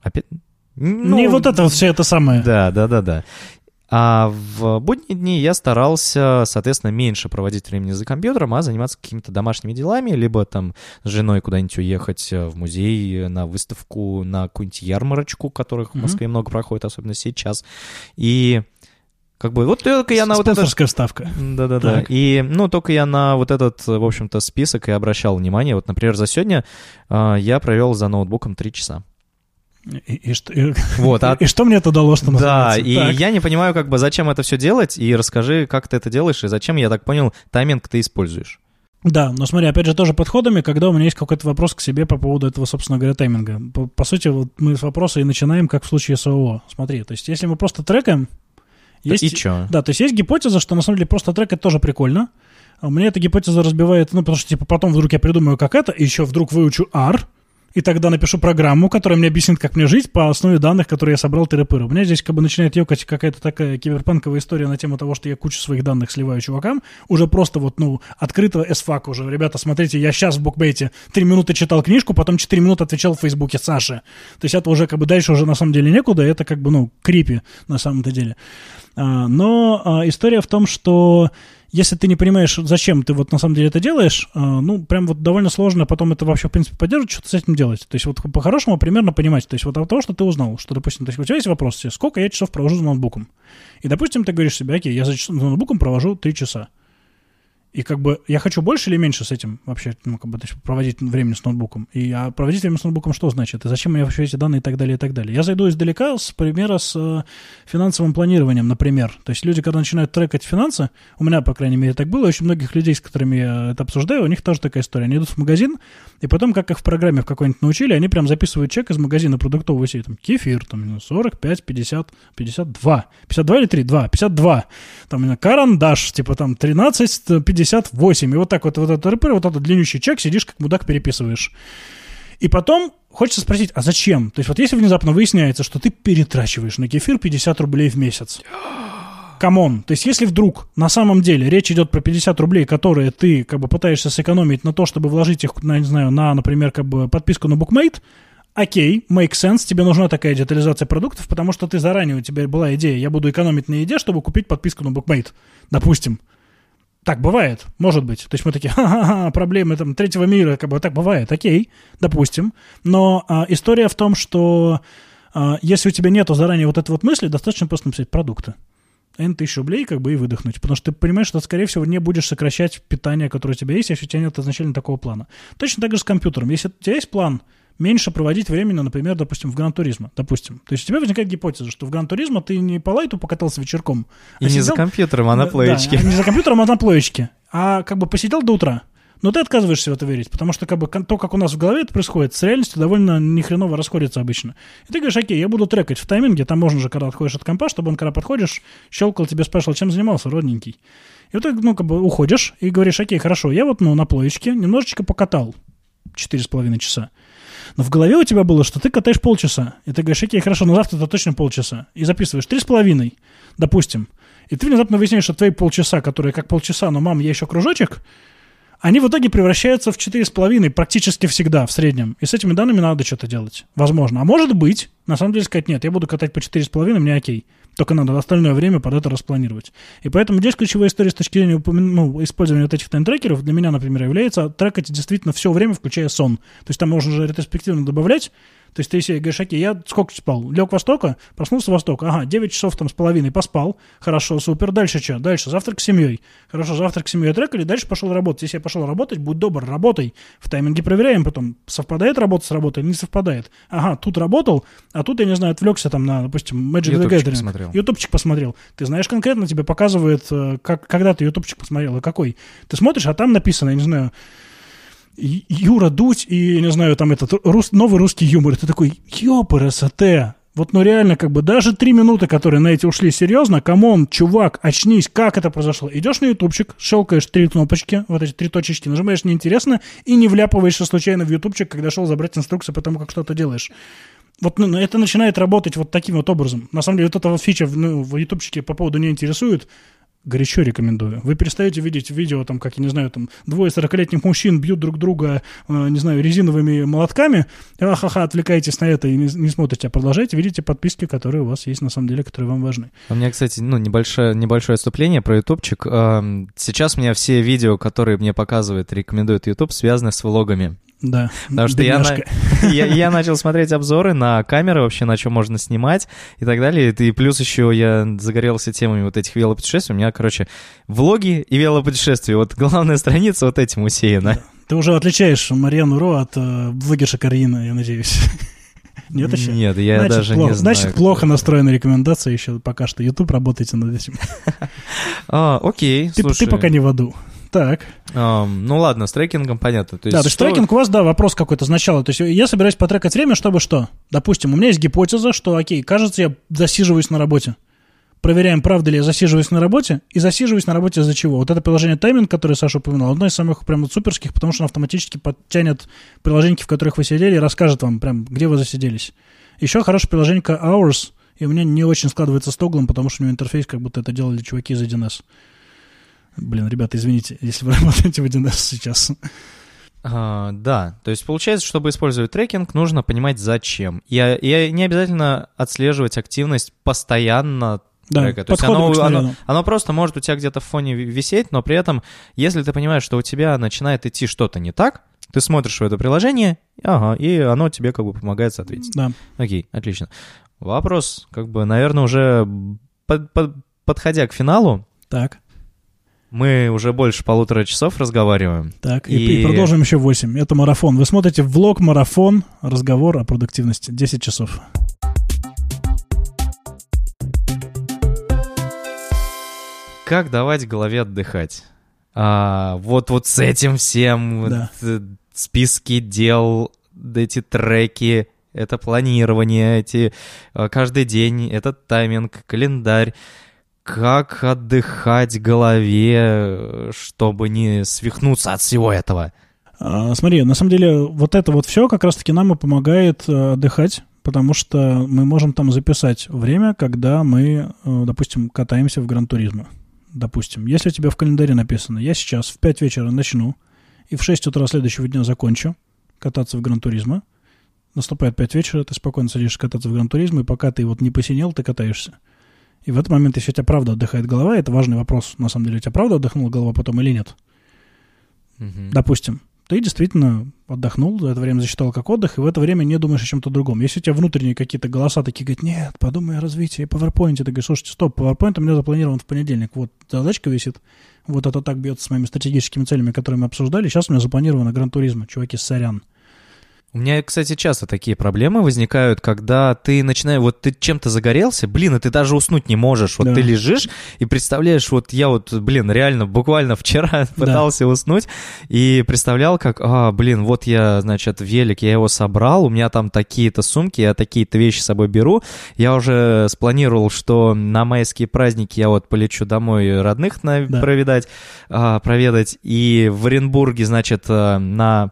опять... Ну, не вот это вот все это самое. Да, да, да, да. А в будние дни я старался, соответственно, меньше проводить времени за компьютером, а заниматься какими-то домашними делами, либо там с женой куда-нибудь уехать э, в музей, на выставку, на какую-нибудь ярмарочку, которых mm-hmm. в Москве много проходит, особенно сейчас. И как бы вот только я на вот это... вставка. Да-да-да. И, ну, только я на вот этот, в общем-то, список и обращал внимание. Вот, например, за сегодня э, я провел за ноутбуком три часа. И, и, что, и, вот, а... и что мне это дало, что Да, и так. я не понимаю, как бы, зачем это все делать, и расскажи, как ты это делаешь, и зачем, я так понял, тайминг ты используешь. Да, но смотри, опять же, тоже подходами, когда у меня есть какой-то вопрос к себе по поводу этого, собственно говоря, тайминга. По, по сути, вот мы с вопроса и начинаем, как в случае с ООО. Смотри, то есть если мы просто трекаем... Есть, и что? Да, то есть есть гипотеза, что на самом деле просто трекать тоже прикольно. А мне эта гипотеза разбивает, ну, потому что, типа, потом вдруг я придумаю, как это, и еще вдруг выучу R, и тогда напишу программу, которая мне объяснит, как мне жить по основе данных, которые я собрал тыры-пыры. У меня здесь как бы начинает ёкать какая-то такая киберпанковая история на тему того, что я кучу своих данных сливаю чувакам. Уже просто вот, ну, открыто S-фак уже. Ребята, смотрите, я сейчас в букбейте три минуты читал книжку, потом четыре минуты отвечал в Фейсбуке Саше. То есть это уже как бы дальше уже на самом деле некуда, это как бы, ну, крипи на самом-то деле. А, но а, история в том, что если ты не понимаешь, зачем ты вот на самом деле это делаешь, э, ну, прям вот довольно сложно потом это вообще, в принципе, поддерживать, что-то с этим делать. То есть вот по-хорошему примерно понимать. То есть вот от того, что ты узнал, что, допустим, то есть у тебя есть вопрос, сколько я часов провожу за ноутбуком? И, допустим, ты говоришь себе, окей, я за, за ноутбуком провожу 3 часа. И как бы я хочу больше или меньше с этим вообще, ну, как бы, то есть проводить время с ноутбуком. И а проводить время с ноутбуком что значит? И зачем мне вообще эти данные и так далее, и так далее. Я зайду издалека с примера с э, финансовым планированием, например. То есть люди, когда начинают трекать финансы, у меня, по крайней мере, так было, очень многих людей, с которыми я это обсуждаю, у них тоже такая история. Они идут в магазин, и потом, как их в программе в какой-нибудь научили, они прям записывают чек из магазина продуктового сети. Там кефир, там 45, 50, 52. 52 или 3? 2. 52. Там карандаш, типа там 13, 58. И вот так вот, вот этот РП, вот этот длиннющий чек, сидишь как мудак переписываешь. И потом хочется спросить, а зачем? То есть вот если внезапно выясняется, что ты перетрачиваешь на кефир 50 рублей в месяц, come on. То есть, если вдруг на самом деле речь идет про 50 рублей, которые ты как бы пытаешься сэкономить на то, чтобы вложить их, на, не знаю, на, например, как бы подписку на Bookmate, окей, make sense, тебе нужна такая детализация продуктов, потому что ты заранее, у тебя была идея, я буду экономить на еде, чтобы купить подписку на Bookmate, допустим. Так бывает, может быть. То есть мы такие, ха-ха-ха, проблемы там третьего мира, как бы так бывает, окей, допустим. Но а, история в том, что а, если у тебя нету заранее вот этой вот мысли, достаточно просто написать продукты. N тысяч рублей, как бы и выдохнуть. Потому что ты понимаешь, что, скорее всего, не будешь сокращать питание, которое у тебя есть, если у тебя нет изначально такого плана. Точно так же с компьютером. Если у тебя есть план меньше проводить времени, например, допустим, в Гран-туризма, допустим. То есть у тебя возникает гипотеза, что в Гран-туризма ты не по лайту покатался вечерком. А и а не сидел... за компьютером, а на плоечке. Да, не за компьютером, а на плоечке. А как бы посидел до утра. Но ты отказываешься в это верить, потому что как бы то, как у нас в голове это происходит, с реальностью довольно нехреново расходится обычно. И ты говоришь, окей, я буду трекать в тайминге, там можно же, когда отходишь от компа, чтобы он, когда подходишь, щелкал тебе, спрашивал, чем занимался, родненький. И вот ты, ну, как бы уходишь и говоришь, окей, хорошо, я вот, ну, на плоечке немножечко покатал 4,5 часа. Но в голове у тебя было, что ты катаешь полчаса. И ты говоришь, окей, хорошо, но завтра это точно полчаса. И записываешь три с половиной, допустим. И ты внезапно выясняешь, что твои полчаса, которые как полчаса, но, мам, я еще кружочек, они в итоге превращаются в четыре с половиной практически всегда в среднем. И с этими данными надо что-то делать. Возможно. А может быть, на самом деле сказать, нет, я буду катать по четыре с половиной, мне окей. Только надо остальное время под это распланировать. И поэтому здесь ключевая история с точки зрения ну, использования вот этих тайм-трекеров для меня, например, является трекать действительно все время, включая сон. То есть там можно же ретроспективно добавлять, то есть ты себе говоришь, окей, я сколько спал? Лег востока, проснулся востока. Ага, 9 часов там с половиной поспал. Хорошо, супер. Дальше что? Дальше завтрак с семьей. Хорошо, завтрак с семьей трекали, дальше пошел работать. Если я пошел работать, будь добр, работай. В тайминге проверяем потом, совпадает работа с работой или не совпадает. Ага, тут работал, а тут, я не знаю, отвлекся там на, допустим, Magic the Gathering. Посмотрел. Ютубчик посмотрел. Ты знаешь конкретно, тебе показывает, э, как, когда ты ютубчик посмотрел и какой. Ты смотришь, а там написано, я не знаю, Юра Дудь и, не знаю, там этот рус, новый русский юмор. Это такой, ёпрст, вот, ну реально, как бы даже три минуты, которые на эти ушли, серьезно, come on, чувак, очнись, как это произошло? Идешь на ютубчик, щелкаешь три кнопочки, вот эти три точечки, нажимаешь «неинтересно» и не вляпываешься случайно в ютубчик, когда шел забрать инструкцию по тому, как что-то делаешь. Вот ну, это начинает работать вот таким вот образом. На самом деле, вот эта вот фича ну, в ютубчике по поводу не интересует горячо рекомендую. Вы перестаете видеть видео, там, как, я не знаю, там, двое 40-летних мужчин бьют друг друга, э, не знаю, резиновыми молотками, ха-ха-ха, отвлекаетесь на это и не, не смотрите, а продолжайте, видите подписки, которые у вас есть на самом деле, которые вам важны. У меня, кстати, ну, небольшое, небольшое отступление про ютубчик. Эм, сейчас у меня все видео, которые мне показывает, рекомендует YouTube, связаны с влогами. Да. Потому что я, я, я начал смотреть обзоры на камеры, вообще на чем можно снимать и так далее. И плюс еще я загорелся темами вот этих велопутешествий. У меня, короче, влоги и велопутешествия. Вот главная страница вот этим усеяна. Да. Ты уже отличаешь Марьяну Ро от э, блогерша Карина, я надеюсь. Нет еще? Нет, я значит, даже плохо, не знаю. Значит, плохо настроена рекомендация еще пока что. YouTube, работайте над этим. А, окей, ты, ты пока не в аду. Так. Um, ну ладно, с трекингом понятно. То есть да, то есть трекинг у вас, да, вопрос какой-то сначала. То есть я собираюсь потрекать время, чтобы что? Допустим, у меня есть гипотеза, что, окей, кажется, я засиживаюсь на работе. Проверяем, правда ли я засиживаюсь на работе, и засиживаюсь на работе из-за чего. Вот это приложение Тайминг, которое Саша упоминал, одно из самых прям суперских, потому что оно автоматически подтянет приложения, в которых вы сидели, и расскажет вам прям, где вы засиделись. Еще хорошее приложение Hours, и у меня не очень складывается с тоглом, потому что у него интерфейс, как будто это делали чуваки из 1С. Блин, ребята, извините, если вы работаете в 1С сейчас. А, да, то есть получается, чтобы использовать трекинг, нужно понимать зачем. И, и не обязательно отслеживать активность постоянно да, трека. То есть оно, оно, оно просто может у тебя где-то в фоне висеть, но при этом, если ты понимаешь, что у тебя начинает идти что-то не так, ты смотришь в это приложение, ага, и оно тебе как бы помогает соответствовать. Да. Окей, отлично. Вопрос, как бы, наверное, уже под, под, подходя к финалу. Так. Мы уже больше полутора часов разговариваем. Так, и, и продолжим еще 8. Это марафон. Вы смотрите влог «Марафон», разговор о продуктивности. 10 часов. Как давать голове отдыхать? А, вот, вот с этим всем да. вот, списки дел, эти треки, это планирование, эти а, каждый день, этот тайминг, календарь. Как отдыхать голове, чтобы не свихнуться от всего этого? А, смотри, на самом деле вот это вот все как раз-таки нам и помогает э, отдыхать, потому что мы можем там записать время, когда мы, э, допустим, катаемся в Гран-туризмо. Допустим, если у тебя в календаре написано, я сейчас в 5 вечера начну и в 6 утра следующего дня закончу кататься в Гран-туризмо, наступает 5 вечера, ты спокойно садишься кататься в Гран-туризмо, и пока ты вот не посинел, ты катаешься. И в этот момент, если у тебя правда отдыхает голова, это важный вопрос, на самом деле, у тебя правда отдохнула голова потом или нет? Угу. Допустим, ты действительно отдохнул, за это время засчитал как отдых, и в это время не думаешь о чем-то другом. Если у тебя внутренние какие-то голоса такие говорят, нет, подумай о развитии, PowerPoint, ты говоришь, слушайте, стоп, PowerPoint у меня запланирован в понедельник, вот задачка висит, вот это так бьется с моими стратегическими целями, которые мы обсуждали, сейчас у меня запланировано Гран-туризма, чуваки, сорян. У меня, кстати, часто такие проблемы возникают, когда ты начинаешь, вот ты чем-то загорелся, блин, и ты даже уснуть не можешь. Вот да. ты лежишь и представляешь, вот я вот, блин, реально буквально вчера пытался да. уснуть и представлял, как, а, блин, вот я, значит, велик, я его собрал, у меня там такие-то сумки, я такие-то вещи с собой беру. Я уже спланировал, что на майские праздники я вот полечу домой родных на, да. проведать, а, проведать. И в Оренбурге, значит, э, на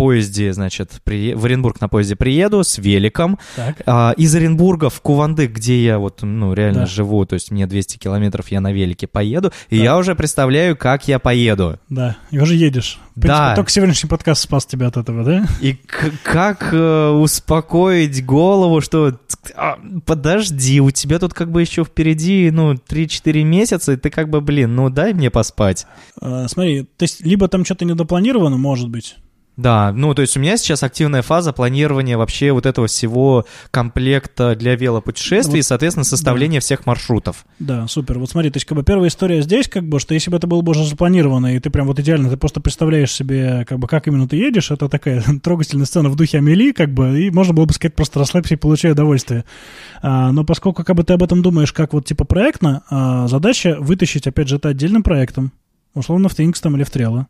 поезде, значит, при... в Оренбург на поезде приеду с великом. А, из Оренбурга в Кувандык, где я вот, ну, реально да. живу, то есть мне 200 километров, я на велике поеду, и да. я уже представляю, как я поеду. Да, и уже едешь. В принципе, да. Только сегодняшний подкаст спас тебя от этого, да? И как э, успокоить голову, что а, подожди, у тебя тут как бы еще впереди, ну, 3-4 месяца, и ты как бы, блин, ну дай мне поспать. А, смотри, то есть либо там что-то недопланировано, может быть, да, ну то есть у меня сейчас активная фаза планирования вообще вот этого всего комплекта для велопутешествий вот, и, соответственно, составления да. всех маршрутов. Да, супер. Вот смотри, то есть как бы первая история здесь, как бы, что если бы это было бы уже запланировано, и ты прям вот идеально, ты просто представляешь себе, как бы, как именно ты едешь, это такая трогательная сцена в духе Амели, как бы, и можно было бы сказать, просто расслабься и получай удовольствие. А, но поскольку как бы ты об этом думаешь как вот типа проектно, а, задача вытащить, опять же, это отдельным проектом, условно в Things там или в Trello,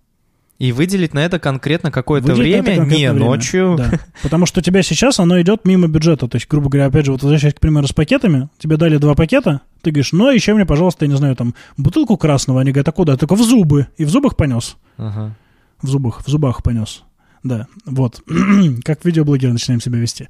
и выделить на это конкретно какое-то время, не время. ночью. Да. Потому что у тебя сейчас оно идет мимо бюджета. То есть, грубо говоря, опять же, вот возвращаясь, к примеру, с пакетами, тебе дали два пакета, ты говоришь, ну, еще мне, пожалуйста, я не знаю, там, бутылку красного. Они говорят, а куда? Только в зубы. И в зубах понес. Ага. В зубах, в зубах понес. Да, вот. как видеоблогеры начинаем себя вести.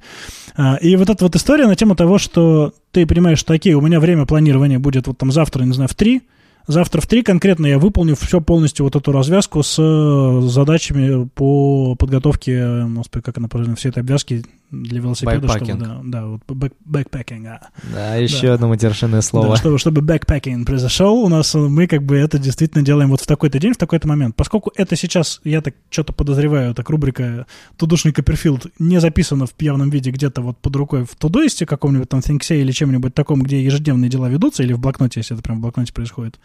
А, и вот эта вот история на тему того, что ты понимаешь, что, окей, у меня время планирования будет вот там завтра, не знаю, в три, Завтра в три конкретно я выполню все полностью вот эту развязку с э, задачами по подготовке, господи, как она правильно, все этой обвязки для велосипеда, чтобы, да, да, вот back, backpacking. А. Да, еще да. одно матершинное слово. Да, чтобы, чтобы backpacking произошел, у нас мы как бы это действительно делаем вот в такой-то день, в такой-то момент. Поскольку это сейчас, я так что-то подозреваю, так рубрика «Тудушный Копперфилд» не записана в явном виде где-то вот под рукой в Todoist е каком-нибудь там Things е или чем-нибудь таком, где ежедневные дела ведутся, или в блокноте, если это прям в блокноте происходит,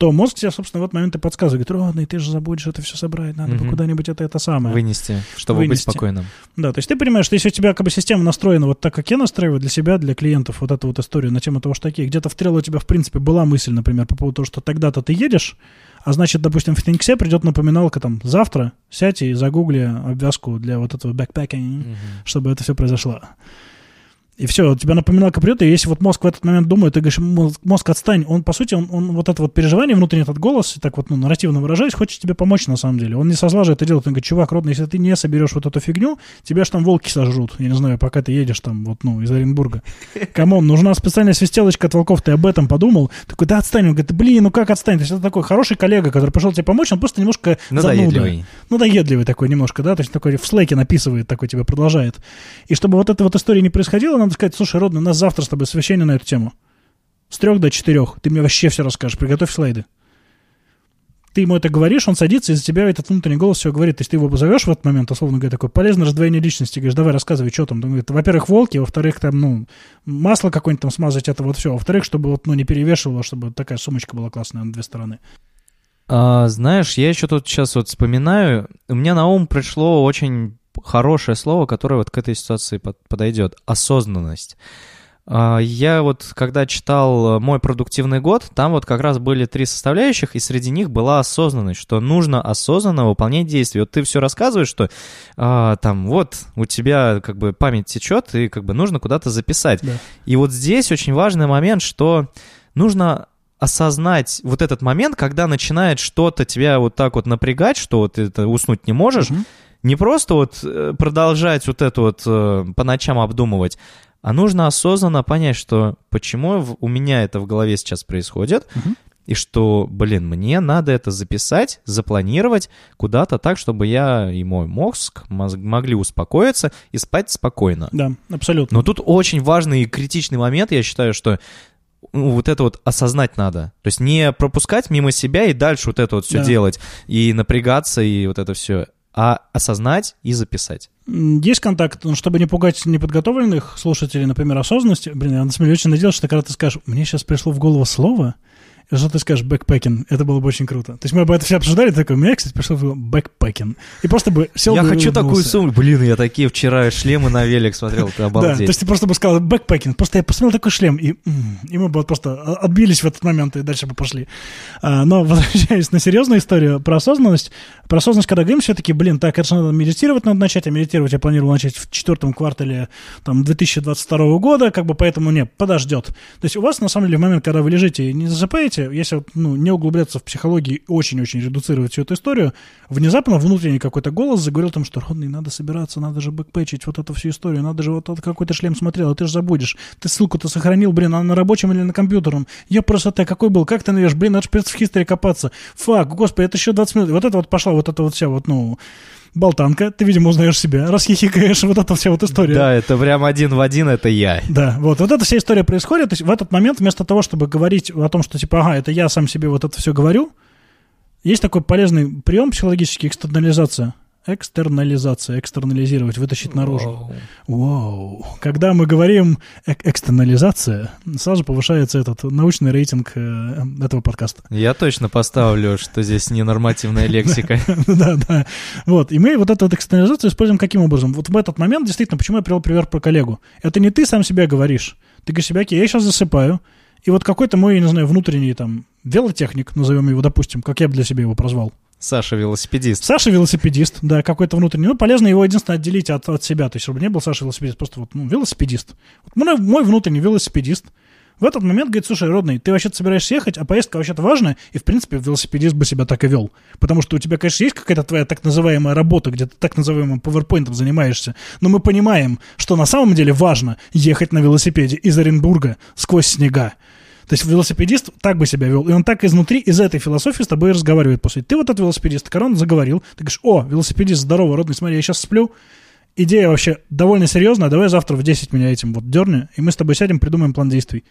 то мозг тебе, собственно, в этот момент и подсказывает, говорит, родный, ты же забудешь это все собрать, надо угу. бы куда-нибудь это, это самое. Вынести, чтобы Вынести. быть спокойным. Да, то есть ты понимаешь, что если у тебя как бы система настроена вот так, как я настраиваю для себя, для клиентов вот эту вот историю на тему того, что такие, где-то в Trello у тебя, в принципе, была мысль, например, по поводу того, что тогда-то ты едешь, а значит, допустим, в Thinkse придет напоминалка там завтра, сядь и загугли обвязку для вот этого backpacking, угу. чтобы это все произошло. И все, у тебя напоминалка придет, и если вот мозг в этот момент думает, ты говоришь, мозг, отстань, он, по сути, он, он вот это вот переживание внутренний, этот голос, и так вот, ну, нарративно выражаясь, хочет тебе помочь на самом деле. Он не со зла же это делает, он говорит, чувак, родный, если ты не соберешь вот эту фигню, тебя же там волки сожрут, я не знаю, пока ты едешь там, вот, ну, из Оренбурга. Come on, нужна специальная свистелочка от волков, ты об этом подумал? Такой, да отстань, он говорит, блин, ну как отстань? То есть это такой хороший коллега, который пришел тебе помочь, он просто немножко. Зануда. Надоедливый такой немножко, да, то есть такой в Slack е написывает, такой тебе продолжает. И чтобы вот эта вот история не происходила, надо сказать, слушай, родный, нас завтра с тобой совещание на эту тему. С трех до четырех. Ты мне вообще все расскажешь. Приготовь слайды. Ты ему это говоришь, он садится, и за тебя этот внутренний голос все говорит. То есть ты его позовешь в этот момент, условно говоря, такой полезное раздвоение личности. Говоришь, давай рассказывай, что там. Он говорит, во-первых, волки, во-вторых, там, ну, масло какое-нибудь там смазать, это вот все. Во-вторых, чтобы вот, ну, не перевешивало, чтобы такая сумочка была классная на две стороны. А, знаешь, я еще тут сейчас вот вспоминаю, у меня на ум пришло очень хорошее слово, которое вот к этой ситуации под, подойдет. Осознанность. А, я вот, когда читал «Мой продуктивный год», там вот как раз были три составляющих, и среди них была осознанность, что нужно осознанно выполнять действия. Вот ты все рассказываешь, что а, там вот у тебя как бы память течет, и как бы нужно куда-то записать. Да. И вот здесь очень важный момент, что нужно осознать вот этот момент, когда начинает что-то тебя вот так вот напрягать, что вот ты это уснуть не можешь, Мгм. Не просто вот э, продолжать вот это вот э, по ночам обдумывать, а нужно осознанно понять, что почему у меня это в голове сейчас происходит, Мгм. и что, блин, мне надо это записать, запланировать куда-то так, чтобы я и мой мозг моз- могли успокоиться и спать спокойно. Да, абсолютно. Но тут очень важный и критичный момент, я считаю, что ну, вот это вот осознать надо. То есть не пропускать мимо себя и дальше вот это вот все Да. делать, и напрягаться, и вот это все, а осознать и записать. Есть контакт, ну, чтобы не пугать неподготовленных слушателей, например, осознанности. Блин, я на самом деле очень надеялся, что когда ты скажешь, мне сейчас пришло в голову слово, что ты скажешь backpacking, это было бы очень круто. То есть мы об этом все обсуждали, такой, мне, кстати, пришло backpacking. И просто бы сел я бы хочу такую сумму. Блин, я такие вчера шлемы на велик смотрел, ты Да, обалдеть. то есть ты просто бы сказал backpacking. Просто я посмотрел такой шлем, и, и мы бы просто отбились в этот момент и дальше бы пошли. А, но возвращаясь на серьезную историю про осознанность. Про осознанность, когда говорим, все-таки, блин, так, это же надо медитировать надо начать, а медитировать я планировал начать в четвертом квартале там, 2022 года, как бы поэтому не, подождет. То есть у вас, на самом деле, в момент, когда вы лежите и не засыпаете, если вот, ну, не углубляться в психологию и очень-очень редуцировать всю эту историю, внезапно внутренний какой-то голос заговорил о том, что, Родный, надо собираться, надо же бэкпэчить вот эту всю историю, надо же вот этот какой-то шлем смотрел, а ты же забудешь. Ты ссылку-то сохранил, блин, она на рабочем или на компьютерном. Я просто ты какой был, как ты навешь, блин, надо же в хистории копаться. Фак, господи, это еще 20 минут. Вот это вот пошла вот эта вот вся вот, ну, болтанка. Ты, видимо, узнаешь себя, расхихикаешь, вот эта вся вот история. Да, это прям один в один, это я. Да, вот, вот эта вся история происходит. То есть в этот момент, вместо того, чтобы говорить о том, что типа, ага, это я сам себе вот это все говорю, есть такой полезный прием психологический экстернализация. Экстернализация, экстернализировать, вытащить наружу. Вау. Когда мы говорим эк- экстернализация, сразу повышается этот научный рейтинг э, этого подкаста. Я точно поставлю, что здесь ненормативная лексика. да, да. Вот. И мы вот эту экстернализацию используем каким образом? Вот в этот момент, действительно, почему я привел пример про коллегу? Это не ты сам себя говоришь. Ты говоришь себе, окей, я сейчас засыпаю, и вот какой-то мой, я не знаю, внутренний там велотехник, назовем его, допустим, как я бы для себя его прозвал. Саша велосипедист. Саша велосипедист, да, какой-то внутренний. Ну, полезно его единственное отделить от, от себя. То есть, чтобы не был Саша велосипедист, просто вот, ну, велосипедист. Вот мой, мой внутренний велосипедист в этот момент говорит, слушай, родный, ты вообще-то собираешься ехать, а поездка вообще-то важная, и, в принципе, велосипедист бы себя так и вел. Потому что у тебя, конечно, есть какая-то твоя так называемая работа, где ты так называемым PowerPoint занимаешься, но мы понимаем, что на самом деле важно ехать на велосипеде из Оренбурга сквозь снега. То есть велосипедист так бы себя вел, и он так изнутри, из этой философии с тобой разговаривает. После ты вот этот велосипедист, корон заговорил, ты говоришь, о, велосипедист, здорово, родный, смотри, я сейчас сплю, идея вообще довольно серьезная, давай завтра в 10 меня этим вот дерни, и мы с тобой сядем, придумаем план действий.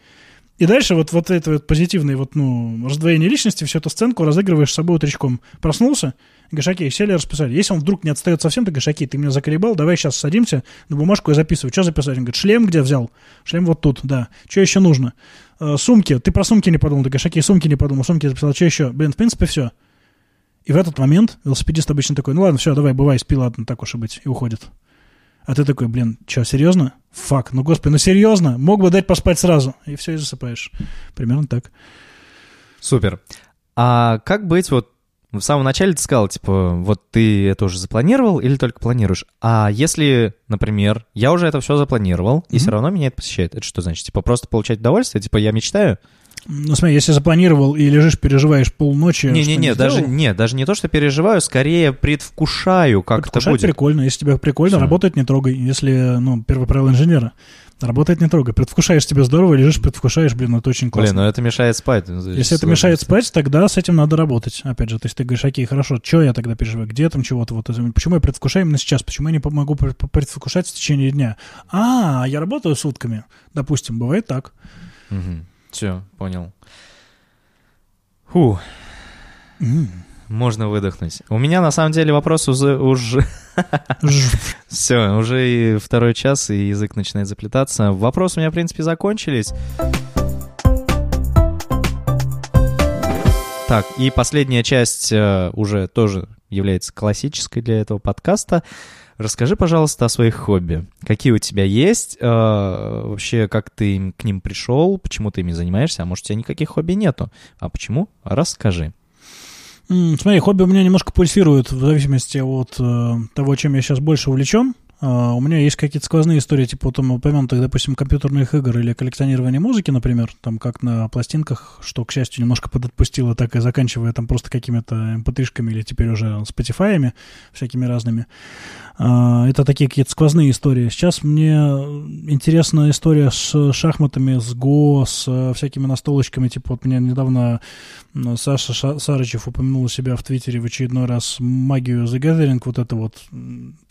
И дальше вот, вот это вот позитивное вот, ну, раздвоение личности, всю эту сценку разыгрываешь с собой утречком. Проснулся, говоришь, окей, сели, расписали. Если он вдруг не отстает совсем, ты говоришь, окей, ты меня заколебал, давай сейчас садимся на бумажку и записывай. Что записать? Он говорит, шлем где взял? Шлем вот тут, да. Что еще нужно? Э, сумки. Ты про сумки не подумал. Ты говоришь, окей, сумки не подумал, сумки записал. Что еще? Блин, в принципе, все. И в этот момент велосипедист обычно такой, ну ладно, все, давай, бывай, спи, ладно, так уж и быть, и уходит. А ты такой, блин, что, серьезно? Фак, ну господи, ну серьезно? Мог бы дать поспать сразу. И все, и засыпаешь. Примерно так. Супер. А как быть вот в самом начале ты сказал, типа, вот ты это уже запланировал или только планируешь? А если, например, я уже это все запланировал, и Мгм. все равно меня это посещает, это что значит? Типа просто получать удовольствие? Типа я мечтаю? Ну смотри, если запланировал и лежишь, переживаешь полночи... Не-не-не, даже, не, даже не то, что переживаю, скорее предвкушаю, как это будет. прикольно. Если тебе прикольно, Всё. работать не трогай. Если, ну, первое правило инженера, работать не трогай. Предвкушаешь тебе здорово, лежишь, предвкушаешь, блин, это очень классно. Блин, ну это мешает спать. Если это мешает спать, тогда с этим надо работать. Опять же, то есть ты говоришь, окей, хорошо, что я тогда переживаю, где там чего-то, вот, почему я предвкушаю именно сейчас, почему я не могу пред- предвкушать в течение дня? А, я работаю сутками, допустим, бывает так. Все, понял. Фу, М. можно выдохнуть. У меня на самом деле вопрос уже... уже... Все, уже и второй час, и язык начинает заплетаться. Вопросы у меня, в принципе, закончились. Так, и последняя часть э, уже тоже является классической для этого подкаста. Расскажи, пожалуйста, о своих хобби. Какие у тебя есть? Э, вообще, как ты к ним пришел? Почему ты ими занимаешься? А может, у тебя никаких хобби нету? А почему? Расскажи. Смотри, хобби у меня немножко пульсирует в зависимости от э, того, чем я сейчас больше увлечен. А, у меня есть какие-то сквозные истории, типа вот там упомянутых, допустим, компьютерных игр или коллекционирования музыки, например, там как на пластинках, что, к счастью, немножко подотпустило, так и заканчивая там просто какими-то mp или теперь уже Spotify, всякими разными. А, Это такие какие-то сквозные истории. Сейчас мне интересна история с шахматами, с Го, с э, всякими настолочками. Типа вот меня недавно Саша Ша- Сарычев упомянул у себя в Твиттере в очередной раз магию The Gathering, вот это вот,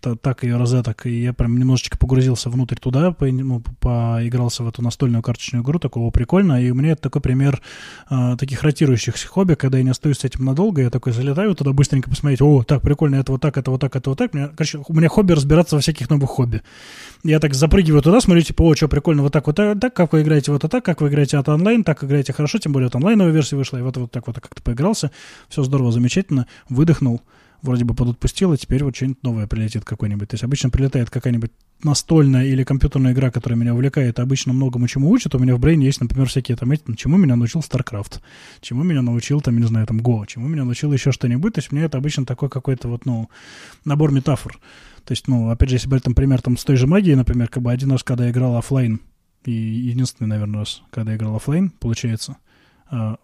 та- так ее розеток, и я прям немножечко погрузился внутрь туда, по- ну, поигрался в эту настольную карточную игру, такого прикольно, и у меня это такой пример а, таких ротирующихся хобби, когда я не остаюсь с этим надолго, я такой залетаю туда быстренько посмотреть, о, так, прикольно, это вот так, это вот так, это вот так. Мне, короче, у меня хобби разбираться во всяких новых хобби. Я так запрыгиваю туда, смотрю, типа, о, что прикольно, вот так, вот так, так, как вы играете вот так, как вы играете от онлайн, так играете хорошо, тем более вот онлайновая версия вышла, и вот, вот так вот как-то поигрался, все здорово, замечательно, выдохнул, вроде бы подотпустил, и теперь вот что-нибудь новое прилетит какое-нибудь. То есть обычно прилетает какая-нибудь настольная или компьютерная игра, которая меня увлекает, обычно многому чему учит. У меня в брейне есть, например, всякие там, эти, чему меня научил StarCraft, чему меня научил, там, не знаю, там, Go, чему меня научил еще что-нибудь. То есть у меня это обычно такой какой-то вот, ну, набор метафор. То есть, ну, опять же, если брать там пример там с той же магией, например, как бы один раз, когда я играл оффлайн, и единственный, наверное, раз, когда я играл оффлайн, получается, а,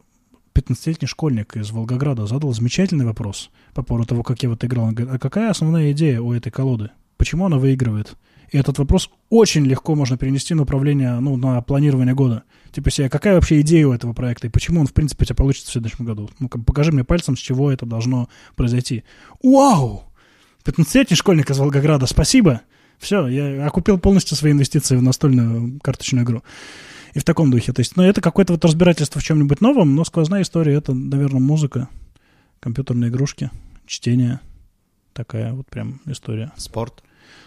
15-летний школьник из Волгограда задал замечательный вопрос по поводу того, как я вот играл. Он говорит, а какая основная идея у этой колоды? Почему она выигрывает? И этот вопрос очень легко можно перенести на управление, ну, на планирование года. Типа себе, какая вообще идея у этого проекта и почему он, в принципе, у тебя получится в следующем году? Ну, покажи мне пальцем, с чего это должно произойти. Вау! 15-летний школьник из Волгограда, спасибо! Все, я окупил полностью свои инвестиции в настольную карточную игру. И в таком духе. То есть, ну, это какое-то вот разбирательство в чем-нибудь новом, но сквозная история — это, наверное, музыка, компьютерные игрушки, чтение. Такая вот прям история. Спорт.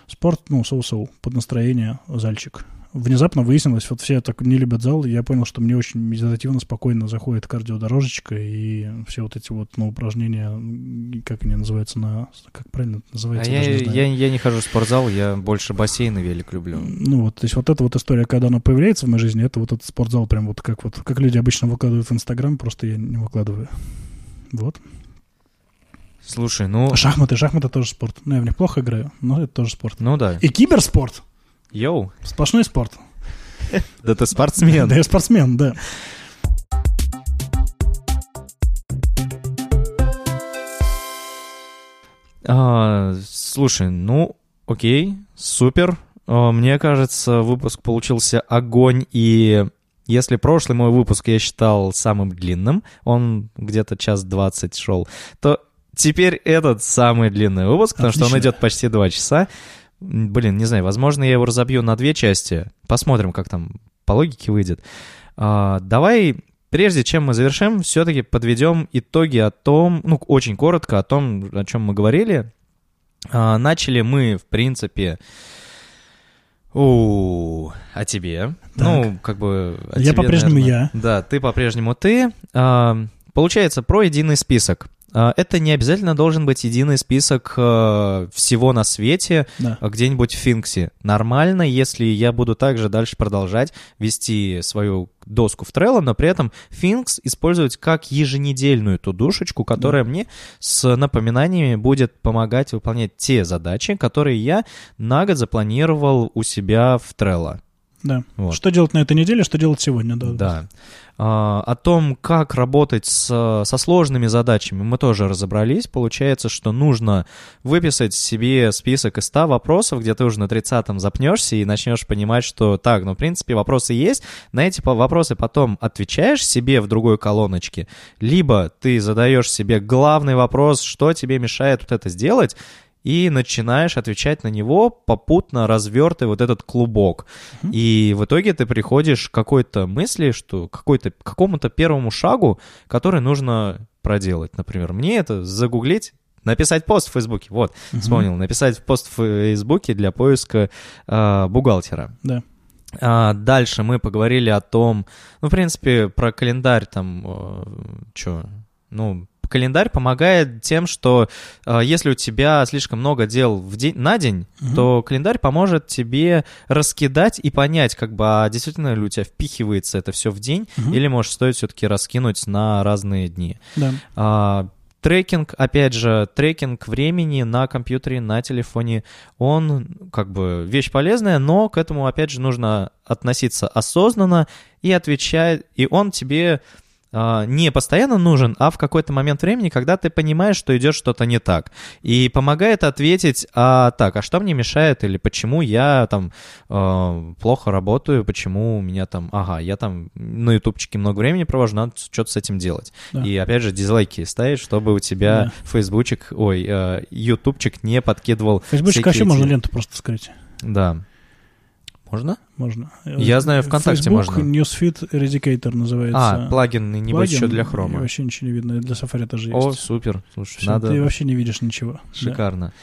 Спорт, ну, соу-соу, под настроение, зальчик. Внезапно выяснилось, вот все так не любят зал, и я понял, что мне очень медитативно, спокойно заходит кардиодорожечка, и все вот эти вот, ну, упражнения, как они называются на... Как правильно А называется? я, даже не я, я не хожу в спортзал, я больше бассейн и велик люблю. Ну вот, то есть вот эта вот история, когда она появляется в моей жизни, это вот этот спортзал прям вот как вот, как люди обычно выкладывают в Инстаграм, просто я не выкладываю. Вот. Слушай, ну... Шахматы, шахматы тоже спорт. Ну, я в них плохо играю, но это тоже спорт. Ну да. И киберспорт. Йоу, Сплошной спорт. да ты спортсмен. Да я спортсмен, да. А, слушай, ну, окей, супер. А, Мне кажется, выпуск получился огонь, и если прошлый мой выпуск я считал самым длинным, он где-то час двадцать шел, то теперь этот самый длинный выпуск, потому что он Отлично. идет почти два часа. Блин, не знаю, возможно, я его разобью на две части. Посмотрим, как там по логике выйдет. А, давай, прежде чем мы завершим, все-таки подведем итоги о том, ну, очень коротко о том, о чем мы говорили. А, начали мы, в принципе, у, о тебе. Ну, как бы... о Я по-прежнему я. Да, ты по-прежнему ты. А, получается, про единый список. А, Это не обязательно должен быть единый список э, всего на свете, Да. а где-нибудь в Финксе. Нормально, если я буду также дальше продолжать вести свою доску в Trello, но при этом Финкс использовать как еженедельную ту душечку, которая мне с напоминаниями будет помогать выполнять те задачи, которые я на год запланировал у себя в Trello. Да. Вот. Что делать на этой неделе, что делать сегодня, да. Да. А, о том, как работать с, со сложными задачами, мы тоже разобрались. Получается, что нужно выписать себе список из 100 вопросов, где ты уже на 30-м запнешься и начнешь понимать, что так, ну, в принципе, вопросы есть. На эти вопросы потом отвечаешь себе в другой колоночке, либо ты задаешь себе главный вопрос, что тебе мешает вот это сделать, и начинаешь отвечать на него, попутно развертывая вот этот клубок. И в итоге ты приходишь к какой-то мысли, что какой-то, к какому-то первому шагу, который нужно проделать. Например, мне это загуглить, написать пост в Фейсбуке. Вот, вспомнил, написать пост в Фейсбуке для поиска а, бухгалтера. Да. А, дальше мы поговорили о том, ну, в принципе, про календарь там, что, Ну, календарь помогает тем, что э, если у тебя слишком много дел в день, на день, Мгм. то календарь поможет тебе раскидать и понять, как бы, а действительно ли у тебя впихивается это все в день, Мгм. или, может, стоит все-таки раскинуть на разные дни. Да. А, Трекинг, опять же, трекинг времени на компьютере, на телефоне, он как бы вещь полезная, но к этому, опять же, нужно относиться осознанно и отвечать, и он тебе не постоянно нужен, а в какой-то момент времени, когда ты понимаешь, что идет что-то не так. И помогает ответить, а так, а что мне мешает, или почему я там э, плохо работаю, почему у меня там, ага, я там на ютубчике много времени провожу, надо что-то с этим делать. Да. И опять же дизлайки ставить, чтобы у тебя Да. фейсбучик, ой, э, ютубчик не подкидывал Фейсбучик вообще можно эти- ленту просто скрыть. Да. Можно? Можно. Я знаю, ВКонтакте Facebook можно. Newsfeed Eradicator называется. А, плагин, еще Плагин, для и хрома. вообще ничего не видно. Для Safari тоже О, есть. супер. Слушай, Всё, надо... Ты вообще не видишь ничего. Да. Шикарно.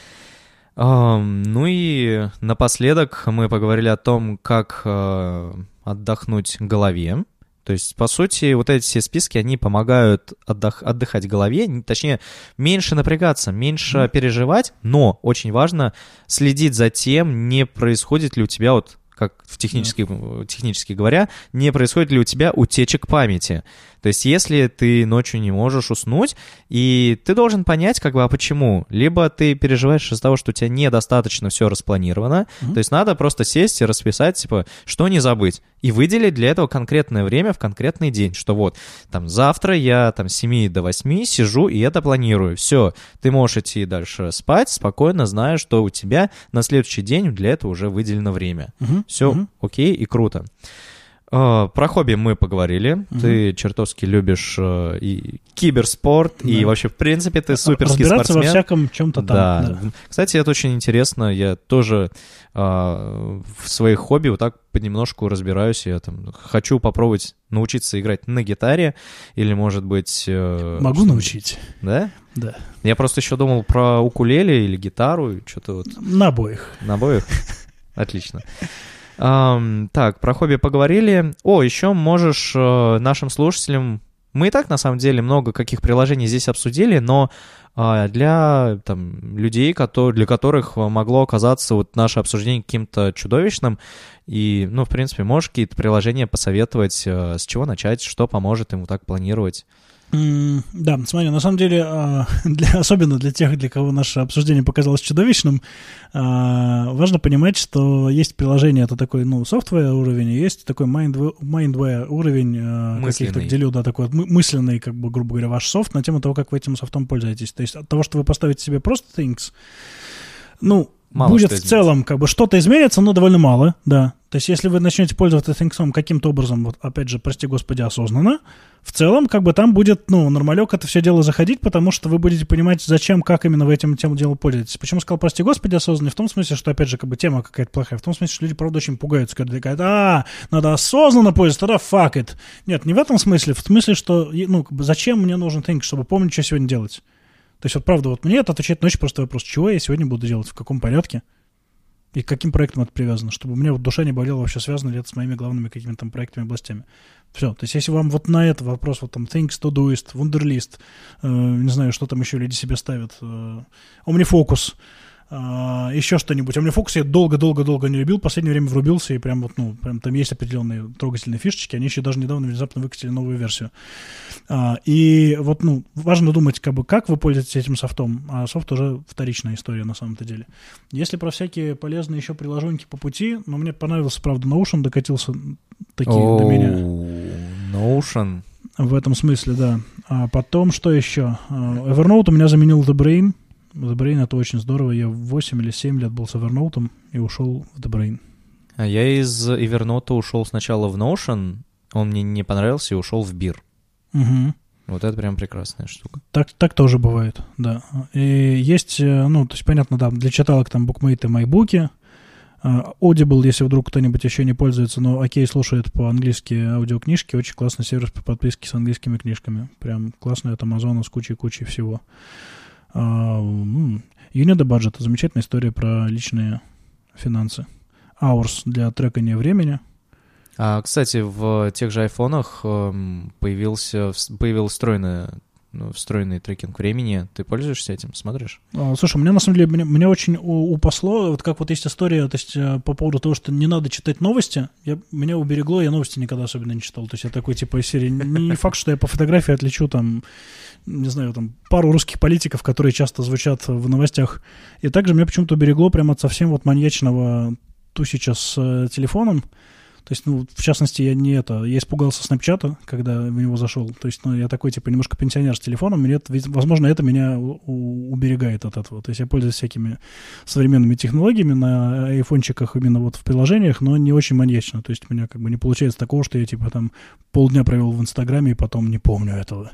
Ам, ну и напоследок мы поговорили о том, как э, отдохнуть голове. То есть, по сути, вот эти все списки, они помогают отдох- отдыхать голове, точнее, меньше напрягаться, меньше Мгм. переживать, но очень важно следить за тем, не происходит ли у тебя вот как в технически, технически говоря, не происходит ли у тебя утечек памяти. То есть, если ты ночью не можешь уснуть, и ты должен понять, как бы, а почему. Либо ты переживаешь из-за того, что у тебя недостаточно все распланировано, Мгм. то есть надо просто сесть и расписать, типа, что не забыть, и выделить для этого конкретное время в конкретный день, что вот, там, завтра я там с 7 до 8 сижу и это планирую. Все, ты можешь идти дальше спать, спокойно зная, что у тебя на следующий день для этого уже выделено время. Мгм, Все мгм. окей и круто. Э, Про хобби мы поговорили. Мгм. Ты чертовски любишь э, и киберспорт, и Да. вообще, в принципе, ты суперский Разбираться спортсмен. во всяком чем-то там. Да. да. Кстати, это очень интересно. Я тоже а, в своих хобби вот так понемножку разбираюсь. Я там хочу попробовать научиться играть на гитаре или, может быть... э, Могу что- научить. Да? Да. Я просто еще думал про укулеле или гитару, что-то вот На обоих. на обоих. Отлично. Ам, так, про хобби поговорили. О, еще можешь э, нашим слушателям... Мы и так, на самом деле, много каких приложений здесь обсудили, но а, для там, людей, кото- для которых могло оказаться вот наше обсуждение каким-то чудовищным, и, ну, в принципе, можешь какие-то приложения посоветовать, э, с чего начать, что поможет ему так планировать. Да, смотри, на самом деле, а, для, особенно для тех, для кого наше обсуждение показалось чудовищным, а, важно понимать, что есть приложение, это такой, ну, софтвер уровень, и есть такой mindware, уровень, а, как я их так Мысленный. делю, да, такой мысленный, как бы, грубо говоря, ваш софт на тему того, как вы этим софтом пользуетесь. То есть от того, что вы поставите себе просто things, ну, Мало будет в целом, как бы, что-то изменится, но довольно мало, да. То есть если вы начнете пользоваться Thingsом каким-то образом, вот, опять же, прости господи, осознанно, в целом, как бы там будет, ну, нормалек это все дело заходить, потому что вы будете понимать, зачем, как именно вы этим тем делом пользуетесь. Почему сказал, прости господи, осознанно? В том смысле, что, опять же, как бы тема какая-то плохая, в том смысле, что люди, правда, очень пугаются, когда говорят, а, надо осознанно пользоваться, тогда fuck it. Нет, не в этом смысле, в смысле, что, ну, как бы, зачем мне нужен Things, чтобы помнить, что сегодня делать. То есть, вот правда, вот мне это отвечает на очень простой вопрос, чего я сегодня буду делать, в каком порядке, и к каким проектам это привязано, чтобы у меня вот душа не болела, вообще связано ли это с моими главными какими-то там проектами, областями. Все. То есть, если вам вот на этот вопрос, вот там Things, Todoist, Wunderlist, э, не знаю, что там еще люди себе ставят, э, OmniFocus, э, еще что-нибудь. OmniFocus я долго-долго-долго не любил, в последнее время врубился, и прям вот, ну, прям там есть определенные трогательные фишечки, они еще даже недавно внезапно выкатили новую версию. А, и вот, ну, важно думать, как бы, как вы пользуетесь этим софтом, а софт уже вторичная история на самом-то деле. Если про всякие полезные еще приложеньки по пути, но мне понравился, правда, Notion докатился такие до меня. Notion. В этом смысле, да. А потом, что еще? А, Evernote у меня заменил The Brain. The Brain это очень здорово. Я в 8 или 7 лет был с Evernote и ушел в The Brain. А я из Evernote ушел сначала в Notion, он мне не понравился и ушел в Бир. Мгм. Вот это прям прекрасная штука. Так, так тоже бывает, да. И есть, э, ну, то есть, понятно, да, для читалок там букмейты, майбуки. А, Audible, если вдруг кто-нибудь еще не пользуется, но окей, слушает по-английски аудиокнижки, очень классный сервис по подписке с английскими книжками. Прям классный от Амазона с кучей-кучей всего. А, a Budget. Замечательная история про личные финансы. Hours для трекания времени. А, кстати, в тех же айфонах эм, появился, появилась встроенная ну, встроенный трекинг времени. Ты пользуешься этим, смотришь? А, слушай, меня на самом деле, меня, меня очень упасло, вот как вот есть история, то есть э, по поводу того, что не надо читать новости, я, меня уберегло, я новости никогда особенно не читал. То есть я такой типа из серии, не факт, что я по фотографии отличу там не знаю, там, пару русских политиков, которые часто звучат в новостях. И также меня почему-то уберегло прямо от совсем вот маньячного тусича с э, телефоном. То есть, ну, в частности, я не это, я испугался Снапчата, когда в него зашел. То есть, ну, я такой, типа, немножко пенсионер с телефоном, это, возможно, это меня уберегает от этого. То есть, я пользуюсь всякими современными технологиями на айфончиках именно вот в приложениях, но не очень маньячно. То есть, у меня как бы не получается такого, что я, типа, там полдня провел в Инстаграме и потом не помню этого.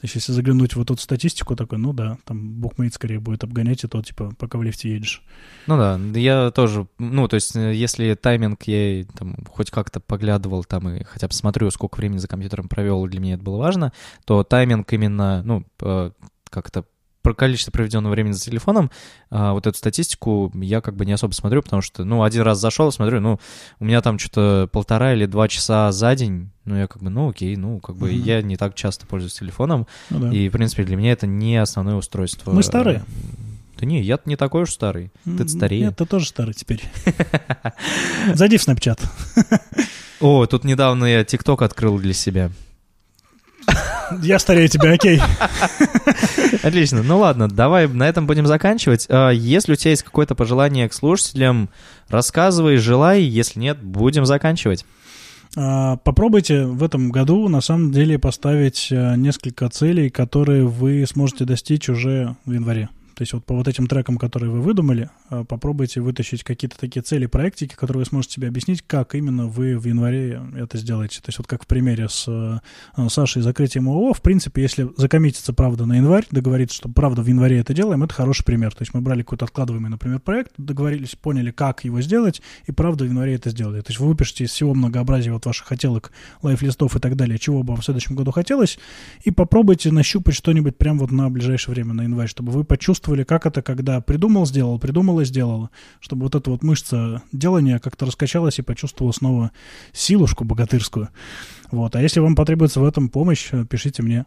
То есть, если заглянуть в эту статистику, такой, ну да, там букмейт скорее будет обгонять, и то, типа, пока в лифте едешь. Ну да, я тоже, ну, то есть, э, если тайминг я там хоть как-то поглядывал там и хотя бы смотрю, сколько времени за компьютером провел, для меня это было важно, то тайминг именно, ну, э, как-то про количество проведенного времени за телефоном, а, вот эту статистику я как бы не особо смотрю, потому что, ну, один раз зашел, смотрю, ну, у меня там что-то полтора или два часа за день, ну, я как бы, ну, окей, ну, как бы mm-hmm. я не так часто пользуюсь телефоном, ну, да. и, в принципе, для меня это не основное устройство. Мы старые. Да не, я не такой уж старый. Ты старее. Нет, ты тоже старый теперь. Зайди в Snapchat. О, тут недавно я ТикТок открыл для себя. Я старее тебя, окей. Отлично. Ну ладно, давай на этом будем заканчивать. А, если у тебя есть какое-то пожелание к слушателям, рассказывай, желай. Если нет, будем заканчивать. А, попробуйте в этом году на самом деле поставить а, несколько целей, которые вы сможете достичь уже в январе. То есть вот по вот этим трекам, которые вы выдумали, а, попробуйте вытащить какие-то такие цели, проектики, которые вы сможете себе объяснить, как именно вы в январе это сделаете. То есть вот как в примере с а, Сашей закрытием ООО, в принципе, если закоммититься, правда, на январь, договориться, что правда в январе это делаем, это хороший пример. То есть мы брали какой-то откладываемый, например, проект, договорились, поняли, как его сделать, и правда в январе это сделали. То есть вы выпишете из всего многообразия вот ваших хотелок, лайф-листов и так далее, чего бы вам в следующем году хотелось, и попробуйте нащупать что-нибудь прямо вот на ближайшее время, на январь, чтобы вы почувствовали, почувствовали, как это, когда придумал, сделал, придумал и сделал, чтобы вот эта вот мышца делания как-то раскачалась и почувствовала снова силушку богатырскую. Вот. А если вам потребуется в этом помощь, пишите мне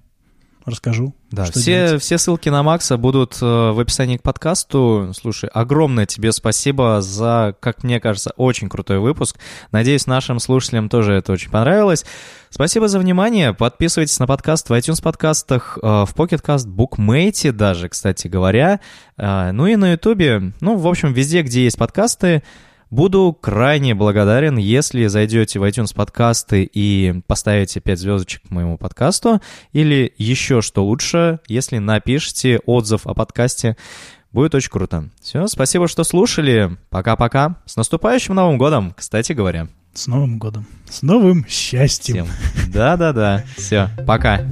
расскажу. Да, все, все ссылки на Макса будут э, в описании к подкасту. Слушай, огромное тебе спасибо за, как мне кажется, очень крутой выпуск. Надеюсь, нашим слушателям тоже это очень понравилось. Спасибо за внимание. Подписывайтесь на подкаст в iTunes подкастах, э, в Pocket Cast, Bookmate даже, кстати говоря. Э, ну и на YouTube. Ну, в общем, везде, где есть подкасты. Буду крайне благодарен, если зайдете в iTunes подкасты и поставите 5 звездочек моему подкасту, или еще что лучше, если напишите отзыв о подкасте. Будет очень круто. Все, спасибо, что слушали. Пока-пока. С наступающим Новым годом, кстати говоря. С Новым годом. С новым счастьем. Да-да-да. Все, пока.